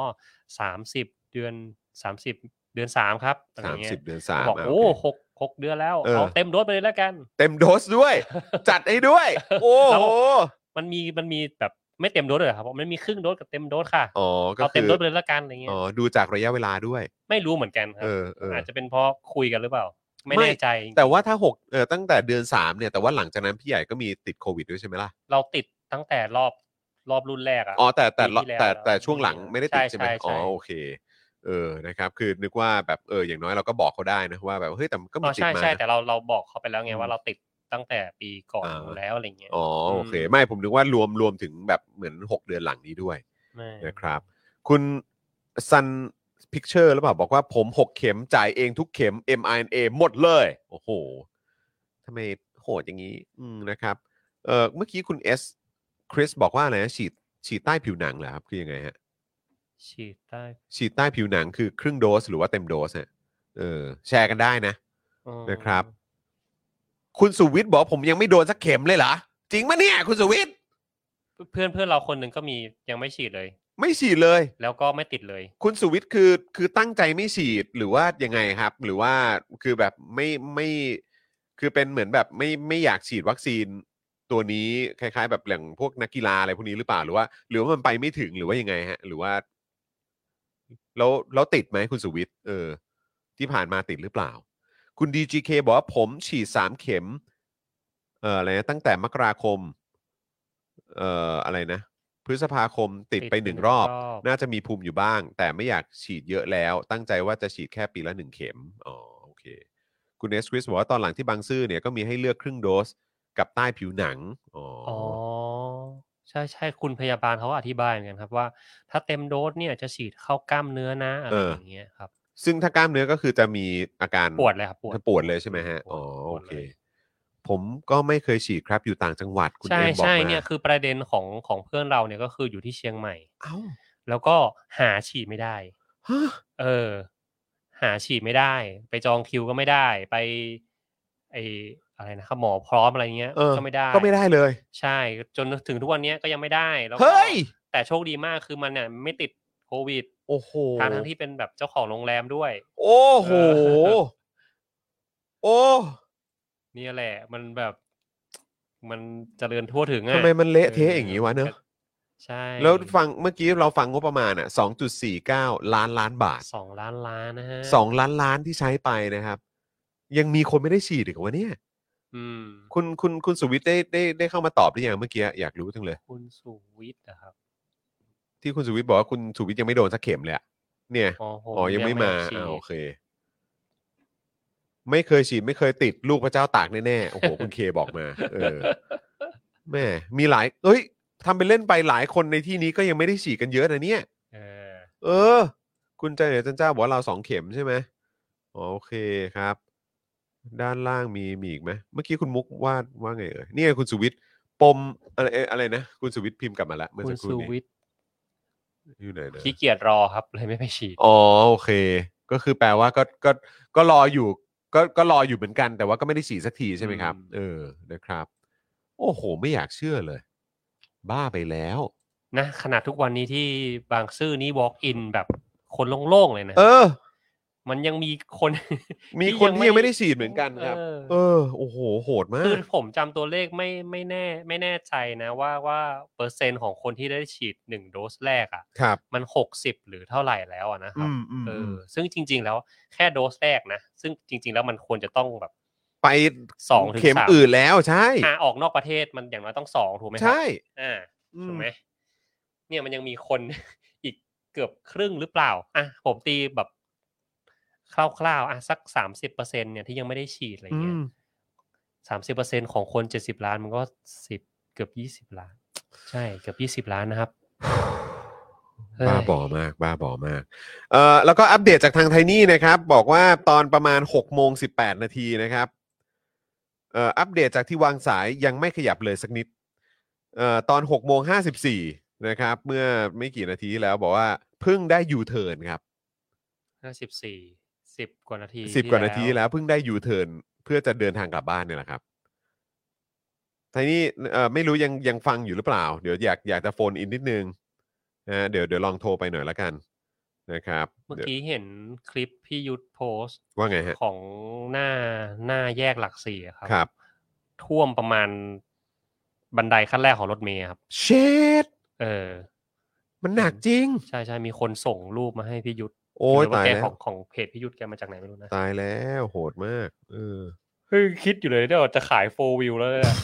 สามสิบเดือนสามสิบเดือนสามครับอะไรสามเงี้ยสิบเดือนสามบอกะโอ้เค หก หกเดือนแล้ว เออ เอาเต็มโดสไปเลยแล้วกัน เต็มโดสด้วย จัดให้ด้วย โอ้แล้วโห มันมีมันมีแบบไม่เต็มโดสเลยเหรอครับบอกมันมีครึ่งโดสกับเต็มโดสค่ะ อ๋อ ก็เอาคืเต็มอโดสไปเลยแล้วกันอะไรเงี้ย อ๋อ ดูจากระยะเวลาด้วย ไม่รู้เหมือนกันครัเออเอออ อาจจะเป็นเพราะคุยกันหรือเปล่า ไม่ไม่ แน่ใจจริงๆแต่ว่าถ้าหกเออตั้งแต่เดือนสามเนี่ย แต่ว่าหลังจากนั้นพี่ใหญ่ก็มีติดโควิดด้วยใช่ไหมล่ะ เราติดตั้งแต่รอบรอบรุ่นแรกอะ อ๋อ แต่แต่ปีที่แล้วแต่แล้วแต่ช่วงหลังไม่ได้ติดใช่ใช่ไหมใช่ใช่อ๋อ โอเค เออนะครับคือนึกว่าแบบเอออย่างน้อยเราก็บอกเขาได้นะว่าแบบเฮ้ยแต่มันก็อ๋มีอติดใช่มาใช่นะแต่เราเราบอกเขาไปแล้วไงอืมว่าเราติดตั้งแต่ปีก่อนอ่าอยู่แล้วอะไรเงี้ยอ๋อโอเคอืมไม่ผมนึกว่ารวมรวมถึงแบบเหมือน 6 เดือนหลังนี้ด้วยไม่นะครับ คุณซันพิกเ t อร์หรือเปล่าบอกว่าผม 6 เข็มจ่ายเองทุกเข็ม mRNA หมดเลย โอ้โหทำไมโหดอย่างนี้อืมนะครับเออเมื่อกี้คุณเอสคริสบอกว่าอะไรนะฉีดฉีดใต้ผิวหนังเหรอครับคือยังไงฮะ ฉีดได้ฉีดใต้ผิวหนังคือครึ่งโดสหรือว่าเต็มโดสฮะเออแชร์กันได้นะอืมนะครับ คุณสุวิทย์บอกผมยังไม่โดนสักเข็มเลยเหรอ จริงปะเนี่ย คุณสุวิทย์เพื่อนเพื่อนเราคนหนึ่งก็มียังไม่ฉีดเลย ไม่ฉีดเลย แล้วก็ไม่ติดเลย คุณสุวิทย์คือคือตั้งใจไม่ฉีดหรือว่ายังไงครับ หรือว่าคือแบบไม่ไม่คือเป็นเหมือนแบบไม่ไม่อยากฉีดวัคซีนตัวนี้คล้าย ๆ แบบอย่างพวกนักกีฬาอะไรพวกนี้หรือเปล่าหรือว่า หรือว่ามันไปไม่ถึงหรือว่ายังไงฮะ หรือว่า แล้วแล้วติดไหมคุณสุวิทย์เออ ที่ผ่านมาติดหรือเปล่า คุณ DGK บอกว่าผมฉีดสามเข็ม เอ่ออะไรนะตั้งแต่มกราคม เอ่ออะไรนะ พฤษภาคมติดไปติดไปหนึ่งหนึ่งรอบรอบ น่าจะมีภูมิอยู่บ้าง แต่ไม่อยากฉีดเยอะแล้ว ตั้งใจว่าจะฉีดแค่ปีละหนึ่งเข็มอ๋อโอเค คุณเอสคริสบอกว่าตอนหลังที่บางซื่อเนี่ยก็มีให้เลือกครึ่งโดสกับใต้ผิวหนัง อ๋ออ๋ออ ใช่ใช่คุณพยาบาลเขาก็อธิบายเหมือนกันครับว่า ถ้าเต็มโดสเนี่ยจะฉีดเข้ากล้ามเนื้อนะ อะไรอย่างเงี้ยครับ ซึ่งถ้ากล้ามเนื้อก็คือจะมีอาการปวดเลยครับปวดปวดเลยใช่ไหมฮะ ปวดอ๋อ ปโอวดเค เลย ผมก็ไม่เคยฉีดครับอยู่ต่างจังหวัดคุณใช่เอ็มบอกใช่มาเนี่ยคือประเด็นของของเพื่อนเราเนี่ยก็คืออยู่ที่เชียงใหม่ เอ้าแล้วก็หาฉีดไม่ได้ ฮะเออ หาฉีดไม่ได้ ไปจองคิวก็ไม่ได้ ไปไอ อะไรนะครับหมอพร้อมอะไรเงี้ยเออ ก็ไม่ได้ ก็ไม่ได้เลย ใช่จนถึงทุกวันเนี้ยก็ยังไม่ได้แล้วก็เฮ้ย แต่โชคดีมากคือมันเนี่ยไม่ติดโควิดโอ้โหทางทั้งที่เป็นแบบเจ้าของโรงแรมด้วย โอ้โหเออโอ้เนี่ยแหละ มันแบบ มันเจริญทั่วถึงอะทำไมมันเละเทะอย่างนี้วะเนอะใช่แล้วฟังเมื่อกี้เราฟังงบประมาณอะ2.49 ล้านล้านบาทสองล้านล้านนะฮะ2ล้านล้านที่ใช้ไปนะครับ ยังมีคนไม่ได้ฉีดอีกเหรอวะเนี่ย อืม คุณคุณคุณสุวิทย์ได้ได้ได้เข้ามาตอบหรือยังเมื่อกี้อยากรู้จังเลย คุณสุวิทย์นะครับ ที่คุณสุวิทย์บอกว่าคุณสุวิทย์ยังไม่โดนสักเข็มเลยอะเนี่ยอ๋อผมอ๋อยังไม่มาฉีดอ่าโอเค ไม่เคยฉีดไม่เคยติดลูกพระเจ้าตากแน่ๆโอ้โหคุณเคบอกมา เออ แม่มีหลายเอ้ยทำเป็นเล่นไปหลายคนในที่นี้ก็ยังไม่ได้ฉีดกันเยอะนะเนี่ย เออ เออ คุณใจเหนือจันเจ้าบอกว่าเราสองเข็มใช่ไหมอ๋อโอเคครับ ด้านล่างมีมีอีกไหมเมื่อกี้คุณมุกว่าว่าไงเอ่ยนี่ไงคุณสุวิทย์ปมอะไรเอ่ออะไรนะ คุณสุวิทย์พิมพ์กลับมาแล้วเมื่อคุสัณกครู่สุนี้วิทย์อยู่ไหนนะขี้เกียจรอครับ เลยไม่ไปฉีด อ๋อโอเค ก็คือแปลว่าก็ก็ก็รออยู่ ก็ก็รออยู่เหมือนกัน แต่ว่าก็ไม่ได้ฉีดสักทีใช่ไหมครับ อืม เออนะครับ โอ้โห ไม่อยากเชื่อเลย บ้าไปแล้ว นะขนาดทุกวันนี้ที่บางซื่อนี่ walk in แบบคนโล่งๆเลยนะ เออ มันยังมีคน มีคนที่ยังไม่ได้ฉีดเหมือนกันครับ เออเออโอ้โหโหดมาคือกผมจำตัวเลขไม่ไม่แน่ ไม่แน่ใจนะว่าว่าเปอร์เซ็นต์ของคนที่ได้ฉีดหนึ่งโดสแรกอะ ครับ มันหกสิบหรือเท่าไหร่แล้วอะนะครัอืบมอืมเออือมซึ่งจริง ๆ แล้วแค่โดสแรกนะ ซึ่งจริง ๆ แล้วมันควรจะต้องแบบไปสองถึงเข็มสามอื่นแล้วใช่หาออกนอกประเทศมันอย่างน้อยต้องสองถูกไหมครัใช่อ่า อืถูมกไหมเนี่ยมันยังมีคน อีกเกือบครึ่งหรือเปล่าอะผมตีแบบ คร่าวๆอะสักสามสิบเปอร์เซ็นเนี่ยที่ยังไม่ได้ฉีดอะไรอืเงี้ยมสามสิบเปอร์เซ็นของคนเจ็ดสิบล้านมันก็สิบเกือบยี่สิบล้าน ใช่เกือบยี่สิบล้านนะครับเฮ้ยบ้าบอมาก บ้าบอมากเอ่อแล้วก็อัปเดตจากทางไทนี่นะครับ บอกว่าตอนประมาณ6โมง18นาทีนะครับเอ่ออัปเดตจากที่วางสายยังไม่ขยับเลยสักนิดเอ่อตอน6โมง54นะครับ เมื่อไม่กี่นาทีที่แล้วบอกว่าเพิ่งได้ยูเทิร์นครับห้า สิบสี่สิบกว่านาทีสิบกว่านาทีที่แล้วเพิ่งได้ยูเทิร์นเพื่อจะเดินทางกลับบ้านเนี่ยแหละครับไทนี่เอ่อไม่รู้ยังยังฟังอยู่หรือเปล่า เดี๋ยวอยากอยากจะ phone in นิดนึงนะเดี๋ยวเดี๋ยวลองโทรไปหน่อยละกันนะครับ เมื่อดี๋ยวกี้เห็นคลิปพี่ยุทธโพสต์ว่าไงฮะของหน้าหน้าแยกหลักสี่อะครับครับ ท่วมประมาณบันไดขั้นแรกของรถเมย์ครับ เชดเออ มันหนักจริง ใช่ใช่มีคนส่งรูปมาให้พี่ยุทธ โอ้ยไม่รู้ว่ตายแกแล้วของของเพจพี่ยุทธแกมาจากไหนไม่รู้นะตายแล้วโหดมากเออเฮ้ยคิดอยู่เลยเดี๋ยวจะขายโฟวิวแล้วเนี่ย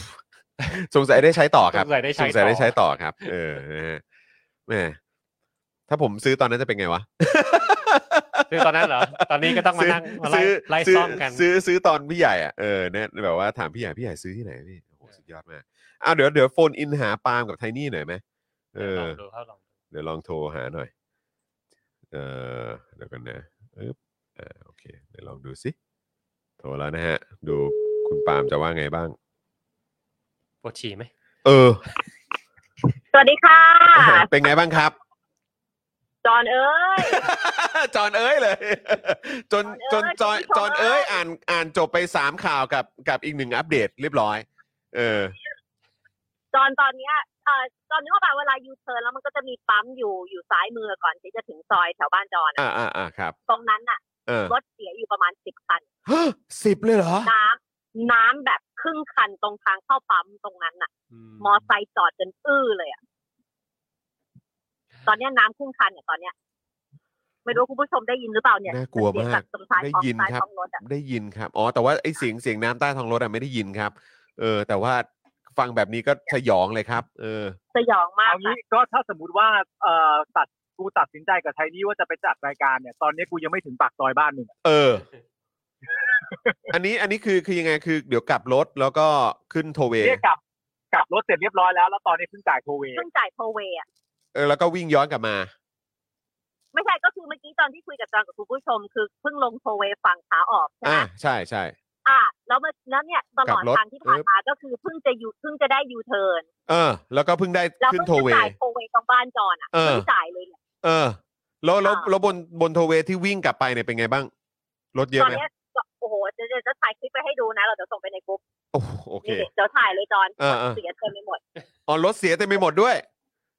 สงสัยได้ใช้ต่อครับสงสัยได้ใช้สงสัยได้ต่อใช้ต่อครับ เออนะฮะแหม่ถ้าผมซื้อตอนนั้นจะเป็นไงวะคือตอนนั้นเหรอ ตอนนี้ก็ต้องมานั่งมาไล่ซื้อไล่ซื้อซ่อมกัน ซื้อซื้อตอนพี่ใหญ่อะเออเนี่ยแบบว่าถามพี่ใหญ่พี่ใหญ่ซื้อที่ไหนพี่โอ้โหสุดยอดมากอ้าวเดี๋ยวเดี๋ยวโฟนอินหาปาล์มกับไทนี่หน่อยไหมเออลองดูครับลองดูเดี๋ยวลองโทรหาหน่อย เออเดี๋ยวกันนะอึ๊บอ่าโอเคเดี๋ยวลองดูสิโทรแล้วนะฮะ ดูคุณปาล์มจะว่าไงบ้าง ปวดฉี่ไหมเออ สวัสดีค่ะ เป็นไงบ้างครับ จอนเอ้ย จอนเอ้ยเลย จนจนจอนจอนเอ้ยอ่านอ่านจบไปสามข่าวกับกับอีกหนึ่งอัปเดตเรียบร้อย เออ จอนตอนเนี้ย เอ่อตอนนี้ว่าเวลายูเทิร์นแล้วมันก็จะมีปั๊มอยู่อยู่ซ้ายมือก่อนที่จะถึงซอยแถวบ้านจอนอะอ่าอ่าอ่าครับ ตรงนั้นน่ะเออรถเสียอยู่ประมาณสิบคันฮะสิบเลยเหรอ น้ำน้ำแบบครึ่งคันตรงทางเข้าปั๊มตรงนั้นน่ะ มอไซค์จอดจนอื้อเลยอะตอนเนี้ยน้ำครึ่งคันเนี่ยตอนเนี้ยไม่รู้คุณผู้ชมได้ยินหรือเปล่าเนี่ยน่ากลัวมากเสียงจากตรงท้ายได้ท้องยินท้ายครับท้องรถอะได้ยินครับ อ๋อแต่ว่าไอ้เสียงเสียงน้ำใต้ท้องรถอะไม่ได้ยินครับ เออ แต่ว่า ฟังแบบนี้ก็สยองเลยครับ เออ สยองมากเอาค่ะ งี้ก็ถ้าสมมติว่าเอ่อตัดกูตัดสินใจกับไทนี่ว่าจะไปจัดรายการเนี่ยตอนนี้กูยังไม่ถึงปากซอยบ้านมึงอะเออ อันนี้อันนี้คือคือยังไงคือ เดี๋ยวกลับรถแล้วก็ขึ้นโทลเวย์เนี่ยกลับกลับรถเสร็จเรียบร้อยแล้วแล้วตอนนี้เพิ่งจ่ายโทลเวย์เพิ่งจ่ายโทลเวย์อะเออแล้วก็วิ่งย้อนกลับมา ไม่ใช่ก็คือเมื่อกี้ตอนที่คุยกับจอนกับคุณผู้ชม คือเพิ่งลงโทลเวย์ฝั่งขาออกใช่ไหอ่ามใช่ใช่ อ่าแล้วเมื่อแล้วเนี่ยตลอดกลับรถทางที่ผ่านมาก็คือเพิ่งจะยูเพิ่งจะได้ยูเทิร์นเออ แล้วก็เพิ่งได้แล้วขึ้นเพิ่งโทจะเวจ่ายโทเวย์ตรงบ้านจอนอะเออเพิ่งจ่ายเลยเนี่ยเออแล้วแล้วอ่าแล้วบนบนโทเวที่วิ่งกลับไปเนี่ยเป็นไงบ้างรถเยอะตอนไหมเนี้ยก็โอ้โหจะจะจะถ่ายคลิปไปให้ดูนะ เราเดี๋ยวส่งไปในกลุ่มโอ้โอเคนี่เดี๋ยวถ่ายเลยจอนเออเออเสียเต็มไปหมดอ๋อรถเสียเต็มไปหมดด้วย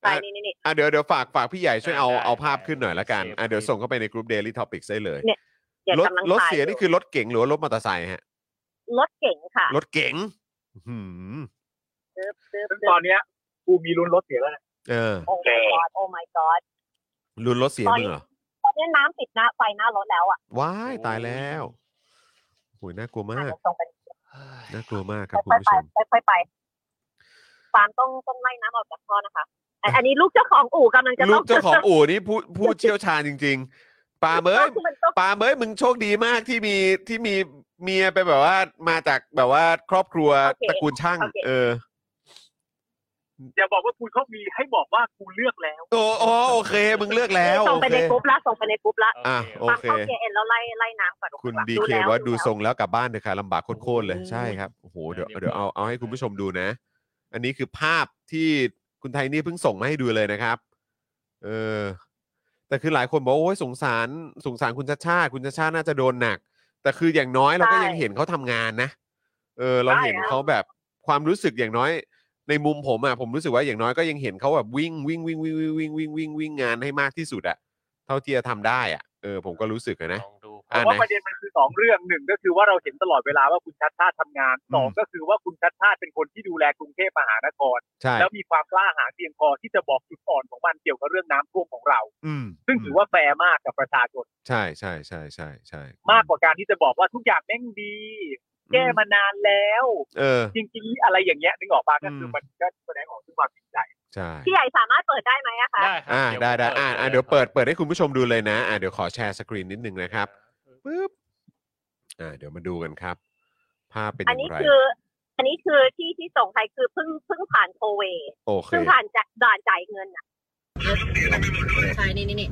ใช่อะนี่นี่นี่อะเดี๋ยวเดี๋ยวฝากฝากพี่ใหญ่ช่วยเอาได้เอาภาพได้ขึ้นหน่อยละกันเซฟอะเดี๋ยวคลิปส่งเข้าไปในกลุ่ม Daily Topics ได้เลยเนี่ยเดี๋ยวรถกำลังรถถ่ายเสียนี่คือรถเก๋งหรือว่ารถมอเตอร์ไซค์ฮะ รถเก๋งค่ะรถเก๋งหืมซื้อซื้อซึ่งซื้ตอนเนี้ยกูมีลุ้นรถเสียแล้วนะเออโอ้ my god โอ้ my god รุนรถเสียมึงเหรอตอนนี้น้ำติดหน้าไฟหน้ารถแล้วอะว้ายตายแล้วโหยน่ากลัวอะมากเดี๋ยวส่งไปน่ากลัวมากครับคุณค่อยผู้ๆชไปมค่อยๆไปฟาร์มต้องต้องไล่น้ำออกจากท่อนะคะ อันอันนี้ลูกเจ้าของอู่กำลังจะลูต้อกงเจ้าของอู่นี่ผู้ผู้เชี่ยวชาญจริง ๆปาเมยคือมันต้องปาเมยมึงโชคดีมากที่มีที่มี เมียไปแบบว่ามาจากแบบว่าครอบครัวตระกูลช่าง เอออย่าบอกว่ากูโชคดีให้บอกว่ากูเลือกแล้วโอ้โอ้โอเค มึงเลือกแล้วส่งโอไปเคในกรุ๊ปละส่งไปในกรุ๊ปละอะโอฟังเคเข้าเอ็นแล้วไล่ไล่น้ำก่อนคุณข้งหลังดีเคแล้วว่าดูแล้วทรงแล้วกลับบ้านเถอะค่ะลำบากโคตรๆเลยโอ้โหใช่ครับโอ้โหเดี๋ยวเดี๋ยวเดี๋ยวเอาเอาให้คุณผู้ชมดูนะ อันนี้คือภาพที่คุณไทนี่เพิ่งส่งมาให้ดูเลยนะครับ เออ แต่คือหลายคนบอกว่าโอ้ยสงสารสงสารคุณชาติชาติคุณชาติชาติน่าจะโดนหนัก แต่คืออย่างน้อยเราก็ยังเห็นเขาทำงานนะ เออ เราเห็นเขาแบบความรู้สึกอย่างน้อย ในมุมผมอะผมรู้สึกว่าอย่างน้อยก็ยังเห็นเขาแบบวิ่งวิ่งวิ่งวิ่งวิ่งวิ่งวิ่งวิ่งวิ่งงานให้มากที่สุดอะเท่าที่จะทำได้อะเออผมก็รู้สึกอะนะลอง ดูเพอะราะว่าไหนประเด็นมันคือสองเรื่องหนึ่งก็คือว่าเราเห็นตลอดเวลาว่าคุณชัดชาติทำงานสองอืมก็คือว่าคุณชัดชาติเป็นคนที่ดูแลกรุงเทพมหานครใช่แล้วมีความกล้าหาญเพียงพอที่จะบอกจุดอ่อนของมันเกี่ยวกับเรื่องน้ำท่วมของเราอืมซึ่งถือว่าแฟร์มากกับประชาชนใช่ใช่ใช่ใช่ใช่มากกว่าการที่จะบอกว่าทุกอย่างแม่งดี แก้มานานแล้ว เออ จริงๆอะไรอย่างเงี้ยนึกออกปะก็คือมมันก็แสดงออกถึงความจริงใจใช่พี่ใหญ่สามารถเปิดได้ไหมอะคะ ได้ครับอ่าเยวได้ได้ผมอ่าอ่าเดี๋ยวเปิดเปิดให้คุณผู้ชมดูเลยนะ อ่าเดี๋ยวขอ share screen นิดนึงนะครับ ปึ๊บอ่าเดี๋ยวมาดูกันครับ ภาพเป็นออันย่านี้งไร คือ อันนี้คือที่ที่ส่งไปคือเพิ่งเพิ่งผ่านโทลเวย์โอเค เพิ่งผ่านจากด่านจ่ายเงินอะใช่นี่นี่นี่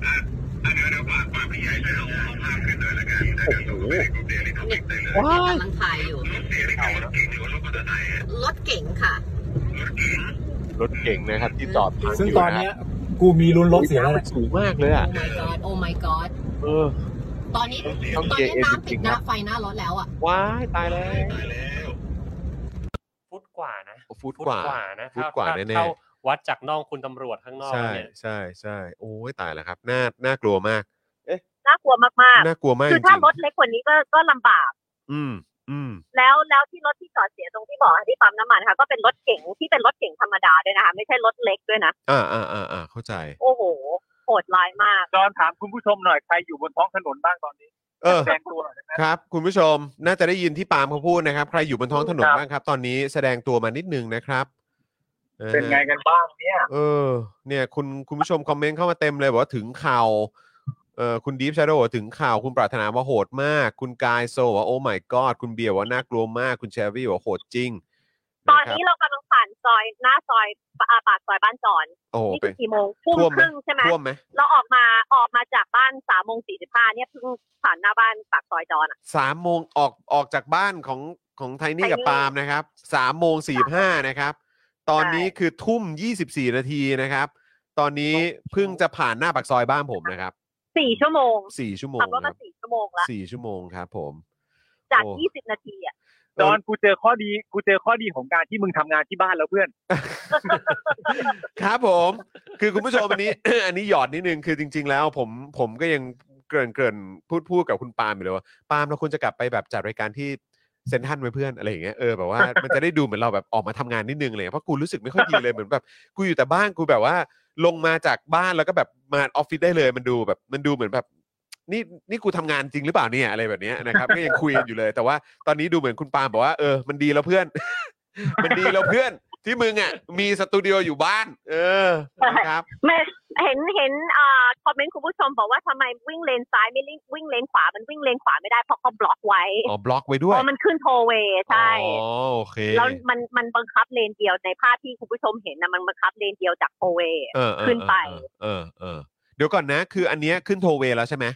ว้ายกำลังถ่ายอยู่ รถเก๋งค่ะ รถเก่งนะครับ ที่จอดพักซึ่งยู่ตอนเนี้ย กูมีลุ้นรถเสียแล้วมันสูงมากเลยอะ my god โอ้ my god เออ ตอนนี้ต้องตอนเกียนี้ร์เอ็นน้ำจริติดงๆหน้านะไฟหน้ารถแล้วอะ ว้ายตายแล้วฟุตกว่านะฟุตกว่า นะฟุตกว่าถ้แน่ๆเท่าวัดจากน่องคุณตำรวจข้างนอกใช่เนี่ย ใช่ใช่โอ้ยตายแล้วครับน่าน่ากลัวมาก น่ากลัวมากน่ากลัวมากๆ คือจถ้าริงรถเล็กกว่านี้ก็ก็ลำบากๆอืมอืมแล้วแล้วที่รถที่จอดเสียตรงที่บอกที่ปั๊มน้ำมันค่ะ ก็เป็นรถเก๋งที่เป็นรถเก๋งธรรมดาด้วยนะคะ ไม่ใช่รถเล็กด้วยนะ อ่าอ่าอ่าอ่าเข้าใจ โอ้โห โหดร้ายมากจอนถามคุณผู้ชมหน่อยใครอยู่บนท้องถนนบ้างตอนนี้เออแสดงตัวหน่อยนะครับ คุณผู้ชมน่าจะได้ยินที่ปาล์มเขาพูดนะครับ ใครอยู่บนท้องถนนครับบ้างครับ ตอนนี้แสดงตัวมานิดนึงนะครับะฮะเป็นไงกันบ้างเนี่ย เออ เนี่ย คุณคุณผู้ชมคอมเมนต์เข้ามาเต็มเลยบอกว่าถึงข่าวเอ่อคุณดีฟชาโดถึงข่าวคุณปรารถนาว่าโหดมาก คุณกายโซว่าโอ้ my god คุณเบียร์ว่าน่ากลัวมาก คุณเชฟวี่ว่าโหดจริง ตอนะครับนี้เรากำลังผ่านซอยหน้าซอยอ่าปากซอยบ้านจอนโอ้โหนี่ไปคือกี่โมงทุ่มท่วมคไหมรึ่งใช่ไหมท่วมไหมเราออกมาออกมาจากบ้านสามโมงสี่สิบห้าเนี่ยเพิ่งผ่านหน้าบ้านปากซอยจอนอะสามโมงออกออกจากบ้านของของไทนี่กับไทนี่ปาล์มนะครับสามโมงสี่ห้านะครับ ตอนนี้ใช่คือทุ่มยี่สิบสี่นาทีนะครับ ตอนนี้เพิ่งจะผ่านหน้าปากซอยบ้านผมนะครับสี่ชั่วโมงสี่ชั่วโมงขับรถคมารับสี่ชั่วโมงละสี่ชั่วโมงครับผม จากโอ้ยี่สิบนาทีอะ จอนกูเจอข้อดีกูเจอข้อดีของการที่มึงทำงานที่บ้านแล้วเพื่อน ครับผม คือคุณผู้ชมอันนี้ อันนี้หยอดนิดนึงคือจริง ๆ แล้ว ผมผมก็ยังเกริ่นเกริ่นพูดพูดกับคุณปาล์มอยู่เลยว่าปาล์มเราควรจะกลับไปแบบจัดรายการที่เซนทรันไว้เพื่อนอะไรอย่างเงี้ยเออแบบว่ามันจะได้ดูเหมือนเราแบบออกมาทำงานนิดนึงเลยเพราะกูรู้สึกไม่ค่อยดีเลยเหมือนแบบกูอยู่แต่บ้านกูแบบว่า ลงมาจากบ้านแล้วก็แบบมาออฟฟิศได้เลย มันดูแบบมันดูเหมือนแบบ นี่นี่กูทำงานจริงหรือเปล่าเนี่ยอะไรแบบเนี้ยนะครับ ก็ยังคุยกันอยู่เลย แต่ว่าตอนนี้ดูเหมือนคุณปาล์มบอกว่าเออมันดีแล้วเพื่อน มันดีแล้วเพื่อน ที่มึงอะมีสตูดิโออยู่บ้าน เออนะครับ ไม่เห็นเห็นอ่าคอมเมนต์คุณผู้ชมบอกว่าทำไมวิ่งเลนซ้ายไม่วิ่งวิ่งเลนขวา มันวิ่งเลนขวาไม่ได้เพราะเขาบล็อกไว้อ๋อบล็อกไว้เพด้วยราะมันขึ้นโทเวย์ใช่ อ๋อโอเคแล้วมันมันบังคับเลนเดียวในภาพที่คุณผู้ชมเห็นนะมันบังคับเลนเดียวจากโทลเวย์เออเออขึ้นไป เออเออเออเดี๋ยวก่อนนะ คืออันเนี้ยขึ้นโทลเวย์แล้วใช่ไหม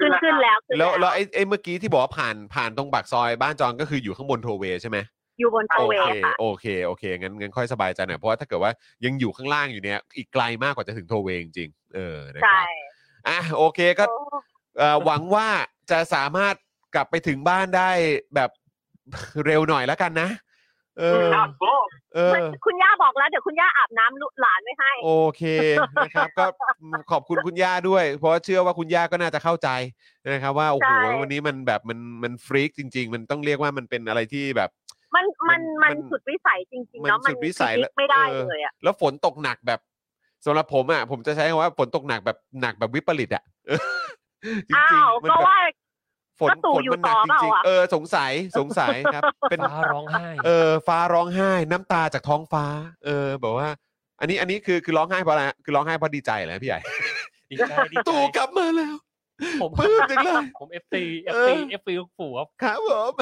ขึ้นขึ้นแล้วขึ้นแล้วแล้วไอ้ไอ้เมื่อกี้ที่บอกว่าผ่านผ่านตรงปากซอยบ้านจอนก็คืออยู่ข้างบนโทลเวย์ใช่ไหมอยู่บนโทโอเวเคย์ค่ะโอเคโอเคงั้นงั้นค่อยสบายใจหน่อยเพราะว่าถ้าเกิดว่ายังอยู่ข้างล่างอยู่เนี่ยอีกไกลมากกว่าจะถึงโทเวย์จริงๆเออนะคใช่รับอะโอเคก็เอ่อหวังว่าจะสามารถกลับไปถึงบ้านได้แบบ เร็วหน่อยแล้วกันนะเออครับโก้เออคุณย่าบอกแล้วเดี๋ยวคุณย่าอาบน้ำลูกหลานไว้ให้ โอเคนะครับ ก็ขอบคุณคุณย่าด้วย เพราะว่าเชื่อว่าคุณย่าก็น่าจะเข้าใจนะครับว่าโอ้โหใช่วันนี้มันแบบมันมันฟรีกจริง ๆ มันต้องเรียกว่ามันเป็นอะไรที่แบบมันมันมัมันนสุดวิสัยจริงๆมันเนาะมันสุดวิสัยพลิกไม่ได้แล้วเออเลยอะแล้วฝนตกหนักแบบสำหรับผมอะผมจะใช้คำว่าฝนตกหนักแบบหนักแบบวิปริตอะจริอ้างวๆมันก็แบบว่า ฝนก็ตู่ฝนอยู่มันหนักต่อจเปล่าริงอะ ๆเออสงสัยสงสัยครับ เป็น ฟ้าร้องไห้ เออฟ้าร้องไห้น้ำตาจากท้องฟ้า เออบอกว่า อันนี้อันนี้คือคือร้องไห้เพราะอะไรฮะคือร้องไห้เพราะดีใจเหรอพี่ใหญ่ ดีใจดีใจตู่กลับมาแล้ว ผมปลื้มจังเลยผม FC เอ FC FC ลูกปู่ครับครับผม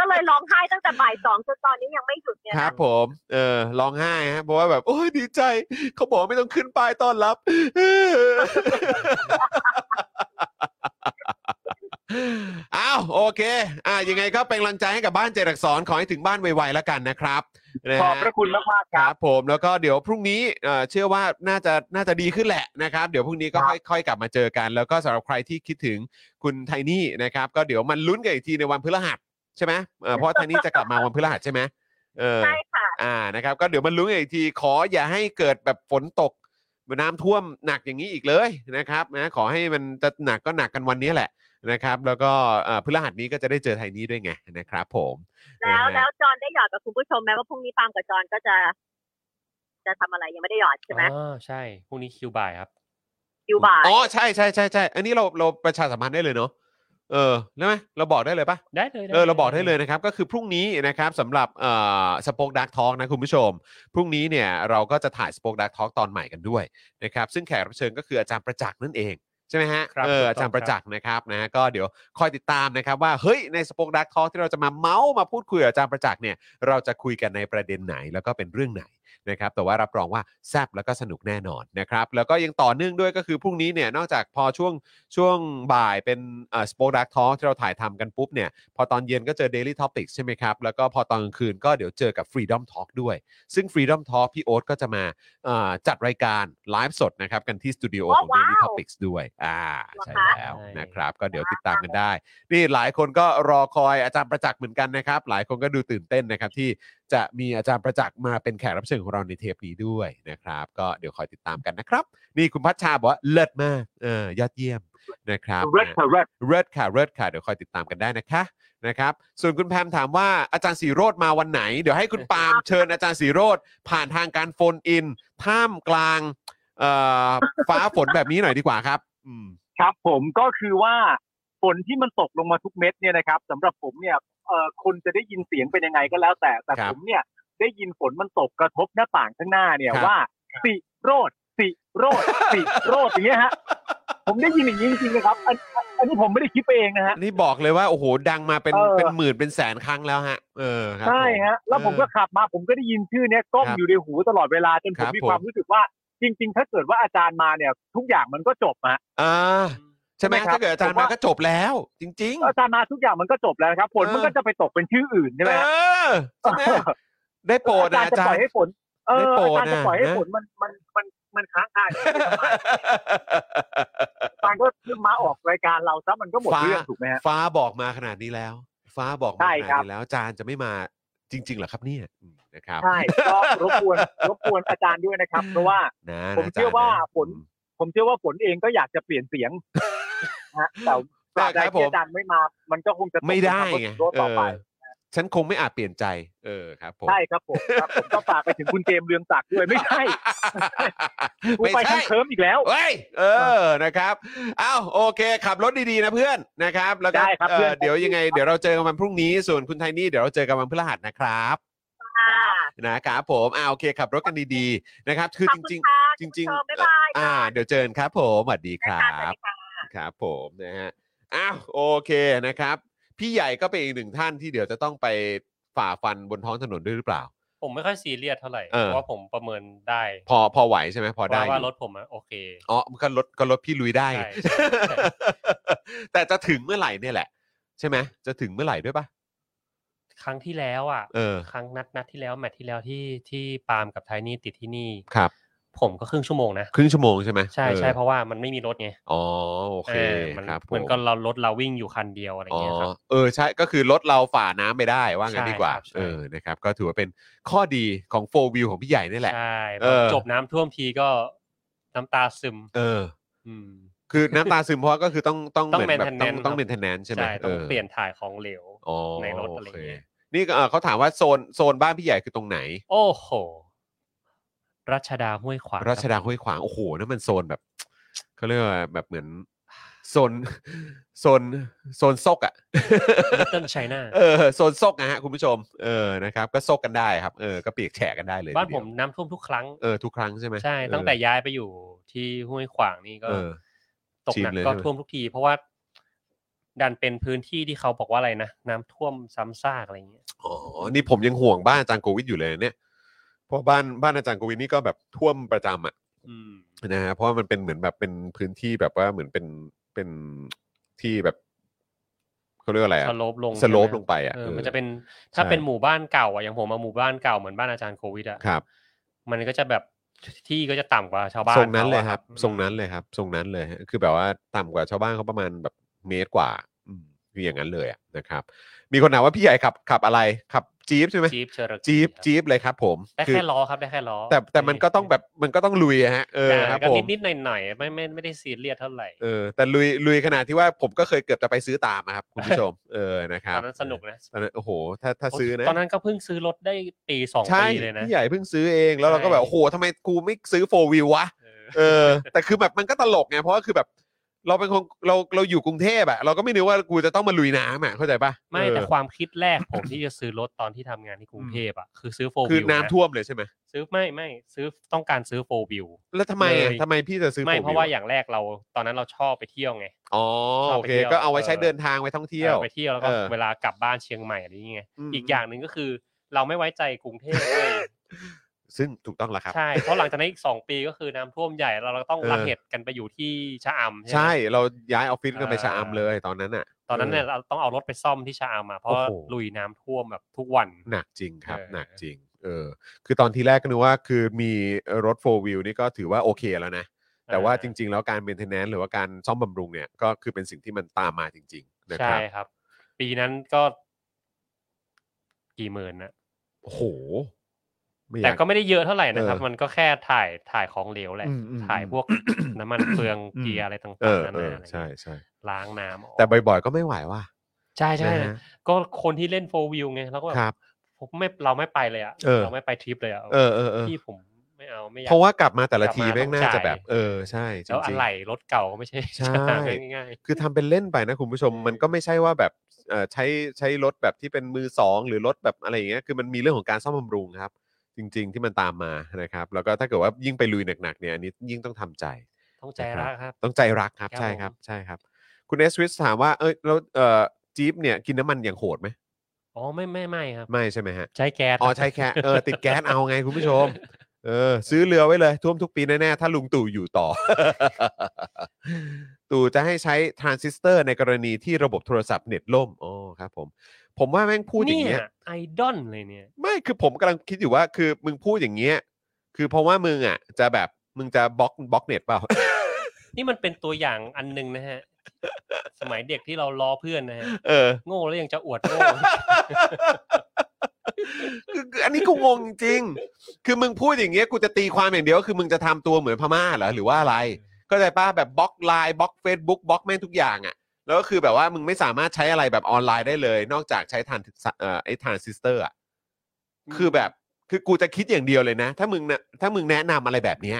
ก็เลยร้องไห้ตั้งแต่บ่ายสองจนตอนนี้ยังไม่หยุดเนี่ยคนะรับผม เออร้องไห้ฮะเพราะว่าแบบโอ้ยดีใจ เขาบอกว่าไม่ต้องขึ้นป้ายต้อนรับ อ้าวโอเค อะยังไงก็เป็นกำลังใจให้กับบ้านเจรักสอนขอให้ถึงบ้านไวๆแล้วกันนะครับนะขอบฮะพระคุณมากๆคครัรับ บผมแล้วก็เดี๋ยวพรุ่งนี้เอ่อเชื่อว่าน่าจะน่าจะดีขึ้นแหละนะครับ เดี๋ยวพรุ่งนี้ก็ครับ ค่อยค่อยกลับมาเจอกัน แล้วก็สำหรับใครที่คิดถึงคุณไทนี่นะครับ ก็เดี๋ยวมันลุ้นกันอีกทีในวันพฤหัสใช่ไหมเอ่อเพราะว่าไทนี่จะกลับมาวันพฤหัสใช่ไหมเออ ใช่ค่ะ อ่า นะครับ ก็เดี๋ยวมันลุ้นกันอีกที ขออย่าให้เกิดแบบฝนตกน้ำท่วมหนักอย่างนี้อีกเลยนะครับ นะ ขอให้มันจะหนักก็หนักกันวันนี้แหละ นะครับแล้วก็เอ่อพฤหัสนี้ก็จะได้เจอไทนี่ด้วยไงนะครับผม แล้วนะฮะแล้วจอนได้หยอดกับคุณผู้ชมไหมว่าพรุ่งนี้ปาล์มกับจอนก็จะ จะทำอะไรยังไม่ได้หยอดใช่ไหมอ๋อใช่พรุ่งนี้คิวบ่ายครับอยู่บ่ายอ๋อใช่ใช่ใช่ใช่อันนี้เราเราประชาสัมพันธ์ได้เลยเนาะเออได้ไหมเราบอกได้เลยปะได้เลยเออเราบอกได้เลยนะครับ ก็คือพรุ่งนี้นะครับสำหรับเอ่อสป o อ e ดักทอ k นะคุณผู้ชม พรุ่งนี้เนี่ยเราก็จะถ่ายสป o อ e ดักทอ k ตอนใหม่กันด้วยนะครับ ซึ่งแขกรับเชิญก็คืออาจารย์ประจักษ์นั่นเอง ใช่ไหมฮะครับเออถูกต้อง อาจารย์ประจักษ์นะครับนะฮะก็เดี๋ยวคอยติดตามนะครับว่าเฮ้ยในสป o อ e ดักทอ k ที่เราจะมาเมาส์มาพูดคุยกับอาจารย์ประจักษ์เนี่ยเราจะคุยกันในประเด็นไหนแล้วก็เป็นเรื่องไหน นะครับแต่ว่ารับรองว่าแซบแล้วก็สนุกแน่นอนนะครับแล้วก็ยังต่อเนื่องด้วยก็คือพรุ่งนี้เนี่ยนอกจากพอช่วงช่วงบ่ายเป็นเอ่อ Spokedark Talk ที่เราถ่ายทำกันปุ๊บเนี่ยพอตอนเย็นก็เจอ Daily Topics ใช่ไหมครับ แล้วก็พอตอนกลางคืนก็เดี๋ยวเจอกับ Freedom Talk ด้วย ซึ่ง Freedom Talk พี่โอ๊ตก็จะมาเอ่อจัดรายการไลฟ์สดนะครับกันที่สตูดิโอของว้าว Daily Topics ด้วยอ่าใช่ว้าวแล้วนะครับก็เดี๋ยวติดตามกันได้ นี่หลายคนก็รอคอยอาจารย์ประจักษ์เหมือนกันนะครับ หลายคนก็ดูตื่นเต้นนะครับที่จะมีอาจารย์ประจักษ์มาเป็นแขกรับเชิญของเราในเทปนี้ด้วยนะครับ ก็เดี๋ยวคอยติดตามกันนะครับ นี่คุณพัชชาบอกว่าเลิศมากเออยอดเยี่ยมนะครับเรดนะค่ะเรดเลิศค่ะเลิศค่ะเดี๋ยวคอยติดตามกันได้นะคะนะครับ ส่วนคุณแพมถามว่าอาจารย์ศิโรตม์มาวันไหน เดี๋ยวให้คุณปาล์มเชิญอาจารย์ศิโรตม์ผ่านทางการ phone in ท่ามกลางเอ่อฟ้าฝนแบบนี้หน่อยดีกว่าครับอืมครับผมก็คือว่าฝนที่มันตกลงมาทุกเม็ดเนี่ยนะครับสำหรับผมเนี่ย เอ่อคนจะได้ยินเสียงเป็นยังไงก็แล้วแต่ แต่ครับ ผมเนี่ยได้ยินฝนมันตกกระทบหน้าต่างข้างหน้าเนี่ยครับ ว่าสิโรดสิโรดสิโรดอย่างเงี้ยฮะ ผมได้ยินอย่างนี้จริงๆนะครับอันอันอันนี้ผมไม่ได้คิดไปเองนะฮะ นี่บอกเลยว่าโอ้โหดังมาเป็นเออ เป็นหมื่นเป็นแสนครั้งแล้วฮะ เออครับ ใช่ฮะ แล้วผมก็เออขับมาผมก็ได้ยินชื่อเนี้ยก้องครับอยู่ในหูตลอดเวลาจนผครัมบมีผมความรู้สึกว่าจริง ๆ ถ้าเกิดว่าอาจารย์มาเนี่ย ทุกอย่างมันก็จบฮะ อ่า ใช่ไหมใช่ไหมครับถ้าเกิดอาจารย์ผมมาว่าก็จบแล้ว จริง ๆ อาจารย์มาทุกอย่างมันก็จบแล้วนะครับ ผลมันเออก็จะไปตกเป็นชื่ออื่นใช่ไหมฮะเออใช่ไหมได้โปรดอานะจารย์จะปล่อยอาจารย์ให้ฝนเออได้โปรดอาจารย์จะปล่อยให้นะฝนมันมันมันมันค้างคาอยู่ในสมัยอาจารย์ก็มาออกรายการเราซะมันก็หมดฟ้าเรื่องถูกไหมฮะฟ้าบอกมาขนาดนี้แล้ว ฟ้าบอกมาใช่ขครันาดบนี้แล้วอาจารย์จะไม่มาจริงๆเหรอครับเนี่ยอืมนะครับใช่ก็รบกวนรบกวนอาจารย์ด้วยนะครับ เพราะว่านะผมนะเชื่อว่าจรย์ะฝนผมเชื่อว่าฝนเองก็อยากจะเปลี่ยนเสียงนะ ฮะแต่ตราบใดครับผมที่อาจารย์ไม่มา มันก็คงจะตกไม่ได้เป็นไงคำว่าเอต่อไปอฉันคงไม่อาจเปลี่ยนใจ เออครับผมใช่ครับผมครับผมก็ฝากไปถึงคุณเจมส์เรืองศักดิ์ด้วยไม่ใช่กูไม่ไปใช่ทางเคิร์มอีกแล้วเฮ้ยเออนะครับอ้าวโอเค ขับรถดีๆนะเพื่อนนะครับ แล้วก็ได้ครับเอ่เพื่ออนเดี๋ยวยังไงเดี๋ยวเราเจอกันวันพรุ่งนี้ส่วนคุณไทนี่เดี๋ยวเราเจอกันวันพฤหัสนะครับค่ะนะครับผมอ่าโอเคขับรถกันดีๆนะครับ คือขอบจคุณริงค่ะๆจริงคุณผู้ชมๆบ๊ายบายอ่า เดี๋ยวเจอกันครับผมสวัสดีครัค่ะสวัสบดี ค่ะครับผมนะฮะอ้าวโอเคนะครับ พี่ใหญ่ก็เป็นอีกหนึ่งท่านที่เดี๋ยวจะต้องไปฝ่าฟันบนท้องถนนด้วยหรือเปล่า ผมไม่ค่อยซีเรียสเท่าไหร่ เออ เพราะว่าผมประเมินได้พอพอไหวใช่ไหมพอได้ว่าว่าอยู่รถผมอะโอเคอ๋อก็รถก็รถพี่ลุยได้ใช่ใช่ใช่ แต่จะถึงเมื่อไหร่เนี่ยแหละ ใช่ไหมจะถึงเมื่อไหร่ด้วยปะครั้งที่แล้วอะ เออ ครั้งนัดนัดที่แล้วแมตช์ที่แล้วที่ที่ปาล์มกับไทนี่ติดที่นี่ ครับ ผมก็ครึ่งชั่วโมงนะครึ่งชั่วโมงใช่ไหมใช่ออใช่เพราะว่ามันไม่มีรถไงอ๋อโอเคเออมันครับเหมือนผก็เรารถเราวิ่งอยู่คันเดียวอะไรอ๋อเงี้ยครับเออใช่ก็คือรถเราฝ่าน้ำไปได้ว่างั้นใช่ดีกว่าครับใช่เออนะครับก็ถือว่าเป็นข้อดีของ four-wheel ของพี่ใหญ่นี่แหละใช่เออจบน้ำท่วมทีก็น้ำตาซึม เอออืมคือน้ำตาซึมเพราะก็คือต้องต้องต้องเหมือนแบบต้อง maintenance ต้องครับเมนเทนแนนใช่ไหมใช่ต้องออเปลี่ยนถ่ายของเหลวอ๋อในรถอะไรเงี้ยโคนี่ก็เออเขาถามว่าโซนโซนบ้านพี่ใหญ่คือตรงไหน โอ้โห รัชดาห้วยขวางรัชดาคบห้วยขวางโอ้โหนั่นมันโซนแบบเขาเรียกว่าแบบเหมือนโซนโซนโซนซกอะต้นไชน่าเออโซนซกนะฮะคุณผู้ชมเออนะครับก็ซกกันได้ครับเออก็เปียกแฉะกันได้เลยบ้านทีผเดียวมน้ำท่วมทุกครั้งเออทุกครั้งใช่ไหมใช่เออตั้งแต่ย้ายไปอยู่ที่ห้วยขวางนี่ก็เออตกชินหนักเลยก็ใช่ไหมท่วมทุกที เพราะว่าดันเป็นพื้นที่ที่เขาบอกว่าอะไรนะน้ำท่วมซ้ำซากอะไรอย่างเงี้ยอ๋อนี่ผมยังห่วงบ้านอาจารย์โควิดอยู่เลยเนี่ย เพราะบ้านบ้านอาจารย์โควิดนี่ก็แบบท่วมประจำอะอืม นะฮะเพราะว่ามันเป็นเหมือนแบบเป็นพื้นที่แบบว่าเหมือนเป็นเป็นที่แบบเขาเรียกว่าอะไรอะ slope ลง slope ใช่ไหมลงไปอะเออเออมันจะเป็นถ้าใช่เป็นหมู่บ้านเก่าอะอย่างผมมาหมู่บ้านเก่าเหมือนบ้านอาจารย์โควิดอะครับ มันก็จะแบบที่ก็จะต่ำกว่าชาวบ้านทรงนั้นขาเลยอะครับอืมทรงนั้นเลยครับ ทรงนั้นเลยฮะคือแบบว่าต่ำกว่าชาวบ้านเขาประมาณแบบเมตรกว่าอืมคืออย่างนั้นเลยอะนะครับ มีคนถามว่าพี่ใหญ่ขับขับอะไรขับจี๊ปใช่ไหมจี๊ปเชอร์จี๊ปจี๊ปเลยครับผมได้คือแค่ล้อครับได้แค่ล้อแต่แต่มันก็ต้องแบบมันก็ต้องลุยอะฮะเออใช่ครับก็ผมนิดนิดหน่อยหน่อยๆไม่ไม่ไม่ได้ซีเรียสเท่าไหร่เออแต่ลุยลุยขนาดที่ว่าผมก็เคยเกือบจะไปซื้อตามอะครับคุณผู้ชมเออนะคตรับอนนั้นสนุกนะตอนนั้นโอ้โหถ้าถ้าซื้อนะตอนนั้นก็เพิ่งซื้อรถได้ปีสองใช่ปีเลยนะพี่ใหญ่เพิ่งซื้อเองแล้วเราก็แบบใช่โอ้โหทำไมกูไม่ซื้อโฟวิววะเออเออแต่คือแบบมันก็ตลกไงเพราะว่าคือแบบ เราเป็นคนเราเราอยู่กรุงเทพอะเราก็ไม่นึกว่ากูจะต้องมาลุยน้ำอะเข้าใจปะไม่เออแต่ความคิดแรกผมที่จะซื้อรถตอนที่ทำงานที่กรุงเทพอะคือซื้อโฟคือวิวน้ำท่วมเลยใช่ไหมซื้อไม่ไม่ซื้อต้องการซื้อโฟวิว แล้วทำไมอะเลย ทำไมพี่จะซื้อไม่ 4-wheel เพราะว่าอย่างแรกเราตอนนั้นเราชอบไปเที่ยวไง อ๋อชอบโอไปเค เที่ยว ก็เอาไว้ใช้เออเดินทางไปท่องเที่ยว ออไปเที่ยวแล้วก็เออเวลากลับบ้านเชียงใหม่อะไรอย่างเงี้ยอืม อีกอย่างหนึ่งก็คือ เราไม่ไว้ใจกรุงเทพเลย ซึ่งถูกต้องแล้วครับ ใช่ เพราะหลังจากนั้นอีกสองปีก็คือน้ำท่วมใหญ่เราเราต้องเออระเหตุกันไปอยู่ที่ชะอำใช่ไหมใช่เราย้ายออฟฟิศกันไปเออชะอำเลยตอนนั้นอะ ตอนนั้นเนี่ยเราต้องเอารถไปซ่อมที่ชะอำมาเพราะว่าโอ้โห ลุยน้ำท่วมแบบทุกวัน หนักจริงครับ เออ หนักจริงเออคือตอนที่แรกก็นึกว่าคือมีรถโฟวิวนี่ก็ถือว่าโอเคแล้วนะ แต่ว่าจริง ๆ แล้วการเมนเทนแนนหรือว่าการซ่อมบำรุงเนี่ยก็คือเป็นสิ่งที่มันตามมาจริง ๆ นะคใช่รับครับ ปีนั้นก็ กี่หมื่นนะโอ้โหไม่อยา แต่ก็ไม่ได้เยอะเท่าไหร่นะครับเออมันก็แค่ถ่ายถ่ายของเหลวแหละอืมอืมถ่ายพวกน้ำมันเปลืองอืมเกียร์อะไรต่างเออๆนั่นเอน่ะออะไรใช่เงี้ยใช่ล้างน้ำออกแต่บ่อยๆก็ไม่ไหวว่ะใช่ใช่นะฮะก็คนที่เล่นโฟวิวไงแล้วก็แบครับบผมไม่เราไม่ไปเลยอะเออเราไม่ไปทริปเลยอะเออเออเออพี่ผมไม่เอาไม่อยากเพราะว่ากลับมาแต่ละกลับทีมาแม่งต้องน่าจะจ่ายแบบ เออใช่จแล้วอะริงไหล่รถเก่าก็ไม่ใช่ใช่จะหาง่ายๆคือทำเป็นเล่นไปนะคุณผู้ชมมันก็ไม่ใช่ว่าแบบเอ่อใช้ใช้รถแบบที่เป็นมือสองหรือรถแบบอะไรอย่างเงี้ยคือมันมีเรื่องของการซ่อมบำรุงครับ จริง ๆ ที่มันตามมานะครับ แล้วก็ถ้าเกิดว่ายิ่งไปลุยหนักๆเนี่ยอันนี้ยิ่งต้องทำใจๆต้องใจรักครับ ต้องใจรักครับ ครับใช่ครับ ผม ใช่ครับ คุณเอสวิสถามว่า เอ้ยแล้วเอ่อจี๊ปเนี่ยกินน้ำมันอย่างโหดไหมอ๋อไม่ไม่ไม่ครับ ไม่ใช่ไหมฮะ ใช้แก๊สอ๋อครับใช่แค่เออติดแก๊สเอาไงคุณผู้ชม เออ ซื้อเรือไว้เลย ท่วมทุกปีแน่ ๆ ถ้าลุงตู่อยู่ต่อ ตู่จะให้ใช้ทรานซิสเตอร์ในกรณีที่ระบบโทรศัพท์เน็ตล่มอ๋อครับผม ผมว่าแม่งพูดอย่างเนี่เงี้ยยไอดอลเลยเนี่ย ไม่คือผมกำลังคิดอยู่ว่าคือมึงพูดอย่างเงี้ยคือเพราะว่ามึงอะ จะแบบมึงจะบล็อกบล็อกเน็ตเปล่า นี่มันเป็นตัวอย่างอันหนึ่งนะฮะ สมัยเด็กที่เราล้อเพื่อนนะฮะเออ โง่แล้วยังจะอวดโง่ คือคืออันนี้กูงงจริงคือมึงพูดอย่างเงี้ยกูจะตีความอย่างเดียวก็คือมึงจะทำตัวเหมือนพม่าเหรอหรือว่าอะไรเข้าใจป่ะแบบบล็อกไลน์บล็อก Facebook บล็อกแม่งทุกอย่างอะ่ะ แล้วก็คือแบบว่ามึงไม่สามารถใช้อะไรแบบออนไลน์ได้เลย นอกจากใช้ทานเอ่อไอ้ทรานซิสเตอร์อะคือแบบคือกูจะคิดอย่างเดียวเลยนะ ถ้ามึงนะถ้ามึงแนะนำอะไรแบบเนี้ย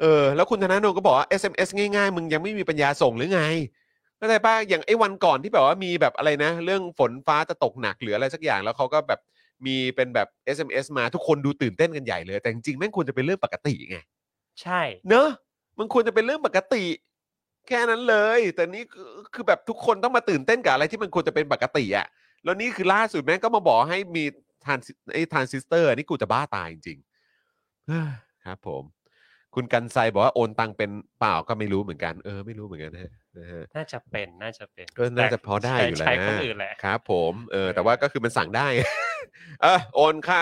เออแล้วคุณธนาโนก็บอกว่า SMS ง่ายๆ มึงยังไม่มีปัญญาส่งหรือไงเข้าใจป่ะอย่างไอ้วันก่อนที่แบบว่ามีแบบอะไรนะ เรื่องฝนฟ้าจะตกหนักหรืออะไรสักอย่างแล้วเขาก็แบบมีเป็นแบบ SMS มาทุกคนดูตื่นเต้นกันใหญ่เลย แต่จริงๆแม่งควรจะเป็นเรื่องปกติไง ใช่ เนอะมันควรจะเป็นเรื่องปกติ แค่นั้นเลย แต่นี่คือคือแบบทุกคนต้องมาตื่นเต้นกับอะไรที่มันควรจะเป็นปกติอะ่ะแล้วนี่คือล่าสุดแม่งก็มาบอกให้มีทานไอ้ทรานซิสเตอร์นี่กูจะบ้าตายจริงๆเฮ้ยครับผม คุณกันไซบอกว่าโอนตังเป็นเปล่าก็ไม่รู้เหมือนกันเออไม่รู้เหมือนกันนะฮะนะฮะน่าจะเป็นน่าจะเป็นก็น่าจะพอได้ใช้อยู่แล้วใช้นะคนอื่นแหละครับ ผมเออแต่ว่าก็คือมันสั่งได้ เออโอนค่า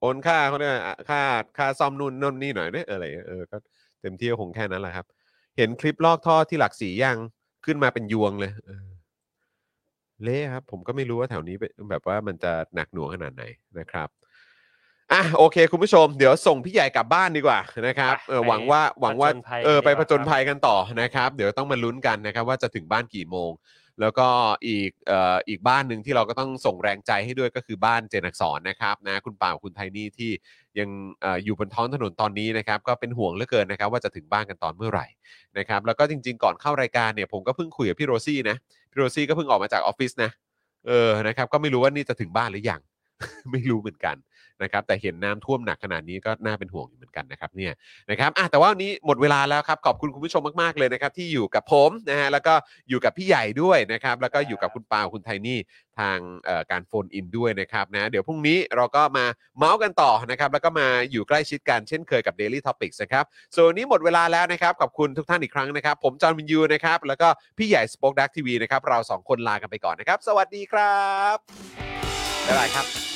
โอนค่าเขาเนี่ยกอะค่าค่าซ่อมนู่นนู่นนี่หน่อยเนี่ยอะไรอย่างเงี้ยเออก็เต็มที่ก็คงแค่นั้นแหละครับ เห็นคลิปลอกท่อที่หลักสียังขึ้นมาเป็นยวงเลยเออเละครับ ผมก็ไม่รู้ว่าแถวนี้เป็นแบบว่ามันจะหนักหน่วงขนาดไหนนะครับอะโอเค คุณผู้ชม เดี๋ยวส่งพี่ใหญ่กลับบ้านดีกว่านะครับเออไปหวังว่าหวังว่าผจญภัยเออไปดีกผว่าจญภัยกันต่อนะครับ เดี๋ยวต้องมาลุ้นกันนะครับ ว่าจะถึงบ้านกี่โมง แล้วก็อีกเอ่ออีกบ้านหนึ่งที่เราก็ต้องส่งแรงใจให้ด้วยก็คือบ้านเจนอักสอนนะครับนะคุณป่าวคุณไทนี่ที่ยังเอออยู่บนท้องถนนตอนนี้นะครับก็เป็นห่วงเหลือเกินนะครับว่าจะถึงบ้านกันตอนเมื่อไหร่นะครับแล้วก็จริง ๆ ก่อนเข้ารายการเนี่ยผมก็เพิ่งคุยกับพี่โรซี่นะพี่โรซี่ก็เพิ่งออกมาจากออฟฟิศนะเออนะครับก็ไม่รู้ว่านี่จะถึงบ้านหรือยัง ไม่รู้เหมือนกัน นะครับแต่เห็นน้ำท่วมหนักขนาดนี้ก็น่าเป็นห่วงอยู่เหมือนกันนะครับเนี่ยนะครับอะแต่ว่าวันนี้หมดเวลาแล้วครับขอบคุณคุณผู้ชมมากๆเลยนะครับที่อยู่กับผมนะฮะแล้วก็อยู่กับพี่ใหญ่ด้วยนะครับแล้วก็อยู่กับคุณปาคุณไทนี่ทางการ phone in ด้วยนะครับนะเดี๋ยวพรุ่งนี้เราก็มาเม้าท์กันต่อนะครับแล้วก็มาอยู่ใกล้ชิดกันเช่นเคยกับ Daily Topics นะครับส่วนวันนี้หมดเวลาแล้วนะครับขอบคุณทุกท่านอีกครั้งนะครับ ผมจอห์นวิญญูนะครับแล้วก็พี่ใหญ่ Spokedark TV นะครับเราสองคนลากันไปก่อนนะครับ สวัสดีครับบ๊ายบายครับ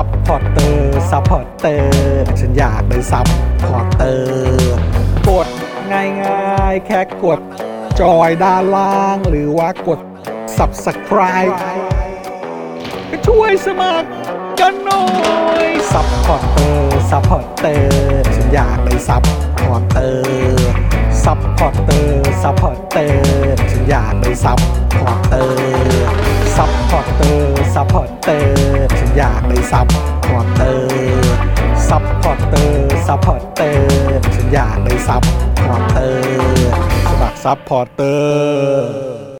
supporter supporter ฉันอยากเป็น supporter กดง่ายๆ แค่กด join ด้านล่าง หรือว่ากด subscribe ก็ช่วยสมัครกันหน่อย supporter supporter ฉันอยากเป็น supporter supporter supporter ฉันอยากเป็น supporter supporter supporter ฉันอยากเป็น supporter supporter supporter ฉันอยากเป็น supพอร์เตอร์สมัครซัพพอร์เตอร์